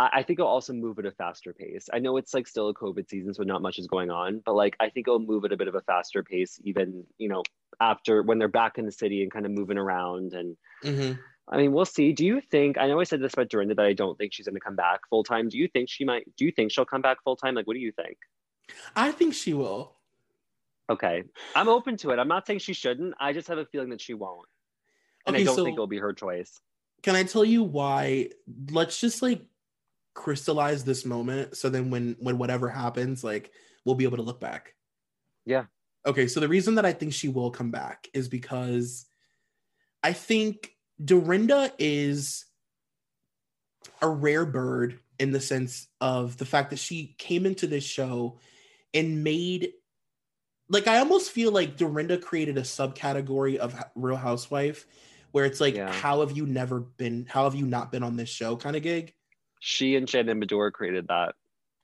I think it'll also move at a faster pace. I know it's like still a COVID season, so not much is going on, but like I think it'll move at a bit of a faster pace, even you know after when they're back in the city and kind of moving around. And mm-hmm. I mean, we'll see. Do you think? I know I said this about Dorinda that I don't think she's going to come back full time. Do you think she might? Do you think she'll come back full time? Like, what do you think? I think she will. Okay, I'm open to it. I'm not saying she shouldn't. I just have a feeling that she won't, and okay, I don't so think it'll be her choice. Can I tell you why? Let's just like crystallize this moment so then when when whatever happens like we'll be able to look back. Yeah. Okay so the reason that i think she will come back is because i think dorinda is a rare bird in the sense of the fact that she came into this show and made like i almost feel like dorinda created a subcategory of real housewife where it's like yeah. how have you never been how have you not been on this show kind of gig she and Shannon Beador created that,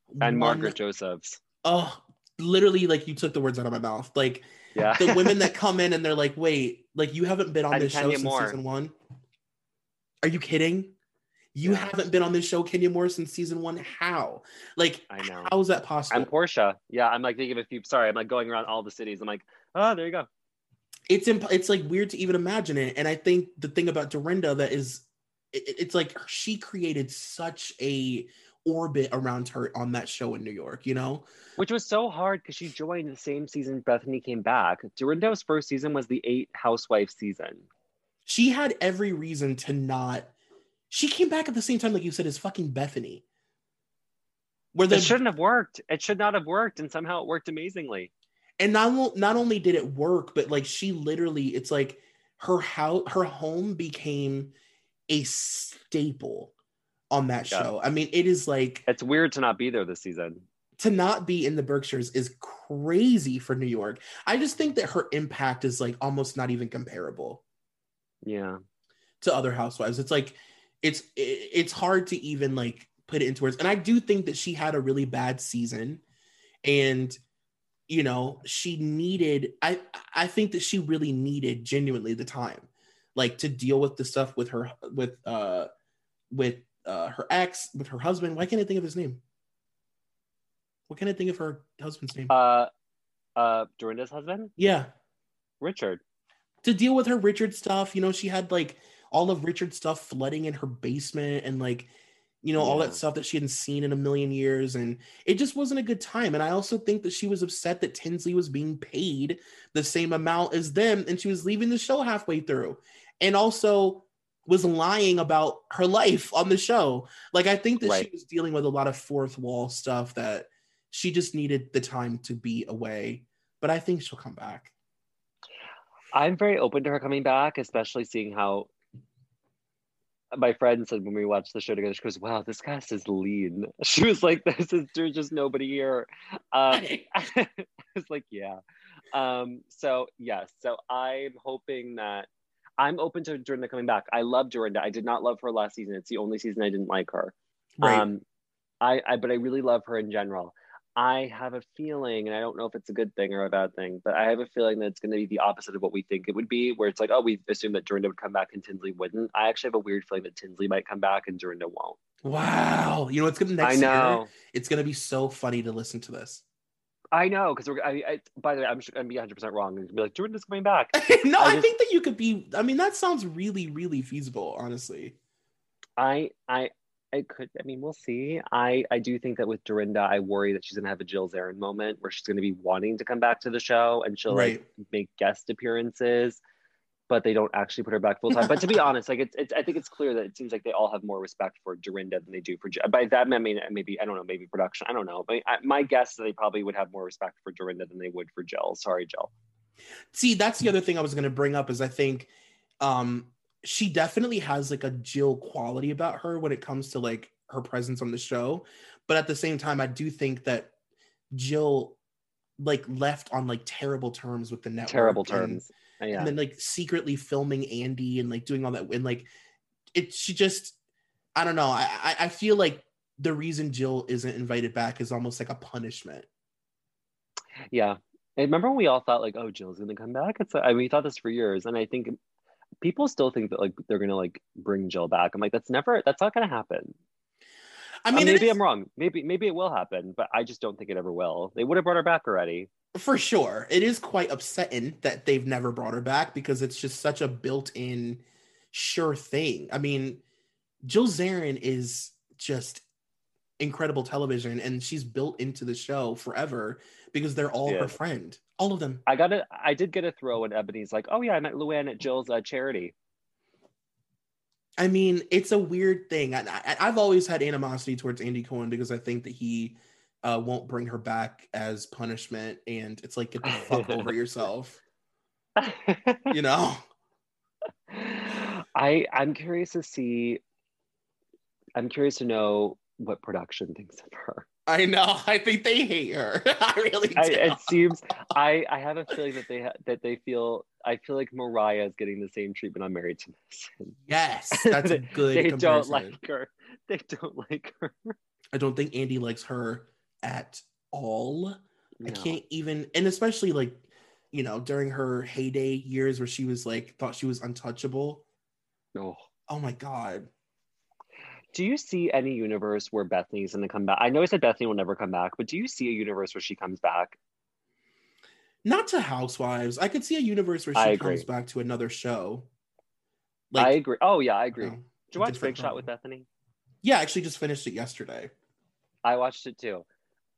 and One, Margaret Josephs. Oh, literally, like you took the words out of my mouth. Like, yeah, the women that come in and they're like, "Wait, like you haven't been on and this Kenya show since Moore. season one? Are you kidding? You yeah. haven't been on this show, Kenya Moore, since season one. How? Like, I know. How is that possible? I'm Porsha. Yeah, I'm like thinking of a few. Sorry, I'm like going around all the cities. I'm like, oh, there you go. It's imp- it's like weird to even imagine it. And I think the thing about Dorinda that is it, it's like she created such a orbit around her on that show in New York, you know? Which was so hard because she joined the same season Bethany came back. Dorinda's first season was the eight housewife season. She had every reason to not. She came back at the same time, like you said, as fucking Bethany. Where the, it shouldn't have worked. It should not have worked, and somehow it worked amazingly. And not not only did it work, but like she literally, it's like her house, her home became a staple on that yeah. show. I mean, it is like it's weird to not be there this season. To not be in the Berkshires is crazy for New York. I just think that her impact is like almost not even comparable. Yeah. To other housewives. It's like it's it's hard to even like put it into words. And I do think that she had a really bad season and you know, she needed I I think that she really needed genuinely the time like to deal with the stuff with her with uh with uh, her ex, with her husband. Why can't I think of his name? What can I think of her husband's name? Uh, uh, Dorinda's husband, yeah, Richard. to deal with her Richard stuff. You know, she had like all of Richard's stuff flooding in her basement and like, you know, all that stuff that she hadn't seen in a million years. And it just wasn't a good time. And I also think that she was upset that Tinsley was being paid the same amount as them and she was leaving the show halfway through. And also was lying about her life on the show. Like, I think that she was dealing with a lot of fourth wall stuff that she just needed the time to be away. But I think she'll come back. I'm very open to her coming back, especially seeing how my friend said when we watched the show together, she goes, Wow, this cast is lean. She was like, This is there's just nobody here. Um, I was like, Yeah. Um, so yes, so I'm hoping that I'm open to Dorinda coming back. I love Dorinda. I did not love her last season. It's the only season I didn't like her. Right. Um, I, I but I really love her in general. I have a feeling, and I don't know if it's a good thing or a bad thing, but I have a feeling that it's going to be the opposite of what we think it would be, where it's like, oh, we assume that Dorinda would come back and Tinsley wouldn't. I actually have a weird feeling that Tinsley might come back and Dorinda won't. wow. You know, it's gonna next I know, year. It's gonna be so funny to listen to this. I know, because we're. I, I, by the way, I'm sure I'm gonna be 100 percent wrong and be like, Dorinda's coming back. no, I I, just- think that you could be. I mean, that sounds really, really feasible. Honestly, I, I, I could. I mean, we'll see. I, I do think that with Dorinda, I worry that she's gonna have a Jill Zarin moment where she's gonna be wanting to come back to the show and she'll right? like make guest appearances, but they don't actually put her back full time. but to be honest, like it's, it's, I think it's clear that it seems like they all have more respect for Dorinda than they do for. Jill. By that I mean maybe I don't know, maybe production. I don't know, but I, my guess is they probably would have more respect for Dorinda than they would for Jill. Sorry, Jill. See, that's the other thing I was gonna bring up is I think, um, she definitely has like a Jill quality about her when it comes to like her presence on the show, but at the same time, I do think that Jill like left on like terrible terms with the network. Terrible and- yeah. and then like secretly filming Andy and like doing all that and like it she just I don't know I I, I feel like the reason Jill isn't invited back is almost like a punishment. Yeah. I remember when we all thought like, oh, Jill's gonna come back. It's I mean, we thought this for years, and I think people still think that like they're gonna like bring Jill back. I'm like, that's never, that's not gonna happen. I I mean, it maybe is- I'm wrong. Maybe maybe it will happen, but I just don't think it ever will. They would have brought her back already. for sure. It is quite upsetting that they've never brought her back because it's just such a built-in sure thing. I mean, Jill Zarin is just incredible television and she's built into the show forever because they're all Yeah. her friend. All of them. I got it. I did get a throw, and Eboni's like, oh yeah, I met Luann at Jill's uh, charity. I mean, it's a weird thing. I, I, I've always had animosity towards Andy Cohen because I think that he uh, won't bring her back as punishment, and it's like get the fuck over yourself, you know? I I'm curious to see. I'm curious to know what production thinks of her. I know. I think they hate her. I really do. I, it seems I I have a feeling that they ha- that they feel I feel like Mariah is getting the same treatment on Married to Medicine. yes, that's a good. they don't like her. They don't like her. I don't think Andy likes her at all. I can't even, and especially like, you know, during her heyday years where she was like thought she was untouchable. No. Oh my god. Do you see any universe where Bethany's going to come back? I know I said Bethany will never come back, but do you see a universe where she comes back? Not to Housewives. I could see a universe where she comes back to another show. I agree. Oh yeah, I agree. know, Did you watch Big Shot with. Bethany? Yeah, I actually just finished it yesterday. I watched it too.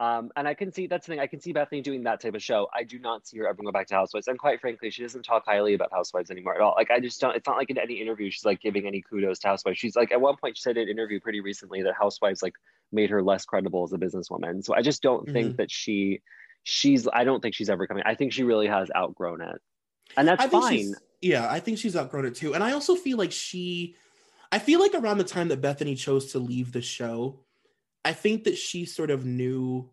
Um, and I can see that's the thing. I can see Bethany doing that type of show. I do not see her ever go back to Housewives. And quite frankly, she doesn't talk highly about Housewives anymore at all. Like I just don't. It's not like in any interview she's like giving any kudos to Housewives. She's like at one point she said in an interview pretty recently that Housewives like made her less credible as a businesswoman. So I just don't think that she, she's. I don't think she's ever coming. I think she really has outgrown it, and that's fine. yeah, I think she's outgrown it too. And I also feel like she I feel like around the time that Bethany chose to leave the show, I think that she sort of knew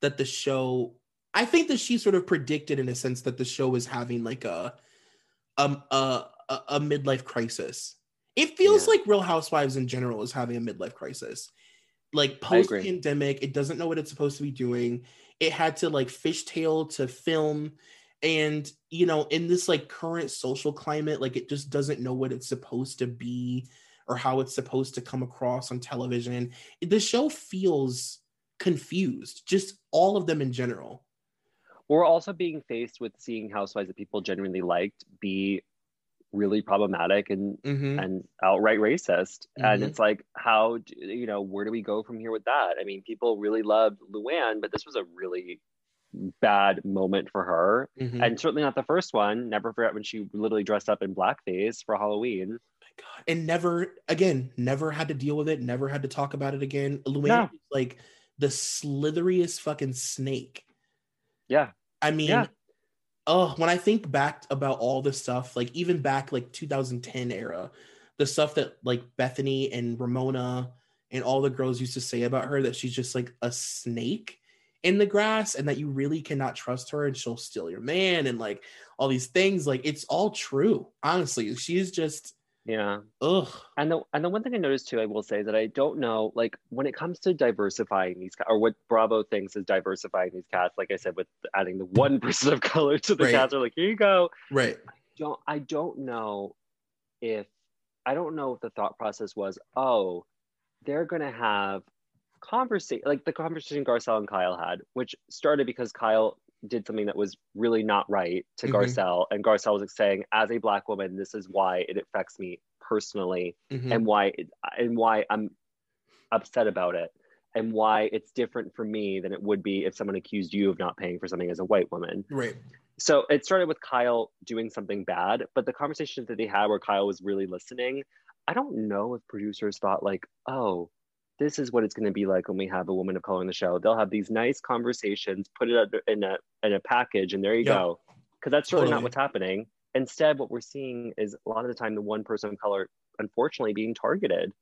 that the show I think that she sort of predicted in a sense that the show was having like a um a a, a midlife crisis. It feels Yeah. like Real Housewives in general is having a midlife crisis. Like post pandemic, it doesn't know what it's supposed to be doing. It had to like fishtail to film and you know in this like current social climate like it just doesn't know what it's supposed to be or how it's supposed to come across on television. The show feels confused, just all of them in general. We're also being faced with seeing housewives that people genuinely liked be really problematic and mm-hmm. and outright racist mm-hmm. and it's like how do, you know where do we go from here with that i mean people really loved luann but this was a really bad moment for her mm-hmm. and certainly not the first one never forget when she literally dressed up in blackface for halloween God. and never again never had to deal with it never had to talk about it again. Luann yeah. like the slitheriest fucking snake. Yeah. I mean yeah. oh, when I think back about all this stuff, like even back like 2010 era, the stuff that like Bethany and Ramona and all the girls used to say about her that she's just like a snake in the grass and that you really cannot trust her and she'll steal your man and like all these things. Like it's all true honestly. She's just yeah. Ugh. And the and the one thing I noticed too, I will say that I don't know, like when it comes to diversifying these or what Bravo thinks is diversifying these casts. like I said, with adding the one person of color to the right. cast, are like, here you go. Right. I don't I don't know if I don't know if the thought process was, oh, they're gonna have conversation like the conversation Garcelle and Kyle had, which started because Kyle did something that was really not right to mm-hmm. Garcelle, and Garcelle was saying, as a black woman, this is why it affects me personally, mm-hmm. and why it, and why I'm upset about it, and why it's different for me than it would be if someone accused you of not paying for something as a white woman. Right. So it started with Kyle doing something bad, but the conversation that they had where Kyle was really listening, I don't know if producers thought like, oh, this is what it's going to be like when we have a woman of color in the show. They'll have these nice conversations, put it in a in a package, and there you yep. go. Because that's really totally. not what's happening. Instead, what we're seeing is a lot of the time the one person of color, unfortunately, being targeted.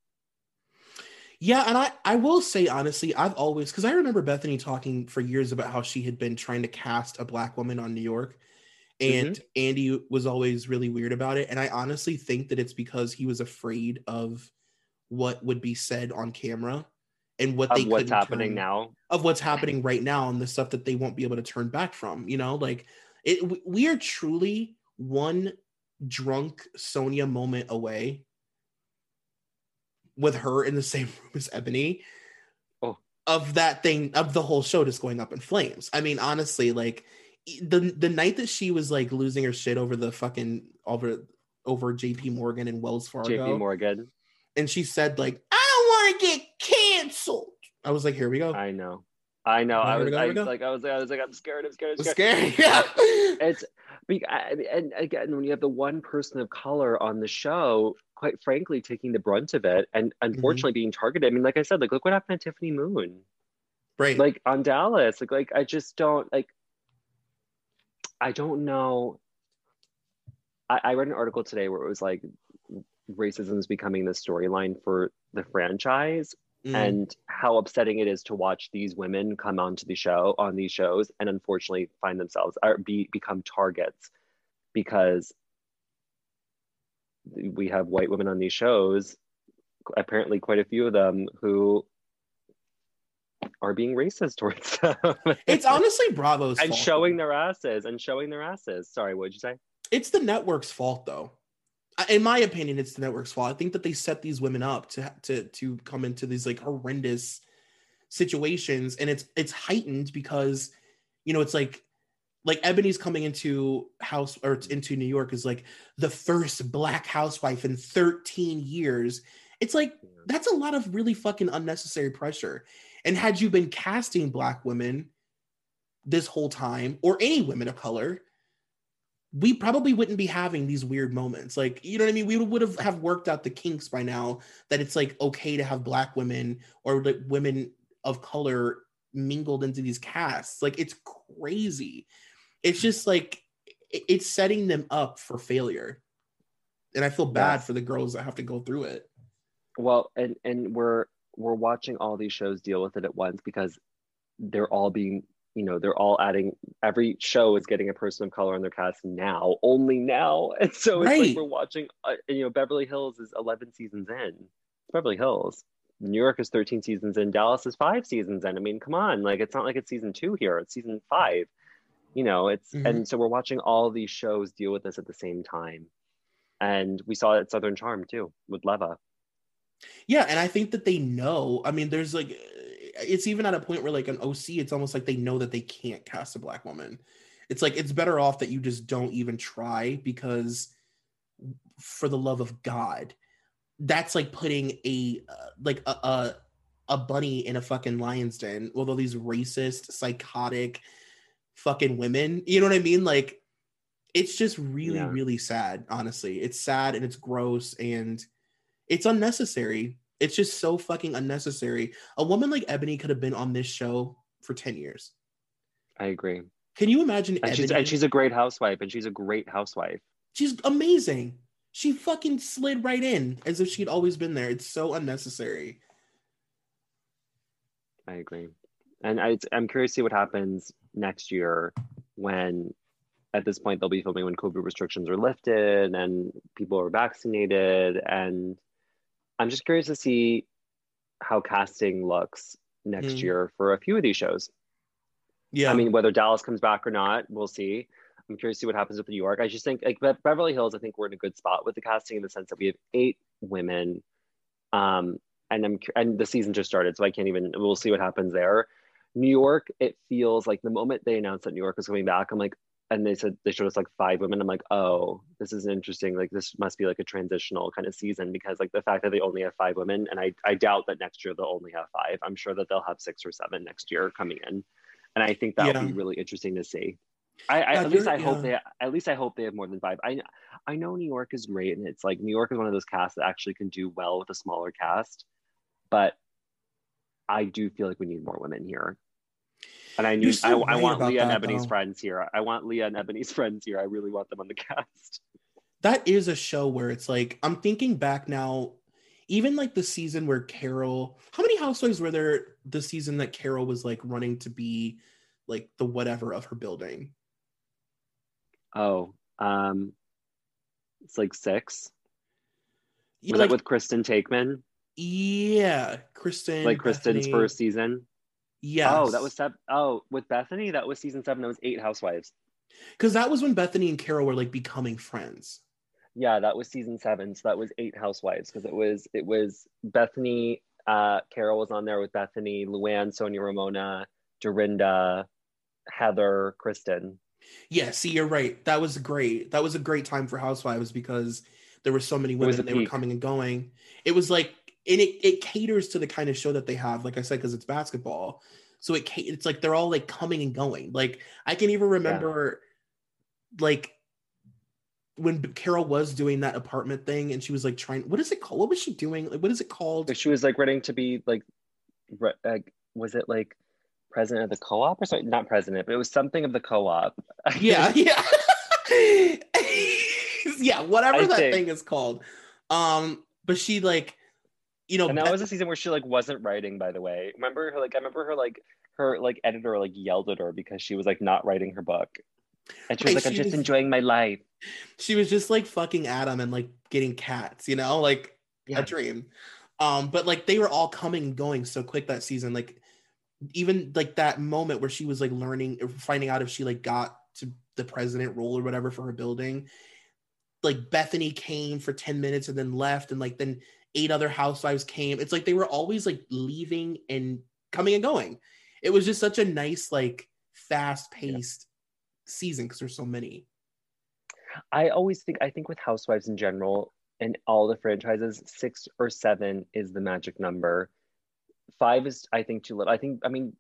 Yeah, and I I will say honestly, I've always because I remember Bethany talking for years about how she had been trying to cast a black woman on New York, and mm-hmm. Andy was always really weird about it. And I honestly think that it's because he was afraid of what would be said on camera and what of they what's happening turn, now. of what's happening right now and the stuff that they won't be able to turn back from you know? Like it we are truly one drunk Sonja moment away with her in the same room as eboni oh. of that thing of the whole show just going up in flames. I mean honestly like the the night that she was like losing her shit over the fucking over over JP Morgan and Wells Fargo JP Morgan and she said like, "I don't want to get canceled." I was like, "Here we go." I know, I know. I was, I, like, I was, like, I was like, I'm scared. I'm scared. I'm scared. scared. Yeah. it's and again, when you have the one person of color on the show, quite frankly, taking the brunt of it, and mm-hmm. unfortunately mm-hmm. being targeted. I mean, like I said, like look what happened to Tiffany Moon, right? Like on Dallas, like like I just don't like. I don't know. I, I read an article today where it was like racism is becoming the storyline for the franchise mm. and how upsetting it is to watch these women come onto the show on these shows and unfortunately find themselves or be become targets because we have white women on these shows apparently quite a few of them who are being racist towards them. it's honestly Bravo's and fault. showing their asses and showing their asses. Sorry, what did you say? It's the network's fault though in my opinion, it's the network's fault. I think that they set these women up to to to come into these like horrendous situations, and it's it's heightened because you know it's like like Eboni's coming into house or into New York is like the first black housewife in 13 years. It's like that's a lot of really fucking unnecessary pressure. And had you been casting black women this whole time or any women of color, we probably wouldn't be having these weird moments. Like, you know what I mean? We would have, have worked out the kinks by now that it's like okay to have black women or like women of color mingled into these casts. Like, it's crazy. It's just like it's setting them up for failure. And I feel bad yes. for the girls that have to go through it. Well, and and we're we're watching all these shows deal with it at once because they're all being you know they're all adding every show is getting a person of color on their cast now only now. And so it's right. like we're watching uh, you know beverly hills is 11 seasons in. Beverly hills. New york is 13 seasons in. Dallas is five seasons in. I mean come on. Like it's not like it's season two here. It's season five. You know it's mm-hmm. and so we're watching all these shows deal with this at the same time. And we saw it at southern charm too with leva. Yeah, and I think that they know. I mean, there's like, it's even at a point where like an OC, it's almost like they know that they can't cast a black woman. It's like it's better off that you just don't even try because, for the love of God, that's like putting a uh, like a, a a bunny in a fucking lion's den with all these racist, psychotic, fucking women. You know what I mean? Like, it's just really, yeah. really sad. Honestly, it's sad and it's gross and it's unnecessary. It's just so fucking unnecessary. A woman like Eboni could have been on this show for 10 years. I agree. Can you imagine? And, she's, and she's a great housewife, and she's a great housewife. She's amazing. She fucking slid right in as if she'd always been there. It's so unnecessary. I agree. And I, I'm curious to see what happens next year when at this point they'll be filming when COVID restrictions are lifted and people are vaccinated. And I'm just curious to see how casting looks next mm. year for a few of these shows. Yeah. I mean, whether Dallas comes back or not, we'll see. I'm curious to see what happens with New York. I just think like Beverly Hills, I think we're in a good spot with the casting in the sense that we have eight women. Um, and I'm and the season just started, so I can't even. We'll see what happens there. New York, it feels like the moment they announced that New York was coming back, I'm like, and they said they showed us like five women. I'm like, oh, this is interesting. Like this must be like a transitional kind of season because like the fact that they only have five women, and I I doubt that next year they'll only have five. I'm sure that they'll have six or seven next year coming in, and I think that'll yeah. be really interesting to see. I, I at least I yeah. hope they at least I hope they have more than five. I I know New York is great, and it's like New York is one of those casts that actually can do well with a smaller cast, but I do feel like we need more women here. And I need I, I, want Leah and Eboni's though. friends here. I want Leah and Eboni's friends here. I really want them on the cast. That is a show where it's like I'm thinking back now, even like the season where Carole. How many housewives were there the season that Carole was like running to be like the whatever of her building? Oh, um, it's like six. Yeah, was like, that with Kristen Taekman? Yeah, Kristen. Like Kristen's Bethany. first season. Yeah. Oh, that was seven. Oh, with Bethany, that was season seven. That was eight housewives. Because that was when Bethany and Carole were like becoming friends. Yeah, that was season seven. So that was eight housewives because it was it was Bethany. Uh, Carole was on there with Bethany, Luann, Sonja Ramona, Dorinda, Heather, Kristen. Yeah, see, you're right. That was great. That was a great time for housewives because there were so many women and they peak. were coming and going. It was like and it, it caters to the kind of show that they have like i said because it's basketball. So it it's like they're all like coming and going. Like i can even remember yeah. like when carole was doing that apartment thing and she was like trying what is it called? What was she doing? Like what is it called? She was like ready to be like uh, was it like president of the co-op or something? Not president but it was something of the co-op. Yeah yeah. Yeah whatever I that think. thing is called. Um but she like you know, and that was a season where she like wasn't writing. By the way, remember her? Like I remember her like her like editor like yelled at her because she was like not writing her book, and she was like, "I'm just was, enjoying my life." She was just like fucking Adam and like getting cats, you know, like yeah. a dream. Um, but like they were all coming and going so quick that season. Like even like that moment where she was like learning, finding out if she like got to the president role or whatever for her building. Like Bethany came for 10 minutes and then left, and like then eight other housewives came. It's like they were always like leaving and coming and going. It was just such a nice, like fast paced yeah. season because there's so many. I always think I think with housewives in general and all the franchises, six or seven is the magic number. Five is I think too little. I think I mean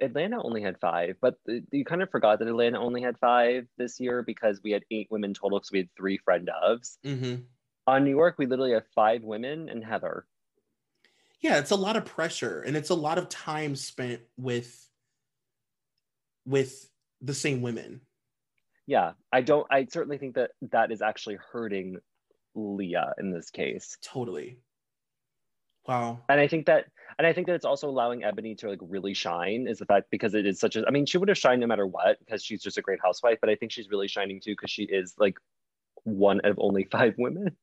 Atlanta only had five, but you kind of forgot that Atlanta only had five this year because we had eight women total because we had three friend ofs. Mm-hmm on New York, we literally have five women and Heather. Yeah, it's a lot of pressure and it's a lot of time spent with with the same women. Yeah, I don't I certainly think that that is actually hurting Leah in this case. Totally. Wow. And I think that and I think that it's also allowing Eboni to like really shine is the fact because it is such a I mean she would have shined no matter what because she's just a great housewife, but I think she's really shining too because she is like one of only five women.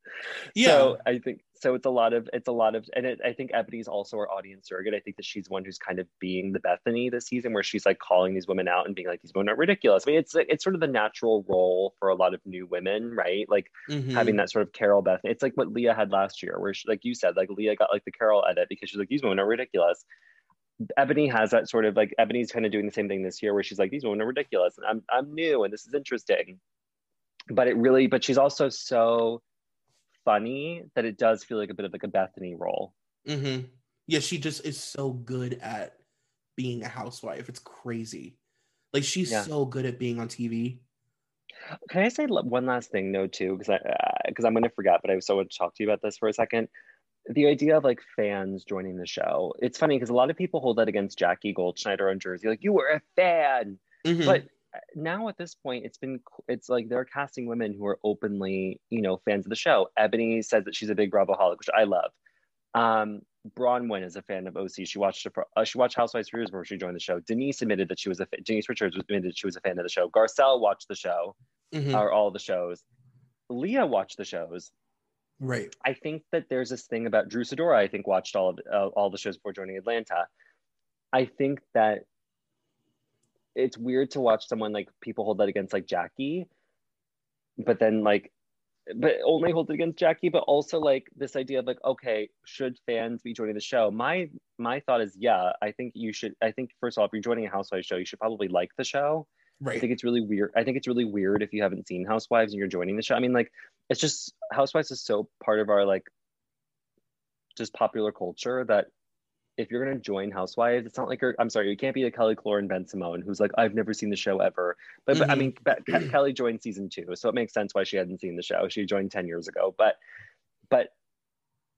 Yeah. So I think so it's a lot of it's a lot of and it, i think eboni's also our audience surrogate i think that she's one who's kind of being the bethany this season where she's like calling these women out and being like these women are ridiculous i mean it's it's sort of the natural role for a lot of new women right like mm-hmm. having that sort of carole bethany it's like what leah had last year where she, like you said like leah got like the carole edit because she's like these women are ridiculous Eboni has that sort of like Eboni's kind of doing the same thing this year where she's like these women are ridiculous and I'm I'm new and this is interesting but it really but she's also so funny that it does feel like a bit of like a Bethany role. Mm-hmm. Yeah, she just is so good at being a housewife. It's crazy. Like she's yeah. so good at being on TV. Can I say one last thing, no, too, because I because uh, I'm going to forget, but I so want to talk to you about this for a second. The idea of like fans joining the show. It's funny because a lot of people hold that against Jackie Goldschneider on Jersey, like you were a fan, mm-hmm. but now at this point it's been it's like they're casting women who are openly you know fans of the show. Eboni says that she's a big bravoholic which i love. Um bronwyn is a fan of oc she watched uh, she watched housewives for years before she joined the show. Denise admitted that she was a denise richards admitted she was a fan of the show. Garcelle watched the show mm-hmm. or all the shows. Leah watched the shows. Right. I think that there's this thing about drew sidora i think watched all of uh, all the shows before joining atlanta. I think that it's weird to watch someone like people hold that against like Jackie, but then like, but only hold it against Jackie, but also like this idea of like, okay, should fans be joining the show? My my thought is, yeah, I think you should. I think first of all, if you're joining a Housewives show, you should probably like the show. Right. I think it's really weird. I think it's really weird if you haven't seen Housewives and you're joining the show. I mean, like, it's just Housewives is so part of our like just popular culture that if you're going to join Housewives, it's not like you're, I'm sorry, you can't be a Kelly Killoren Bensimon who's like, I've never seen the show ever. But, mm-hmm. but I mm-hmm. mean, Kelly joined season two, so it makes sense why she hadn't seen the show. She joined 10 years ago. But, but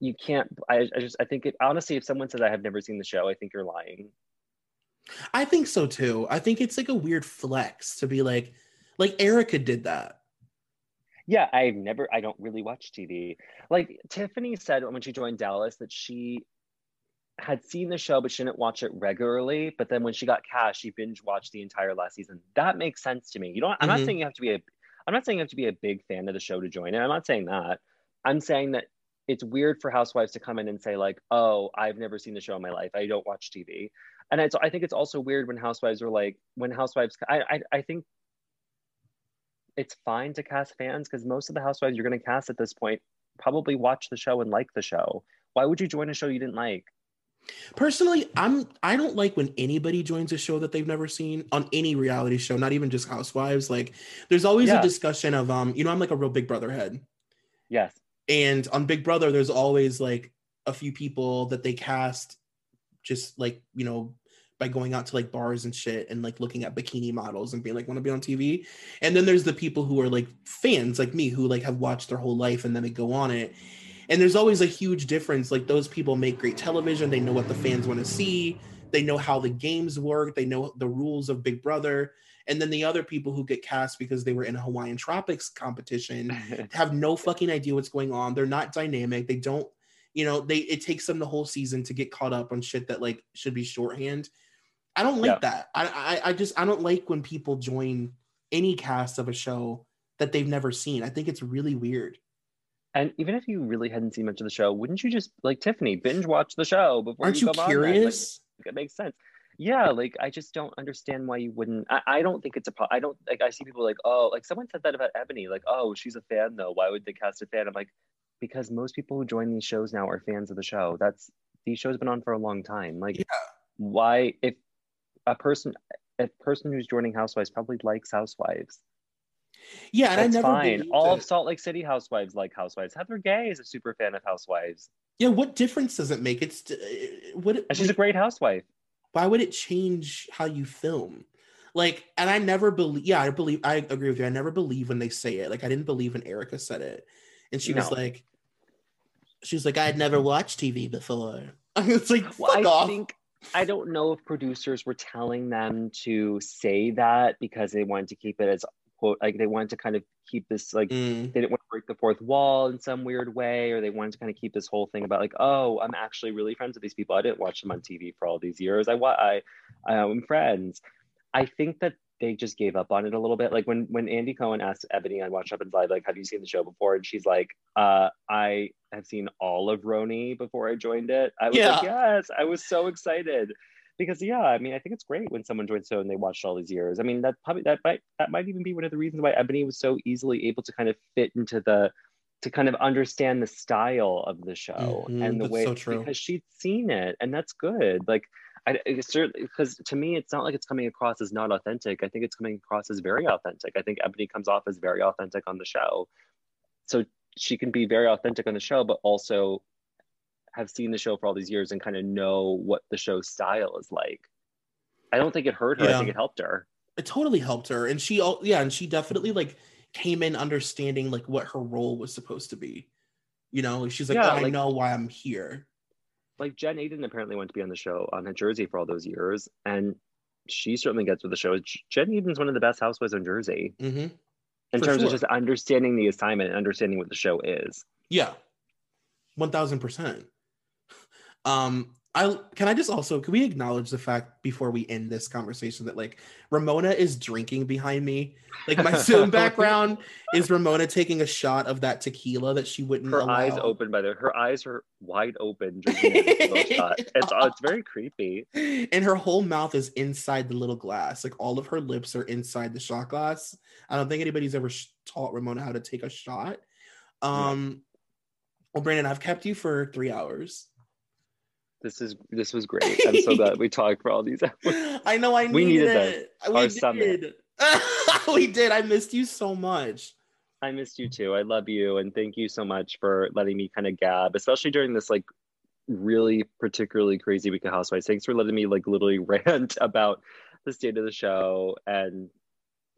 you can't, I, I just, I think it, honestly, if someone says I have never seen the show, I think you're lying. I think so too. I think it's like a weird flex to be like, like Erika did that. Yeah, I've never, I don't really watch TV. Like Tiffany said when she joined Dallas that she had seen the show but she didn't watch it regularly. But then when she got cast she binge watched the entire last season. That makes sense to me. You know i'm mm-hmm. not saying you have to be a i'm not saying you have to be a big fan of the show to join it. I'm not saying that. I'm saying that it's weird for housewives to come in and say like oh i've never seen the show in my life. I don't watch tv and it's, i think it's also weird when housewives are like when housewives i i, I think it's fine to cast fans because most of the housewives you're going to cast at this point probably watch the show and like the show. Why would you join a show you didn't like Personally, I'm I don't like when anybody joins a show that they've never seen on any reality show, not even just Housewives. Like there's always yeah. a discussion of um, you know, I'm like a real Big Brother head. Yes. And on Big Brother, there's always like a few people that they cast just like, you know, by going out to like bars and shit and like looking at bikini models and being like want to be on TV. And then there's the people who are like fans like me who like have watched their whole life and then they go on it and there's always a huge difference. Like those people make great television. They know what the fans want to see. They know how the games work. They know the rules of big brother. And then the other people who get cast because they were in a hawaiian tropics competition have no fucking idea what's going on. They're not dynamic. They don't you know they it takes them the whole season to get caught up on shit that like should be shorthand. I don't like yeah. that. I, I i just i don't like when people join any cast of a show that they've never seen. I think it's really weird and even if you really hadn't seen much of the show, wouldn't you just like Tiffany binge watch the show before Aren't you, you curious? Like, it makes sense. Yeah, like I just don't understand why you wouldn't. I, I don't think it's a. I don't like. I see people like, oh, like someone said that about Eboni. Like, oh, she's a fan though. Why would they cast a fan? I'm like, because most people who join these shows now are fans of the show. That's these shows been on for a long time. Like, yeah. why if a person a person who's joining Housewives probably likes Housewives. Yeah, and That's I never fine. All of Salt Lake City housewives like housewives. Heather Gay is a super fan of housewives. Yeah, what difference does it make? It's uh, what and she's like, a great housewife. Why would it change how you film? Like, and I never believe. Yeah, I believe. I agree with you. I never believe when they say it. Like, I didn't believe when Erika said it, and she no. was like, she was like, I had never watched TV before. it's like, fuck well, I off. Think, I don't know if producers were telling them to say that because they wanted to keep it as quote like they wanted to kind of keep this like mm. they didn't want to break the fourth wall in some weird way or they wanted to kind of keep this whole thing about like oh i'm actually really friends with these people i didn't watch them on tv for all these years i i i'm friends i think that they just gave up on it a little bit. Like when when Andy Cohen asked Eboni on Watch Up and Live, like, have you seen the show before? And she's like, uh, I have seen all of RHONY before I joined it. I was Yeah. like, yes, I was so excited. Because yeah, I mean, I think it's great when someone joins show and they watched all these years. I mean, that probably that might that might even be one of the reasons why Eboni was so easily able to kind of fit into the to kind of understand the style of the show Mhm, and the way so because she'd seen it and that's good. Like I certainly because to me it's not like it's coming across as not authentic. I think it's coming across as very authentic. I think Eboni comes off as very authentic on the show. So she can be very authentic on the show, but also have seen the show for all these years and kind of know what the show style is like. I don't think it hurt her. I think it helped her. it totally helped her and she all yeah and she definitely like came in understanding like what her role was supposed to be you know she's like Yeah, "Oh, i like- know why i'm here Like Jen Aydin apparently went to be on the show on New Jersey for all those years, and she certainly gets with the show. Jen Aydin's one of the best housewives in Jersey hmm in For terms sure. of just understanding the assignment and understanding what the show is. yeah 1000% um i can i just also can we acknowledge the fact before we end this conversation that like ramona is drinking behind me like my zoom background is ramona taking a shot of that tequila that she wouldn't Her allow. eyes open by the her eyes are wide open drinking a shot. It's uh, it's very creepy. and her whole mouth is inside the little glass. Like all of her lips are inside the shot glass. I don't think anybody's ever sh- taught Ramona how to take a shot. Um, well, Brandon, I've kept you for three hours. This is this was great. I'm so glad we talked for all these hours. I know I needed, We needed it. We Our did. summit. we did. I missed you so much. I missed you too. I love you and thank you so much for letting me kind of gab, especially during this like really particularly crazy week of Housewives. Thanks for letting me like literally rant about the state of the show and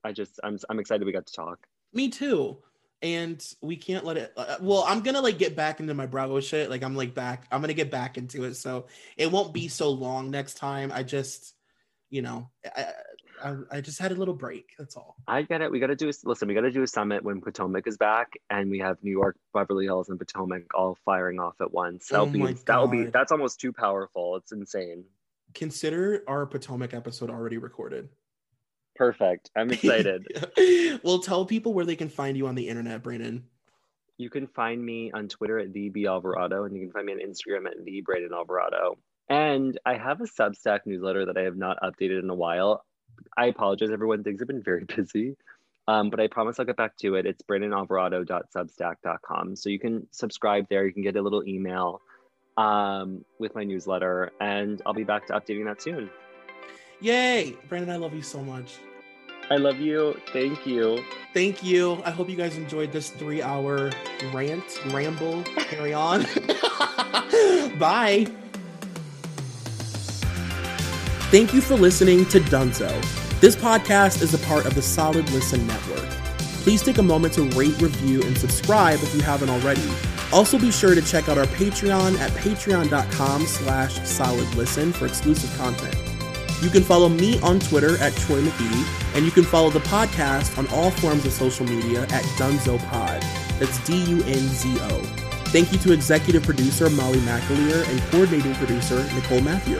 I just I'm I'm excited we got to talk. Me too. And we can't let it. Uh, well, I'm gonna like get back into my Bravo shit. Like I'm like back. I'm gonna get back into it, so it won't be so long next time. I just, you know, I I, I just had a little break. That's all. I get it. We got to do a, listen. We got to do a summit when Potomac is back, and we have New York, Beverly Hills, and Potomac all firing off at once. That'll Oh be that'll be that's almost too powerful. It's insane. Consider our Potomac episode already recorded. Perfect. I'm excited. well, tell people where they can find you on the internet, Brandon. you can find me on Twitter at the B Alvarado, and you can find me on Instagram at the Brandon Alvarado. And I have a Substack newsletter that I have not updated in a while. I apologize, everyone. Things have been very busy. Um, but I promise I'll get back to it. It's brandonalvarado.substack.com. So you can subscribe there. You can get a little email um, with my newsletter, and I'll be back to updating that soon. Yay, Brandon! I love you so much. I love you. Thank you. Thank you. I hope you guys enjoyed this three hour rant, ramble, carry on. Bye. Thank you for listening to Dunzo. This podcast is a part of the Solid Listen Network. Please take a moment to rate, review, and subscribe if you haven't already. Also be sure to check out our Patreon at patreon.com slash solidlisten for exclusive content. You can follow me on Twitter at Troy McGee, and you can follow the podcast on all forms of social media at Dunzo Pod. That's D U N Z O. Thank you to executive producer Molly McAleer and coordinating producer Nicole Matthew.